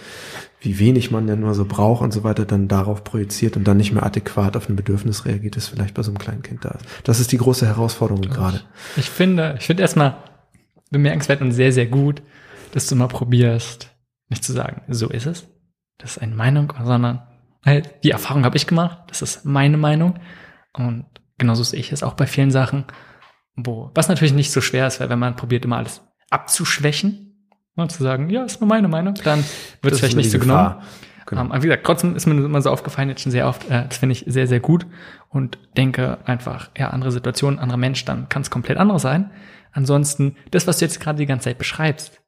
wie wenig man denn nur so braucht und so weiter, dann darauf projiziert und dann nicht mehr adäquat auf ein Bedürfnis reagiert, das vielleicht bei so einem kleinen Kind da ist. Das ist die große Herausforderung ich, gerade. Ich finde, ich finde erstmal bemerkenswert und sehr, sehr gut, dass du mal probierst, nicht zu sagen, so ist es, das ist eine Meinung, sondern halt, die Erfahrung habe ich gemacht, das ist meine Meinung und genauso sehe ich es auch bei vielen Sachen wo, was natürlich nicht so schwer ist, weil wenn man probiert immer alles abzuschwächen und ne, zu sagen, ja, ist nur meine Meinung, dann wird es vielleicht nicht so genommen. Genau. Ähm, wie gesagt, trotzdem ist mir immer so aufgefallen, jetzt schon sehr oft, äh, das finde ich sehr, sehr gut und denke einfach, ja, andere Situationen, andere Mensch, dann kann es komplett anders sein. Ansonsten, das, was du jetzt gerade die ganze Zeit beschreibst,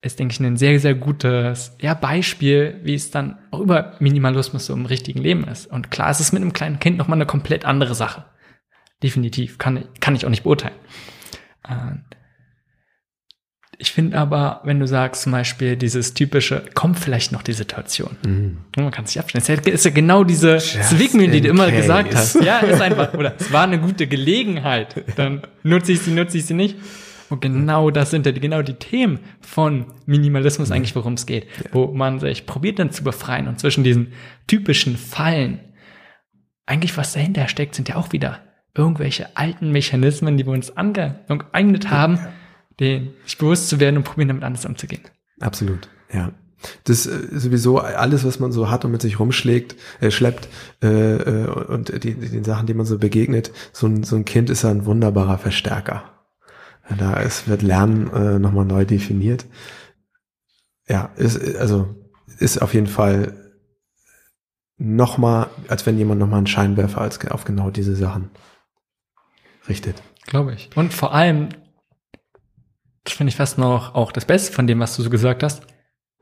ist, denke ich, ein sehr, sehr gutes ja, Beispiel, wie es dann auch über Minimalismus so im richtigen Leben ist. Und klar, es ist mit einem kleinen Kind nochmal eine komplett andere Sache. Definitiv. Kann, kann ich auch nicht beurteilen. Ähm, ich finde aber, wenn du sagst zum Beispiel dieses typische, kommt vielleicht noch die Situation. Mhm. Man kann sich abstellen. Es ist ja genau diese Zwickmühle, die du immer case. gesagt hast. Ja, ist einfach, oder es war eine gute Gelegenheit. Dann nutze ich sie, nutze ich sie nicht. Und genau das sind ja die, genau die Themen von Minimalismus eigentlich, worum es geht. Ja. Wo man sich probiert dann zu befreien und zwischen diesen typischen Fallen eigentlich was dahinter steckt, sind ja auch wieder irgendwelche alten Mechanismen, die wir uns angeeignet haben, ja. Den sich bewusst zu werden und probieren, damit anders umzugehen. Absolut, ja. Das äh, sowieso alles, was man so hat und mit sich rumschlägt, äh, schleppt äh, äh, und die, die, den Sachen, die man so begegnet, so ein, so ein Kind ist ja ein wunderbarer Verstärker. Da ist, wird Lernen äh, nochmal neu definiert. Ja, ist, also ist auf jeden Fall nochmal, als wenn jemand nochmal einen Scheinwerfer als, auf genau diese Sachen richtet. Glaube ich. Und vor allem, das finde ich fast noch auch das Beste von dem, was du so gesagt hast,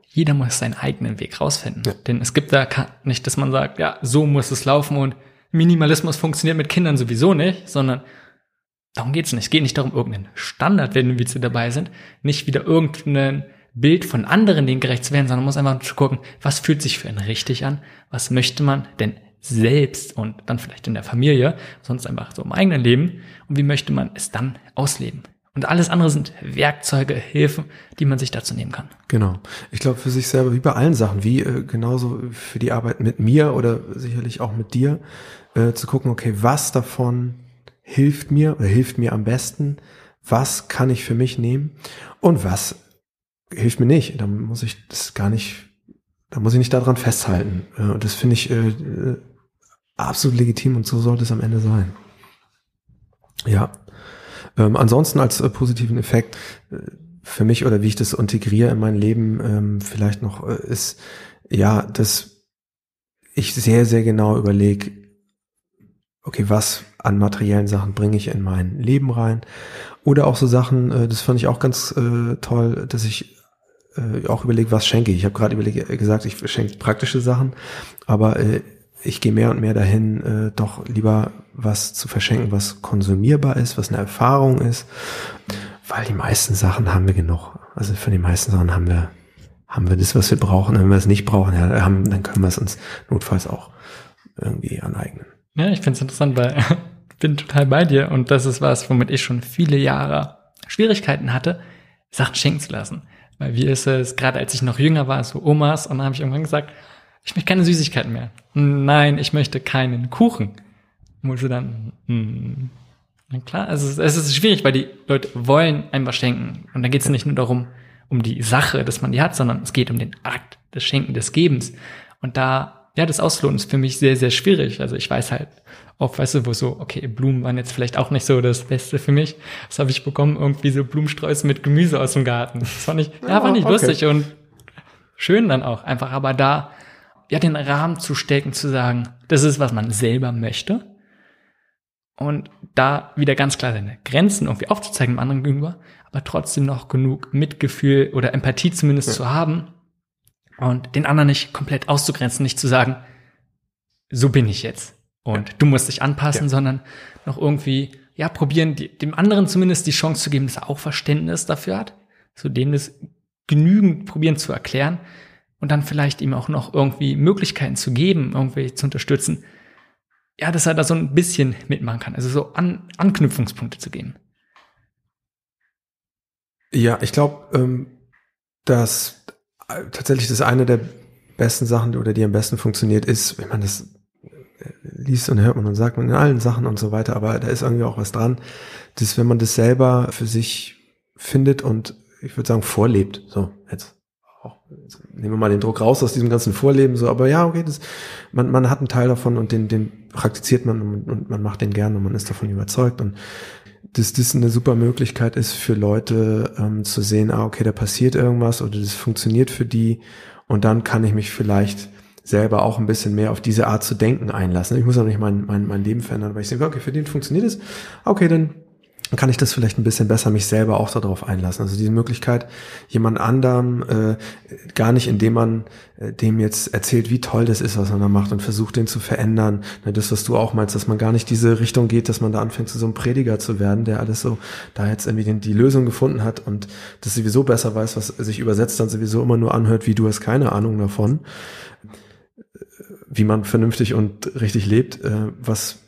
jeder muss seinen eigenen Weg rausfinden. Ja. Denn es gibt da nicht, dass man sagt, ja, so muss es laufen und Minimalismus funktioniert mit Kindern sowieso nicht, sondern darum geht's nicht. Es geht nicht darum, irgendeinen Standard, wenn wir dabei sind, nicht wieder irgendeinen Bild von anderen denen gerecht zu werden, sondern man muss einfach gucken, was fühlt sich für einen richtig an, was möchte man denn selbst und dann vielleicht in der Familie, sonst einfach so im eigenen Leben und wie möchte man es dann ausleben. Und alles andere sind Werkzeuge, Hilfen, die man sich dazu nehmen kann. Genau. Ich glaube für sich selber, wie bei allen Sachen, wie äh, genauso für die Arbeit mit mir oder sicherlich auch mit dir, äh, zu gucken, okay, was davon hilft mir oder hilft mir am besten, was kann ich für mich nehmen und was hilft mir nicht. Da muss ich das gar nicht, da muss ich nicht daran festhalten. Äh, und das finde ich äh, äh, absolut legitim und so sollte es am Ende sein. Ja. Ähm, ansonsten als äh, positiven Effekt äh, für mich oder wie ich das integriere in mein Leben ähm, vielleicht noch äh, ist, ja, dass ich sehr, sehr genau überlege, okay, was an materiellen Sachen bringe ich in mein Leben rein? Oder auch so Sachen, äh, das fand ich auch ganz äh, toll, dass ich äh, auch überlege, was schenke ich. Ich habe gerade gesagt, ich schenke praktische Sachen, aber ich gehe mehr und mehr dahin, doch lieber was zu verschenken, was konsumierbar ist, was eine Erfahrung ist, weil die meisten Sachen haben wir genug. Also von den meisten Sachen haben wir haben wir das, was wir brauchen. Wenn wir es nicht brauchen, ja, haben, dann können wir es uns notfalls auch irgendwie aneignen. Ja, ich finde es interessant, weil ich bin total bei dir und das ist was, womit ich schon viele Jahre Schwierigkeiten hatte, Sachen schenken zu lassen. Weil wie ist es, gerade als ich noch jünger war, so Omas, und dann habe ich irgendwann gesagt, ich möchte keine Süßigkeiten mehr. Nein, ich möchte keinen Kuchen. Und sie dann, hm, na klar, also es ist schwierig, weil die Leute wollen einem was schenken. Und da geht es nicht nur darum, um die Sache, dass man die hat, sondern es geht um den Akt des Schenken, des Gebens. Und da, ja, das Ausloten ist für mich sehr, sehr schwierig. Also ich weiß halt, oft, weißt du, wo so, okay, Blumen waren jetzt vielleicht auch nicht so das Beste für mich. Das habe ich bekommen, irgendwie so Blumensträuße mit Gemüse aus dem Garten. Das fand ich, ja, fand ich okay. lustig und schön dann auch. Einfach aber da, ja, den Rahmen zu stecken, zu sagen, das ist, was man selber möchte. Und da wieder ganz klar seine Grenzen irgendwie aufzuzeigen dem anderen gegenüber, aber trotzdem noch genug Mitgefühl oder Empathie zumindest ja. zu haben und den anderen nicht komplett auszugrenzen, nicht zu sagen, so bin ich jetzt. Und ja. du musst dich anpassen, ja. sondern noch irgendwie, ja, probieren, die, dem anderen zumindest die Chance zu geben, dass er auch Verständnis dafür hat, zu dem das genügend probieren zu erklären und dann vielleicht ihm auch noch irgendwie Möglichkeiten zu geben, irgendwie zu unterstützen. Ja, dass er da so ein bisschen mitmachen kann, also so An Anknüpfungspunkte zu geben. Ja, ich glaube, ähm, dass äh, tatsächlich das eine der besten Sachen oder die am besten funktioniert ist, wenn man das liest und hört man und sagt man in allen Sachen und so weiter, aber da ist irgendwie auch was dran, dass wenn man das selber für sich findet und ich würde sagen vorlebt, so jetzt auch, nehmen wir mal den Druck raus aus diesem ganzen Vorleben, so, aber ja, okay, das, man, man hat einen Teil davon und den, den praktiziert man und, und man macht den gern und man ist davon überzeugt und dass das eine super Möglichkeit ist für Leute ähm, zu sehen, ah, okay, da passiert irgendwas oder das funktioniert für die und dann kann ich mich vielleicht selber auch ein bisschen mehr auf diese Art zu denken einlassen. Ich muss auch nicht mein, mein, mein Leben verändern, weil ich denke, okay, für den funktioniert es. Okay, dann kann ich das vielleicht ein bisschen besser mich selber auch darauf einlassen. Also diese Möglichkeit, jemand anderem äh, gar nicht, indem man äh, dem jetzt erzählt, wie toll das ist, was man da macht und versucht, den zu verändern. Ne, das, was du auch meinst, dass man gar nicht diese Richtung geht, dass man da anfängt, zu so einem Prediger zu werden, der alles so da jetzt irgendwie den, die Lösung gefunden hat und das sowieso besser weiß, was sich übersetzt dann sowieso immer nur anhört, wie du hast keine Ahnung davon wie man vernünftig und richtig lebt, äh, was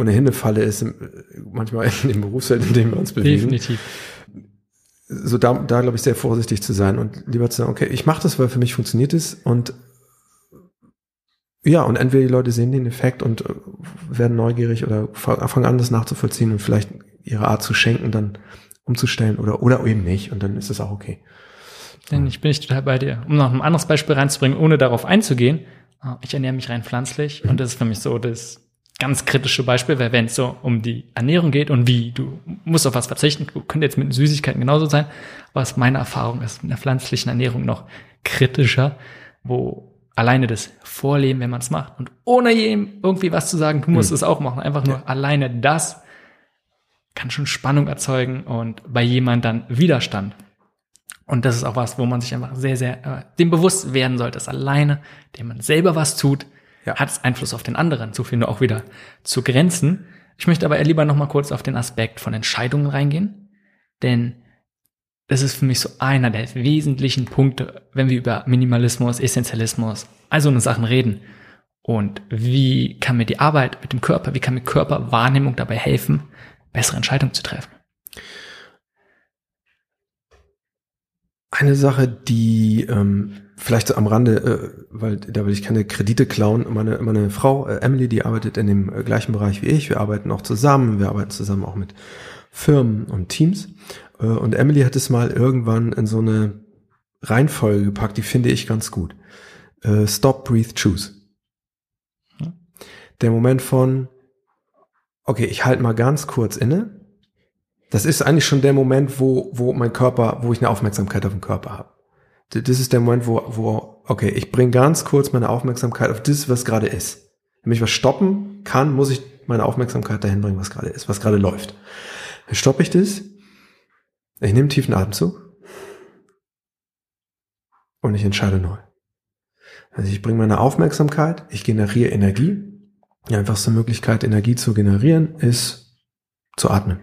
ohnehin eine Falle ist, manchmal in dem Berufsfeld, in dem wir uns bewegen. Definitiv. So da, da glaube ich, sehr vorsichtig zu sein und lieber zu sagen, okay, ich mache das, weil für mich funktioniert es und ja, und entweder die Leute sehen den Effekt und äh, werden neugierig oder fangen an, das nachzuvollziehen und vielleicht ihre Art zu schenken dann umzustellen oder, oder eben nicht und dann ist es auch okay. Denn ich bin ich total bei dir. Um noch ein anderes Beispiel reinzubringen, ohne darauf einzugehen, äh, ich ernähre mich rein pflanzlich mhm. und das ist für mich so das ganz kritische Beispiel, weil wenn es so um die Ernährung geht und wie, du musst auf was verzichten, du könnte jetzt mit Süßigkeiten genauso sein, was meine Erfahrung ist mit der pflanzlichen Ernährung noch kritischer, wo alleine das Vorleben, wenn man es macht und ohne jedem irgendwie was zu sagen, du musst mhm. es auch machen, einfach nur ja. alleine das kann schon Spannung erzeugen und bei jemand dann Widerstand. Und das ist auch was, wo man sich einfach sehr, sehr äh, dem bewusst werden sollte, dass alleine, dem man selber was tut, ja. hat es Einfluss auf den anderen. So viel nur auch wieder zu Grenzen. Ich möchte aber lieber noch mal kurz auf den Aspekt von Entscheidungen reingehen, denn das ist für mich so einer der wesentlichen Punkte, wenn wir über Minimalismus, Essentialismus, also eine Sachen reden. Und wie kann mir die Arbeit mit dem Körper, wie kann mir Körperwahrnehmung dabei helfen, bessere Entscheidungen zu treffen? Eine Sache, die ähm, vielleicht am Rande, äh, weil da will ich keine Kredite klauen. Meine, meine Frau äh, Emily, die arbeitet in dem äh, gleichen Bereich wie ich. Wir arbeiten auch zusammen. Wir arbeiten zusammen auch mit Firmen und Teams. Äh, und Emily hat es mal irgendwann in so eine Reihenfolge gepackt, die finde ich ganz gut. Äh, Stop, Breathe, Choose. Der Moment von, okay, ich halte mal ganz kurz inne das ist eigentlich schon der Moment, wo, wo mein Körper, wo ich eine Aufmerksamkeit auf den Körper habe. Das ist der Moment, wo, wo okay, ich bringe ganz kurz meine Aufmerksamkeit auf das, was gerade ist. Wenn ich was stoppen kann, muss ich meine Aufmerksamkeit dahin bringen, was gerade ist, was gerade läuft. Dann stoppe ich das, ich nehme tiefen Atemzug und ich entscheide neu. Also ich bringe meine Aufmerksamkeit, ich generiere Energie. Die einfachste Möglichkeit, Energie zu generieren, ist zu atmen.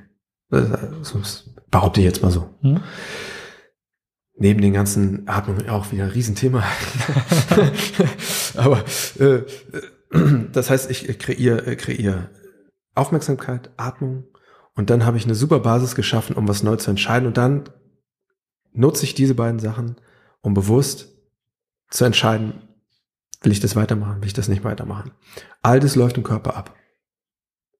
Das behaupte ich jetzt mal so. Hm? Neben den ganzen Atmungen auch wieder ein Riesenthema. Aber äh, das heißt, ich kreiere, kreiere Aufmerksamkeit, Atmung und dann habe ich eine super Basis geschaffen, um was neu zu entscheiden. Und dann nutze ich diese beiden Sachen, um bewusst zu entscheiden, will ich das weitermachen, will ich das nicht weitermachen. All das läuft im Körper ab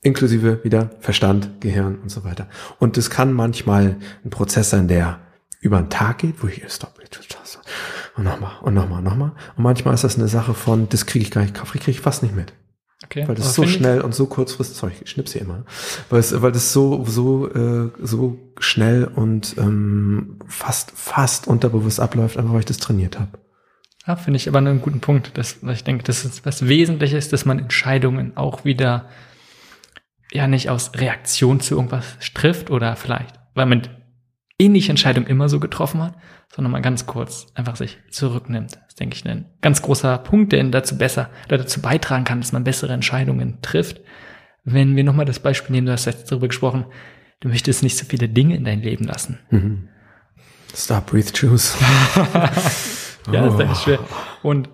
inklusive wieder Verstand, Gehirn und so weiter. Und es kann manchmal ein Prozess sein, der über einen Tag geht, wo ich stopp, und nochmal und nochmal und nochmal. Und manchmal ist das eine Sache von, das kriege ich gar nicht, kriege ich fast nicht mit. Okay. Weil das so schnell und so kurzfristig, sorry, ich schnipp's hier immer, weil es, weil das so, so, äh, so schnell und ähm, fast, fast unterbewusst abläuft, einfach weil ich das trainiert habe. Ja, finde ich aber einen guten Punkt, dass, dass ich denke, dass es was Wesentliches ist, dass man Entscheidungen auch wieder ja nicht aus Reaktion zu irgendwas trifft oder vielleicht, weil man ähnliche Entscheidungen immer so getroffen hat, sondern mal ganz kurz einfach sich zurücknimmt. Das ist, denke ich, ein ganz großer Punkt, der dazu besser, der dazu beitragen kann, dass man bessere Entscheidungen trifft. Wenn wir nochmal das Beispiel nehmen, du hast jetzt darüber gesprochen, du möchtest nicht so viele Dinge in dein Leben lassen. Mhm. Stop, breathe, choose. ja, das ist echt schwer. Und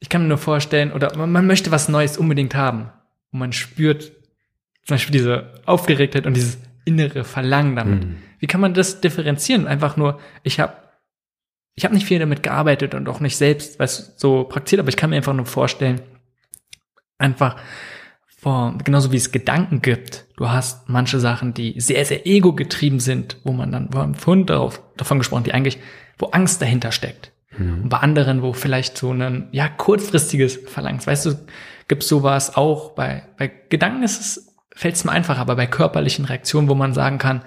ich kann mir nur vorstellen, oder man, man möchte was Neues unbedingt haben. Und man spürt zum Beispiel diese Aufgeregtheit und dieses innere Verlangen damit. Mhm. Wie kann man das differenzieren? Einfach nur, ich habe ich hab nicht viel damit gearbeitet und auch nicht selbst was so praktiziert, aber ich kann mir einfach nur vorstellen, einfach vor, genauso wie es Gedanken gibt. Du hast manche Sachen, die sehr, sehr ego-getrieben sind, wo man dann, wo im Fund darauf, davon gesprochen, die eigentlich, wo Angst dahinter steckt. Mhm. Und bei anderen, wo vielleicht so ein, ja, kurzfristiges Verlangen. Weißt du, gibt sowas auch bei, bei Gedanken ist es fällt es mir einfacher, aber bei körperlichen Reaktionen, wo man sagen kann,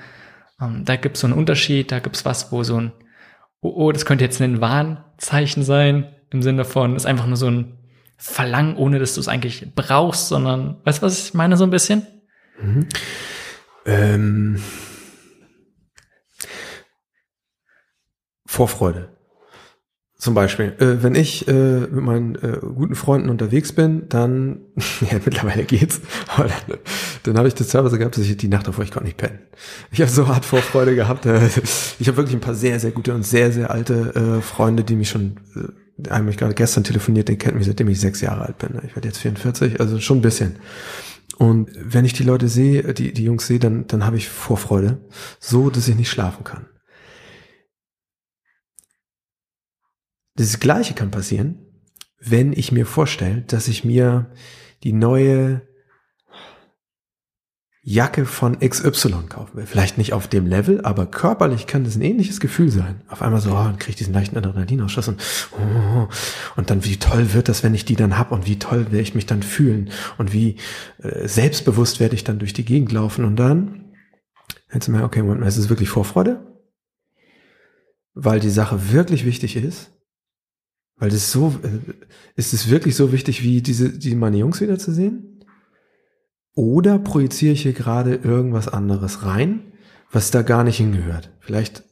ähm, da gibt es so einen Unterschied, da gibt es was, wo so ein, oh, oh, das könnte jetzt ein Warnzeichen sein, im Sinne von, ist einfach nur so ein Verlangen, ohne dass du es eigentlich brauchst, sondern, weißt du, was ich meine so ein bisschen? Mhm. Ähm, Vorfreude. Zum Beispiel, äh, wenn ich äh, mit meinen äh, guten Freunden unterwegs bin, dann, ja, mittlerweile geht's, aber dann, dann habe ich das teilweise gehabt, dass ich die Nacht davor, ich konnte nicht pennen. Ich habe so hart Vorfreude gehabt. Äh, ich habe wirklich ein paar sehr, sehr gute und sehr, sehr alte äh, Freunde, die mich schon, äh, einmal gerade gestern telefoniert, den kennt mich, seitdem ich sechs Jahre alt bin. Ich werde jetzt 44, also schon ein bisschen. Und wenn ich die Leute sehe, die, die Jungs sehe, dann, dann habe ich Vorfreude, so, dass ich nicht schlafen kann. Das Gleiche kann passieren, wenn ich mir vorstelle, dass ich mir die neue Jacke von XY kaufen will. Vielleicht nicht auf dem Level, aber körperlich kann das ein ähnliches Gefühl sein. Auf einmal so, oh, dann kriege ich diesen leichten Adrenalinausschuss und, oh, und dann wie toll wird das, wenn ich die dann hab und wie toll werde ich mich dann fühlen und wie äh, selbstbewusst werde ich dann durch die Gegend laufen und dann jetzt mal, okay, Moment, ist es wirklich Vorfreude? Weil die Sache wirklich wichtig ist? Weil das so, äh, ist es wirklich so wichtig, wie diese, die meine Jungs wiederzusehen? Oder projiziere ich hier gerade irgendwas anderes rein, was da gar nicht hingehört? Vielleicht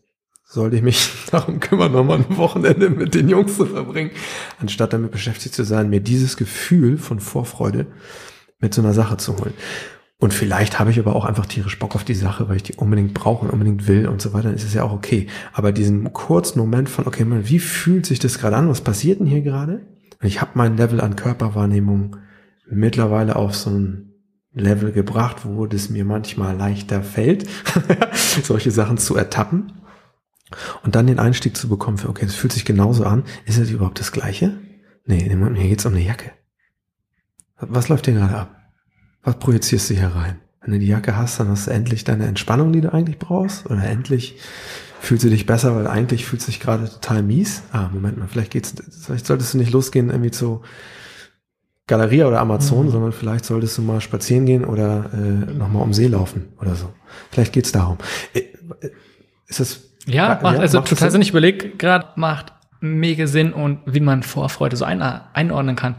sollte ich mich darum kümmern, nochmal ein Wochenende mit den Jungs zu verbringen, anstatt damit beschäftigt zu sein, mir dieses Gefühl von Vorfreude mit so einer Sache zu holen. Und vielleicht habe ich aber auch einfach tierisch Bock auf die Sache, weil ich die unbedingt brauche und unbedingt will und so weiter, ist es ja auch okay. Aber diesen kurzen Moment von, okay, mal, wie fühlt sich das gerade an? Was passiert denn hier gerade? Und ich habe mein Level an Körperwahrnehmung mittlerweile auf so ein Level gebracht, wo es mir manchmal leichter fällt, solche Sachen zu ertappen und dann den Einstieg zu bekommen für, okay, das fühlt sich genauso an. Ist es überhaupt das Gleiche? Nee, hier geht's um eine Jacke. Was läuft hier gerade ab? Was projizierst du hier rein? Wenn du die Jacke hast, dann hast du endlich deine Entspannung, die du eigentlich brauchst. Oder endlich fühlst du dich besser, weil eigentlich fühlst du dich gerade total mies. Ah, Moment mal, vielleicht geht's, vielleicht solltest du nicht losgehen irgendwie zu Galeria oder Amazon, mhm. sondern vielleicht solltest du mal spazieren gehen oder äh, nochmal um See laufen oder so. Vielleicht geht's darum. Äh, äh ist das ja, macht, ja, also macht total Sinn. Ich überlege gerade, macht mega Sinn und wie man Vorfreude so ein, einordnen kann.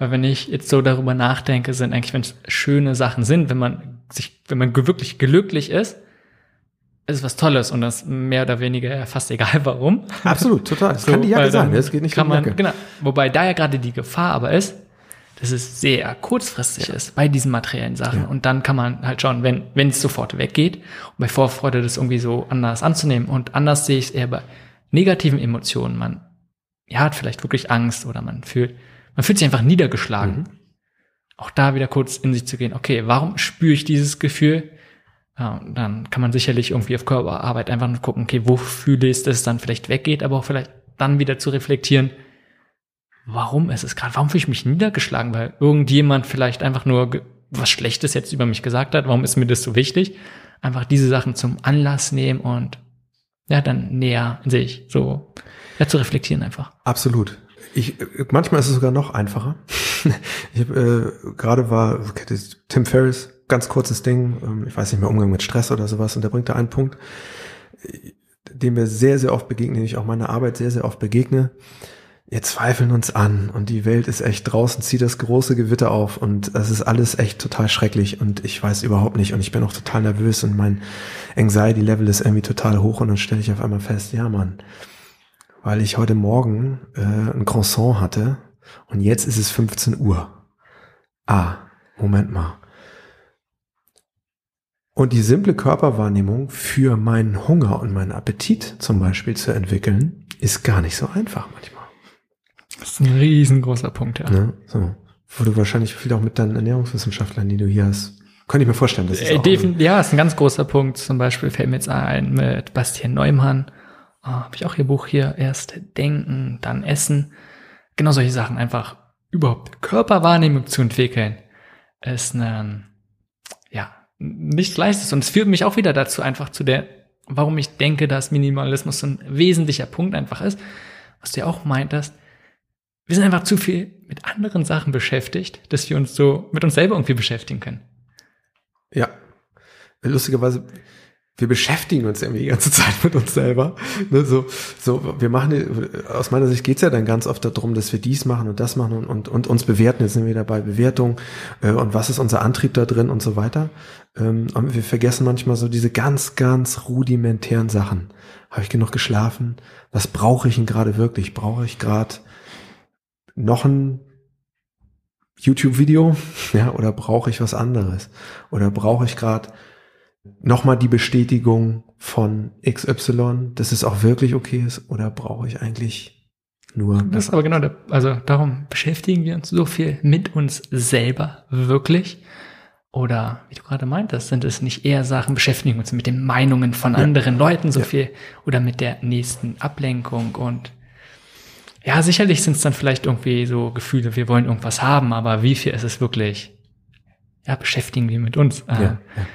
Weil wenn ich jetzt so darüber nachdenke, sind eigentlich, wenn es schöne Sachen sind, wenn man sich, wenn man wirklich glücklich ist, ist es was Tolles und das mehr oder weniger fast egal warum. Absolut, total. Das so, kann die Jacke sein, das geht nicht kann man, Genau. Wobei da ja gerade die Gefahr aber ist, dass es sehr kurzfristig ja. ist bei diesen materiellen Sachen. Ja. Und dann kann man halt schauen, wenn, wenn es sofort weggeht und bei Vorfreude das irgendwie so anders anzunehmen. Und anders sehe ich es eher bei negativen Emotionen. Man ja, hat vielleicht wirklich Angst oder man fühlt, man fühlt sich einfach niedergeschlagen. Mhm. Auch da wieder kurz in sich zu gehen, okay, warum spüre ich dieses Gefühl? Ja, dann kann man sicherlich irgendwie auf Körperarbeit einfach nur gucken, okay, wo fühle ich es, dass es dann vielleicht weggeht, aber auch vielleicht dann wieder zu reflektieren, warum ist es gerade, warum fühle ich mich niedergeschlagen, weil irgendjemand vielleicht einfach nur was Schlechtes jetzt über mich gesagt hat, warum ist mir das so wichtig? Einfach diese Sachen zum Anlass nehmen und ja, dann näher in sich so ja, zu reflektieren einfach. Absolut. Ich, manchmal ist es sogar noch einfacher. ich habe äh, gerade war Tim Ferriss, ganz kurzes Ding, ähm, ich weiß nicht mehr, Umgang mit Stress oder sowas, und der bringt da einen Punkt, dem wir sehr, sehr oft begegnen, den ich auch meiner Arbeit sehr, sehr oft begegne wir zweifeln uns an und die Welt ist echt draußen, zieht das große Gewitter auf und das ist alles echt total schrecklich und ich weiß überhaupt nicht und ich bin auch total nervös und mein Anxiety-Level ist irgendwie total hoch und dann stelle ich auf einmal fest, ja Mann, weil ich heute Morgen äh, ein Croissant hatte und jetzt ist es 15 Uhr. Ah, Moment mal. Und die simple Körperwahrnehmung für meinen Hunger und meinen Appetit zum Beispiel zu entwickeln, ist gar nicht so einfach manchmal. Das ist ein riesengroßer Punkt, ja. Ne? So. Wo du wahrscheinlich viel auch mit deinen Ernährungswissenschaftlern, die du hier hast, könnte ich mir vorstellen, das ist äh, auch Ja, ist ein ganz großer Punkt. Zum Beispiel fällt mir jetzt ein mit Bastian Neumann. Oh, Habe ich auch ihr Buch hier. Erst denken, dann essen. Genau solche Sachen. Einfach überhaupt Körperwahrnehmung zu entwickeln, ist ein, ja, nicht leichtes. Und es führt mich auch wieder dazu, einfach zu der, warum ich denke, dass Minimalismus so ein wesentlicher Punkt einfach ist. Was du ja auch meintest, wir sind einfach zu viel mit anderen Sachen beschäftigt, dass wir uns so mit uns selber irgendwie beschäftigen können. Ja. Lustigerweise, wir beschäftigen uns irgendwie die ganze Zeit mit uns selber. Ne, so, so, wir machen, aus meiner Sicht geht's ja dann ganz oft darum, dass wir dies machen und das machen und, und, und uns bewerten. Jetzt sind wir dabei Bewertung äh, und was ist unser Antrieb da drin und so weiter. Ähm, und wir vergessen manchmal so diese ganz, ganz rudimentären Sachen. Habe ich genug geschlafen? Was brauche ich denn gerade wirklich? Brauche ich gerade noch ein YouTube-Video, ja, oder brauche ich was anderes? Oder brauche ich gerade nochmal die Bestätigung von XY, dass es auch wirklich okay ist? Oder brauche ich eigentlich nur. Das ist aber genau, der, also darum beschäftigen wir uns so viel mit uns selber wirklich. Oder wie du gerade meintest, sind es nicht eher Sachen, beschäftigen uns mit den Meinungen von ja. anderen Leuten so ja. viel oder mit der nächsten Ablenkung und ja, sicherlich sind es dann vielleicht irgendwie so Gefühle, wir wollen irgendwas haben, aber wie viel ist es wirklich? Ja, beschäftigen wir mit uns. Äh, Ja, ja.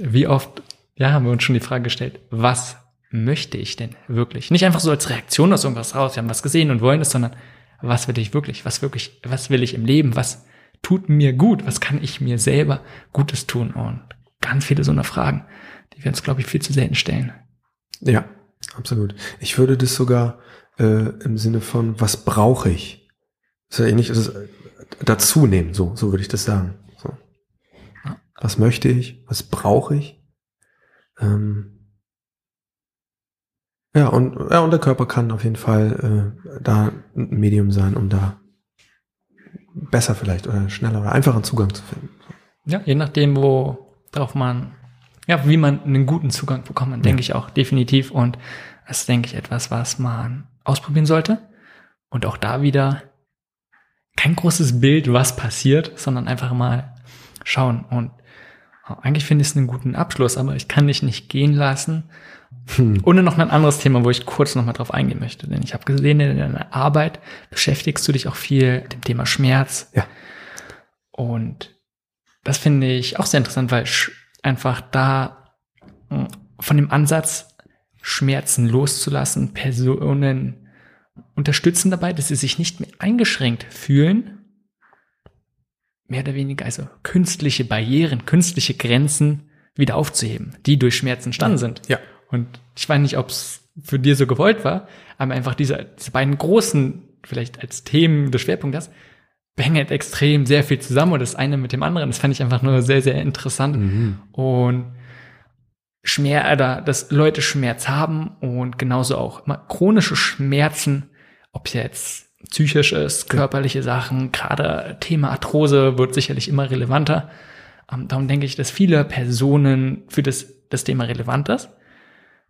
Wie oft, ja, haben wir uns schon die Frage gestellt, was möchte ich denn wirklich? Nicht einfach so als Reaktion aus irgendwas raus, wir haben was gesehen und wollen es, sondern was will ich wirklich? Was wirklich, was will ich im Leben? Was tut mir gut? Was kann ich mir selber Gutes tun? Und ganz viele so eine Fragen, die wir uns, glaube ich, viel zu selten stellen. Ja, absolut. Ich würde das sogar äh, im Sinne von, was brauche ich? Das ja ähnlich, ist, äh, dazu nehmen, so, so würde ich das sagen. Was möchte ich? Was brauche ich? Ähm, ja, und, ja, und der Körper kann auf jeden Fall äh, da ein Medium sein, um da besser vielleicht oder schneller oder einfacher Zugang zu finden. Ja, je nachdem, wo drauf man, ja, wie man einen guten Zugang bekommt, man, denke ich auch definitiv. Und das ist, denke ich, etwas, was man ausprobieren sollte. Und auch da wieder kein großes Bild, was passiert, sondern einfach mal schauen. Und eigentlich finde ich es einen guten Abschluss, aber ich kann dich nicht gehen lassen. Ohne noch ein anderes Thema, wo ich kurz noch mal drauf eingehen möchte. Denn ich habe gesehen, in deiner Arbeit beschäftigst du dich auch viel mit dem Thema Schmerz. Ja. Und das finde ich auch sehr interessant, weil einfach da mh, von dem Ansatz, Schmerzen loszulassen, Personen unterstützen dabei, dass sie sich nicht mehr eingeschränkt fühlen, mehr oder weniger also künstliche Barrieren, künstliche Grenzen wieder aufzuheben, die durch Schmerzen entstanden sind. Ja. Und ich weiß nicht, ob es für dir so gewollt war, aber einfach diese, diese beiden großen, vielleicht als Themen des Schwerpunktes, hängen extrem sehr viel zusammen und das eine mit dem anderen. Das fand ich einfach nur sehr, sehr interessant. Und Schmerz, oder dass Leute Schmerz haben und genauso auch immer chronische Schmerzen, ob jetzt psychisch ist, körperliche Sachen, gerade Thema Arthrose wird sicherlich immer relevanter. Ähm, darum denke ich, dass viele Personen für das, das Thema relevant ist.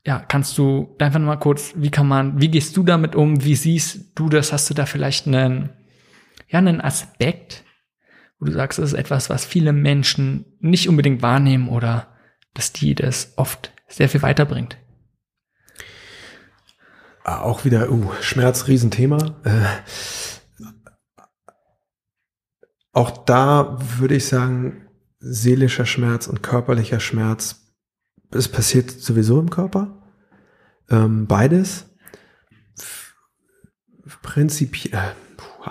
Ja, kannst du einfach mal kurz, wie kann man, wie gehst du damit um? Wie siehst du das? Hast du da vielleicht einen, ja, einen Aspekt, wo du sagst, das ist etwas, was viele Menschen nicht unbedingt wahrnehmen oder dass die das oft sehr viel weiterbringt? Ah, Auch wieder, uh, Schmerz, Riesenthema. Äh, auch da würde ich sagen, seelischer Schmerz und körperlicher Schmerz, es passiert sowieso im Körper. Ähm, beides. Prinzipiell, äh,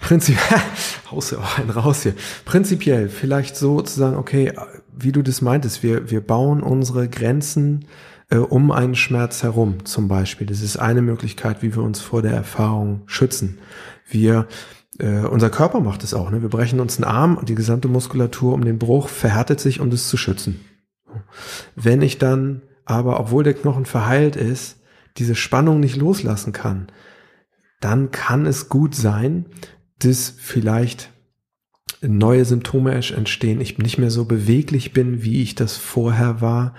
prinzipiell, haust du auch einen raus hier. Prinzipiell vielleicht so zu sagen, okay, wie du das meintest, wir, wir bauen unsere Grenzen äh, um einen Schmerz herum, zum Beispiel. Das ist eine Möglichkeit, wie wir uns vor der Erfahrung schützen. Wir, äh, unser Körper macht es auch. Ne? Wir brechen uns einen Arm und die gesamte Muskulatur um den Bruch verhärtet sich, um das zu schützen. Wenn ich dann aber, obwohl der Knochen verheilt ist, diese Spannung nicht loslassen kann, dann kann es gut sein, dass vielleicht neue Symptome entstehen, ich nicht mehr so beweglich bin, wie ich das vorher war,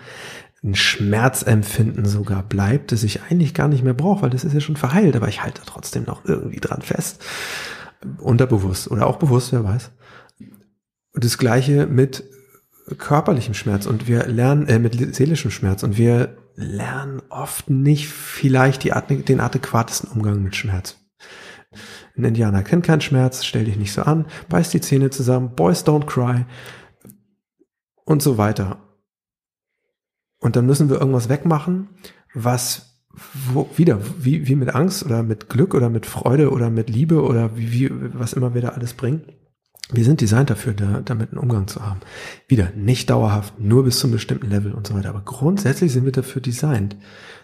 ein Schmerzempfinden sogar bleibt, das ich eigentlich gar nicht mehr brauche, weil das ist ja schon verheilt, aber ich halte trotzdem noch irgendwie dran fest. Unterbewusst oder auch bewusst, wer weiß. Das gleiche mit körperlichem Schmerz und wir lernen, äh, mit seelischem Schmerz und wir lernen oft nicht vielleicht die, den adäquatesten Umgang mit Schmerz. Ein Indianer kennt keinen Schmerz, stell dich nicht so an, beiß die Zähne zusammen, Boys don't cry und so weiter. Und dann müssen wir irgendwas wegmachen, was wo, wieder, wie, wie mit Angst oder mit Glück oder mit Freude oder mit Liebe oder wie, wie, was immer wir da alles bringen. Wir sind designt dafür, da, damit einen Umgang zu haben. Wieder, nicht dauerhaft, nur bis zu einem bestimmten Level und so weiter. Aber grundsätzlich sind wir dafür designt,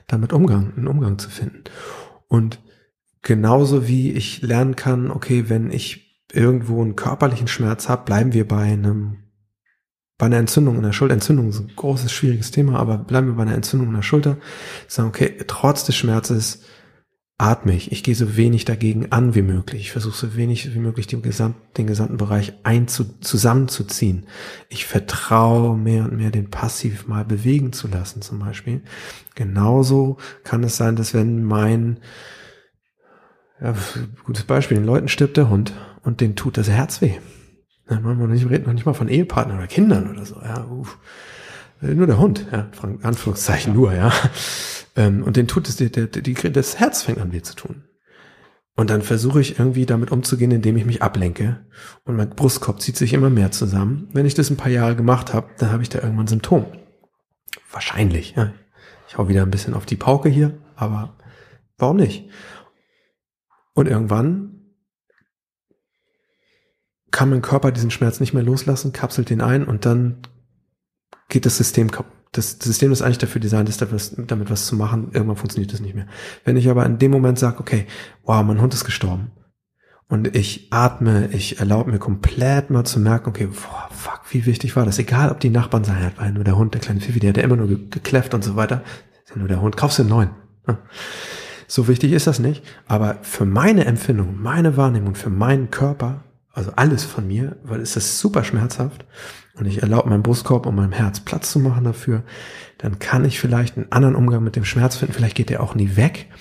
damit Umgang, einen Umgang zu finden. Und genauso wie ich lernen kann, okay, wenn ich irgendwo einen körperlichen Schmerz habe, bleiben wir bei einem bei einer Entzündung in der Schulter, Entzündung ist ein großes, schwieriges Thema, aber bleiben wir bei einer Entzündung in der Schulter, sagen, okay, trotz des Schmerzes atme ich, ich gehe so wenig dagegen an wie möglich, ich versuche so wenig wie möglich den, Gesamt, den gesamten Bereich einzu, zusammenzuziehen. Ich vertraue mehr und mehr den Passiv mal bewegen zu lassen zum Beispiel. Genauso kann es sein, dass wenn mein, ja, gutes Beispiel, den Leuten stirbt der Hund und den tut das Herz weh. Ja, man reden noch nicht mal von Ehepartnern oder Kindern oder so. Ja, uff. Nur der Hund, ja, Anführungszeichen nur, ja. Ähm, Und den tut es, der, der, die, das Herz fängt an weh zu tun. Und dann versuche ich irgendwie damit umzugehen, indem ich mich ablenke. Und mein Brustkorb zieht sich immer mehr zusammen. Wenn ich das ein paar Jahre gemacht habe, dann habe ich da irgendwann Symptom. Wahrscheinlich. Ja. Ich hau wieder ein bisschen auf die Pauke hier, aber warum nicht? Und irgendwann kann mein Körper diesen Schmerz nicht mehr loslassen, kapselt den ein und dann geht das System kaputt. Das, System ist eigentlich dafür designt, ist damit was zu machen. Irgendwann funktioniert das nicht mehr. Wenn ich aber in dem Moment sage, okay, wow, mein Hund ist gestorben und ich atme, ich erlaube mir komplett mal zu merken, okay, boah, fuck, wie wichtig war das? Egal, ob die Nachbarn sagen, war nur der Hund, der kleine Fifi, der hat ja immer nur gekläfft und so weiter. Ist ja nur der Hund, kaufst du einen neuen. So wichtig ist das nicht. Aber für meine Empfindung, meine Wahrnehmung, für meinen Körper also alles von mir, weil es ist super schmerzhaft und ich erlaube meinem Brustkorb und meinem Herz Platz zu machen dafür, dann kann ich vielleicht einen anderen Umgang mit dem Schmerz finden. Vielleicht geht der auch nie weg,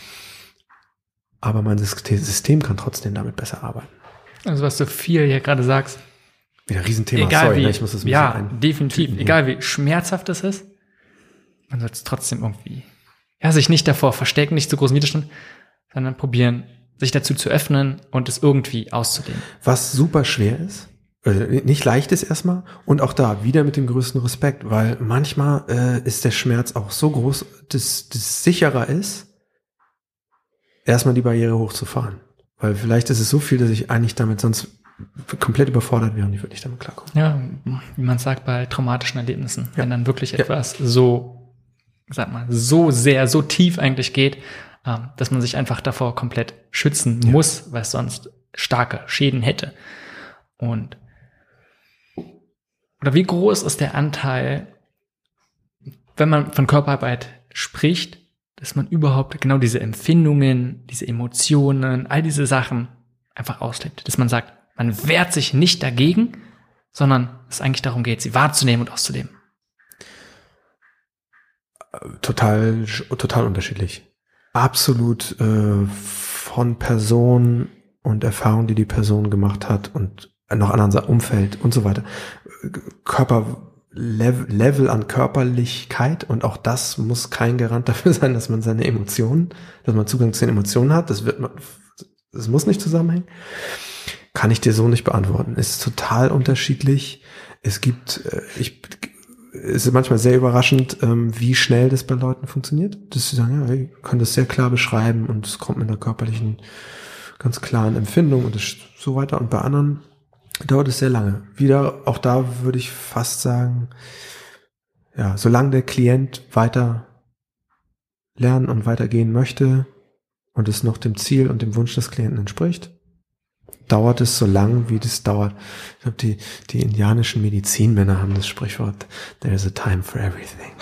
aber mein System kann trotzdem damit besser arbeiten. Also was du viel hier gerade sagst. Wieder Riesenthema. Egal Sorry, wie, ne, ich muss das ein ja, definitiv. Typen egal wie schmerzhaft es ist, man soll es trotzdem irgendwie, ja, sich nicht davor verstecken, nicht zu großen Widerstand, sondern probieren, sich dazu zu öffnen und es irgendwie auszudehnen. Was super schwer ist, äh, nicht leicht ist erstmal und auch da wieder mit dem größten Respekt, weil manchmal äh, ist der Schmerz auch so groß, dass das sicherer ist, erstmal die Barriere hochzufahren. Weil vielleicht ist es so viel, dass ich eigentlich damit sonst komplett überfordert wäre und ich würde nicht damit klarkommen. Ja, wie man sagt bei traumatischen Erlebnissen, ja. wenn dann wirklich etwas ja. so, sag mal, so sehr, so tief eigentlich geht, ähm, dass man sich einfach davor komplett schützen ja. muss, weil es sonst starke Schäden hätte. Und oder wie groß ist der Anteil, wenn man von Körperarbeit spricht, dass man überhaupt genau diese Empfindungen, diese Emotionen, all diese Sachen einfach auslebt. Dass man sagt, man wehrt sich nicht dagegen, sondern es eigentlich darum geht, sie wahrzunehmen und auszuleben. Total, total unterschiedlich absolut äh, von Person und Erfahrung, die die Person gemacht hat und noch an unser Umfeld und so weiter. Körperlevel an Körperlichkeit und auch das muss kein Garant dafür sein, dass man seine Emotionen, dass man Zugang zu den Emotionen hat. Das wird man, das muss nicht zusammenhängen. Kann ich dir so nicht beantworten. Ist total unterschiedlich. Es gibt, äh, ich ist manchmal sehr überraschend, ähm, wie schnell das bei Leuten funktioniert. Dass sie sagen, ja, ich kann das sehr klar beschreiben und es kommt mit einer körperlichen, ganz klaren Empfindung und so weiter. Und bei anderen dauert es sehr lange. Wieder, auch da würde ich fast sagen, ja, solange der Klient weiter lernen und weitergehen möchte und es noch dem Ziel und dem Wunsch des Klienten entspricht, dauert es so lang, wie das dauert. Ich glaube, die, die indianischen Medizinmänner haben das Sprichwort, there is a time for everything.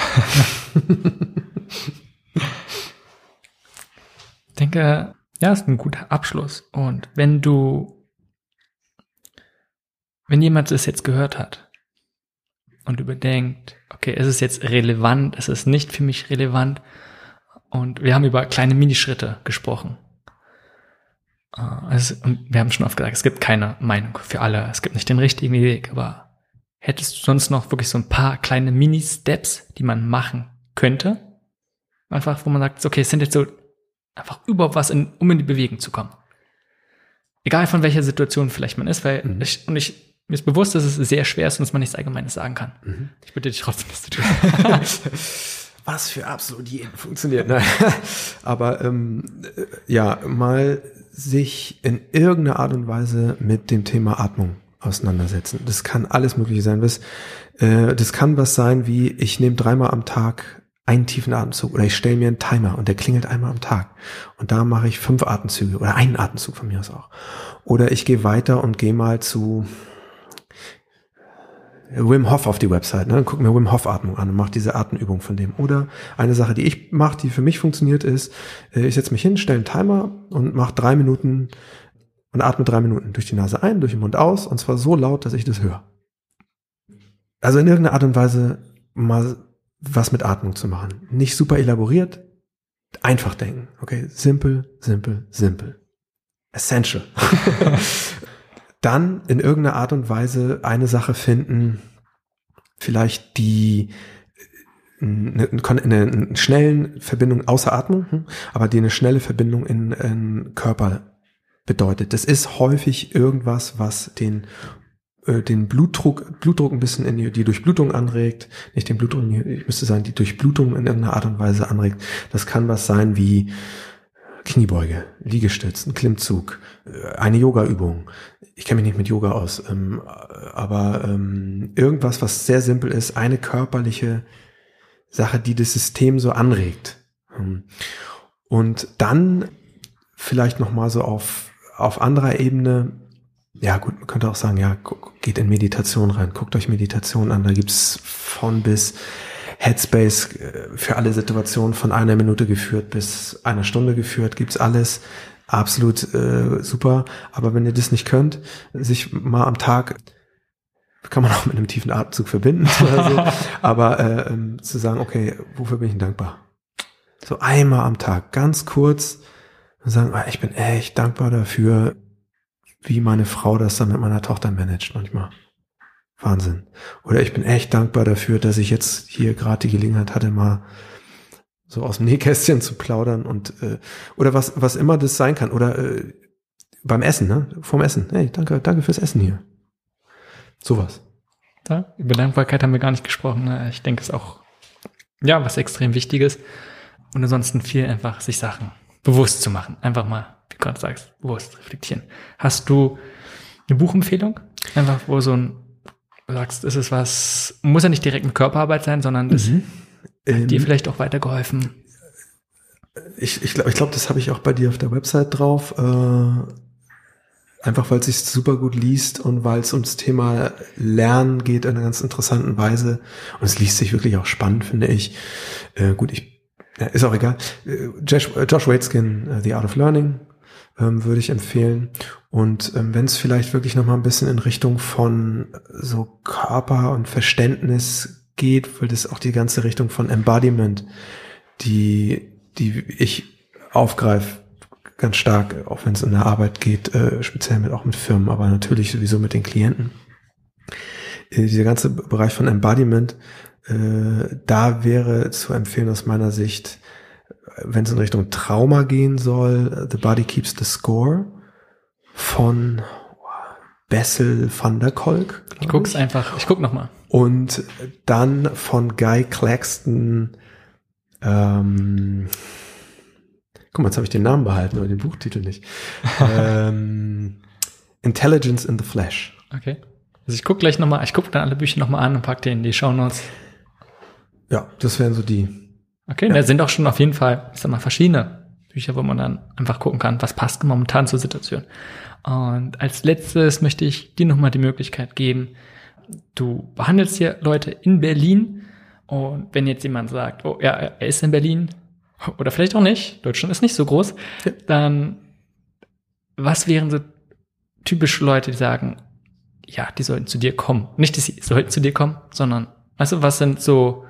ich denke, ja, ist ein guter Abschluss. Und wenn du, wenn jemand das jetzt gehört hat und überdenkt, okay, ist es jetzt relevant, ist es nicht für mich relevant? Und wir haben über kleine Minischritte gesprochen. Also, wir haben schon oft gesagt, es gibt keine Meinung für alle, es gibt nicht den richtigen Weg, aber hättest du sonst noch wirklich so ein paar kleine Mini-Steps, die man machen könnte? Einfach, wo man sagt, okay, es sind jetzt so einfach überhaupt was, in, um in die Bewegung zu kommen. Egal von welcher Situation vielleicht man ist, weil mhm. ich, und ich, mir ist bewusst, dass es sehr schwer ist und dass man nichts Allgemeines sagen kann. Mhm. Ich bitte dich trotzdem, das zu tun. was für Absolutien funktioniert. Nein. Aber ähm, ja, mal sich in irgendeiner Art und Weise mit dem Thema Atmung auseinandersetzen. Das kann alles Mögliche sein. Das, äh, das kann was sein wie, ich nehme dreimal am Tag einen tiefen Atemzug oder ich stelle mir einen Timer und der klingelt einmal am Tag. Und da mache ich fünf Atemzüge oder einen Atemzug von mir aus auch. Oder ich gehe weiter und gehe mal zu Wim Hof auf die Website, ne? guck mir Wim Hof Atmung an und mach diese Atemübung von dem. Oder eine Sache, die ich mache, die für mich funktioniert, ist, äh, ich setze mich hin, stelle einen Timer und mache drei Minuten und atme drei Minuten durch die Nase ein, durch den Mund aus und zwar so laut, dass ich das höre. Also in irgendeiner Art und Weise mal was mit Atmung zu machen. Nicht super elaboriert, einfach denken. Okay, simpel, simpel, simpel. Essential. dann in irgendeiner Art und Weise eine Sache finden, vielleicht die eine, eine, schnellen Verbindung außer Atmung, hm, aber die eine schnelle Verbindung in, in Körper bedeutet. Das ist häufig irgendwas, was den äh, den Blutdruck, Blutdruck ein bisschen in die, die Durchblutung anregt, nicht den Blutdruck, ich müsste sagen, die Durchblutung in irgendeiner Art und Weise anregt. Das kann was sein wie Kniebeuge, Liegestütz, ein Klimmzug, äh, eine Yoga-Übung. Ich kenne mich nicht mit Yoga aus, ähm, aber ähm, irgendwas, was sehr simpel ist, eine körperliche Sache, die das System so anregt. Ähm, und dann vielleicht noch mal so auf auf anderer Ebene ja gut, man könnte auch sagen, ja, geht in Meditation rein, guckt euch Meditation an, da gibt's von bis Headspace äh, für alle Situationen von einer Minute geführt bis einer Stunde geführt, gibt's alles. Absolut äh, super. Aber wenn ihr das nicht könnt, sich mal am Tag kann man auch mit einem tiefen Atemzug verbinden so. Aber äh, ähm, zu sagen, okay, wofür bin ich denn dankbar? So einmal am Tag, ganz kurz und sagen, ah, ich bin echt dankbar dafür, wie meine Frau das dann mit meiner Tochter managt manchmal. Wahnsinn. Oder ich bin echt dankbar dafür, dass ich jetzt hier gerade die Gelegenheit hatte, mal so aus dem Nähkästchen zu plaudern und äh, oder was was immer das sein kann oder äh, beim Essen, ne? Vorm Essen. Hey, danke, danke fürs Essen hier. Sowas. Da, über Dankbarkeit haben wir gar nicht gesprochen. Ne? Ich denke, es ist auch ja was extrem Wichtiges und ansonsten viel einfach sich Sachen bewusst zu machen. Einfach mal wie du gerade sagst, bewusst reflektieren. Hast du eine Buchempfehlung? Einfach, wo so ein, sagst, ist es was, muss ja nicht direkt mit Körperarbeit sein, sondern das mhm. ähm, dir vielleicht auch weitergeholfen. Ich, ich glaube, ich glaub, das habe ich auch bei dir auf der Website drauf. Äh, einfach weil es sich super gut liest und weil es ums Thema Lernen geht in einer ganz interessanten Weise. Und es liest sich wirklich auch spannend, finde ich. Äh, gut, ich ja, ist auch egal. Äh, Josh, Josh Waitzkin, uh, The Art of Learning, ähm, würde ich empfehlen. Und ähm, wenn es vielleicht wirklich noch mal ein bisschen in Richtung von so Körper und Verständnis geht, weil das auch die ganze Richtung von Embodiment, die, die ich aufgreife, ganz stark, auch wenn es in der Arbeit geht, äh, speziell mit auch mit Firmen, aber natürlich sowieso mit den Klienten. Äh, dieser ganze Bereich von Embodiment, äh, da wäre zu empfehlen aus meiner Sicht wenn es in Richtung Trauma gehen soll, The Body Keeps the Score von Bessel van der Kolk. Ich guck's ich. einfach, ich guck nochmal. Und dann von Guy Claxton, ähm, guck mal, jetzt habe ich den Namen behalten, aber den Buchtitel nicht. ähm, Intelligence in the Flesh. Okay. Also ich guck gleich nochmal, ich guck dann alle Bücher nochmal an und pack die in die Show Notes. Ja, das wären so die Okay, ja. da sind auch schon auf jeden Fall, ich sag mal, verschiedene Bücher, wo man dann einfach gucken kann, was passt momentan zur Situation. Und als letztes möchte ich dir nochmal die Möglichkeit geben, du behandelst hier Leute in Berlin und wenn jetzt jemand sagt, oh ja, er ist in Berlin oder vielleicht auch nicht, Deutschland ist nicht so groß, ja. dann was wären so typische Leute, die sagen, ja, die sollten zu dir kommen. Nicht, dass sie sollten zu dir kommen, sondern, weißt du, was sind so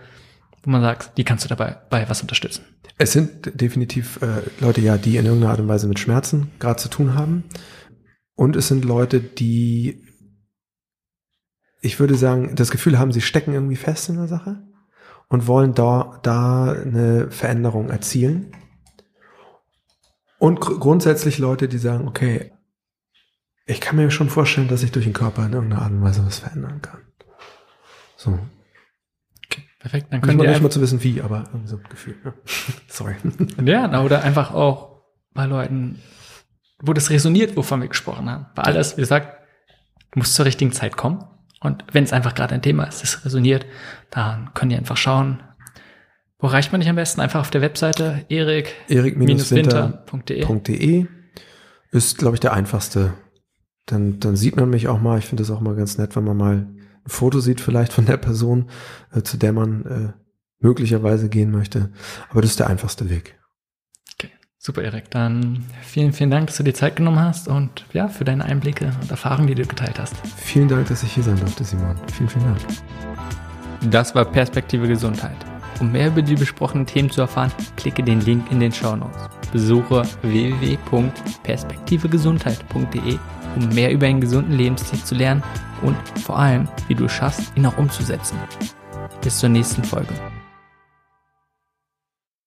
wo man sagt, die kannst du dabei bei was unterstützen? Es sind definitiv äh, Leute, ja, die in irgendeiner Art und Weise mit Schmerzen gerade zu tun haben. Und es sind Leute, die, ich würde sagen, das Gefühl haben, sie stecken irgendwie fest in der Sache und wollen da, da eine Veränderung erzielen. Und gr grundsätzlich Leute, die sagen, okay, ich kann mir schon vorstellen, dass ich durch den Körper in irgendeiner Art und Weise was verändern kann. So. Perfekt, dann können wir nicht mal zu wissen, wie, aber irgendwie so ein Gefühl. Ja. Sorry. Ja, oder einfach auch bei Leuten, wo das resoniert, wovon wir gesprochen haben. Bei alles, wie gesagt, muss zur richtigen Zeit kommen. Und wenn es einfach gerade ein Thema ist, das resoniert, dann können die einfach schauen, wo reicht man dich am besten? Einfach auf der Webseite erik erik-winter.de ist, glaube ich, der einfachste. Dann, dann sieht man mich auch mal. Ich finde es auch mal ganz nett, wenn man mal ein Foto sieht vielleicht von der Person, äh, zu der man äh, möglicherweise gehen möchte. Aber das ist der einfachste Weg. Okay, super, Erik. Dann vielen, vielen Dank, dass du dir Zeit genommen hast und ja, für deine Einblicke und Erfahrungen, die du geteilt hast. Vielen Dank, dass ich hier sein durfte, Simon. Vielen, vielen Dank. Das war Perspektive Gesundheit. Um mehr über die besprochenen Themen zu erfahren, klicke den Link in den Show Notes. Besuche www.perspektivegesundheit.de, um mehr über einen gesunden Lebensstil zu lernen und vor allem, wie du es schaffst, ihn auch umzusetzen. Bis zur nächsten Folge.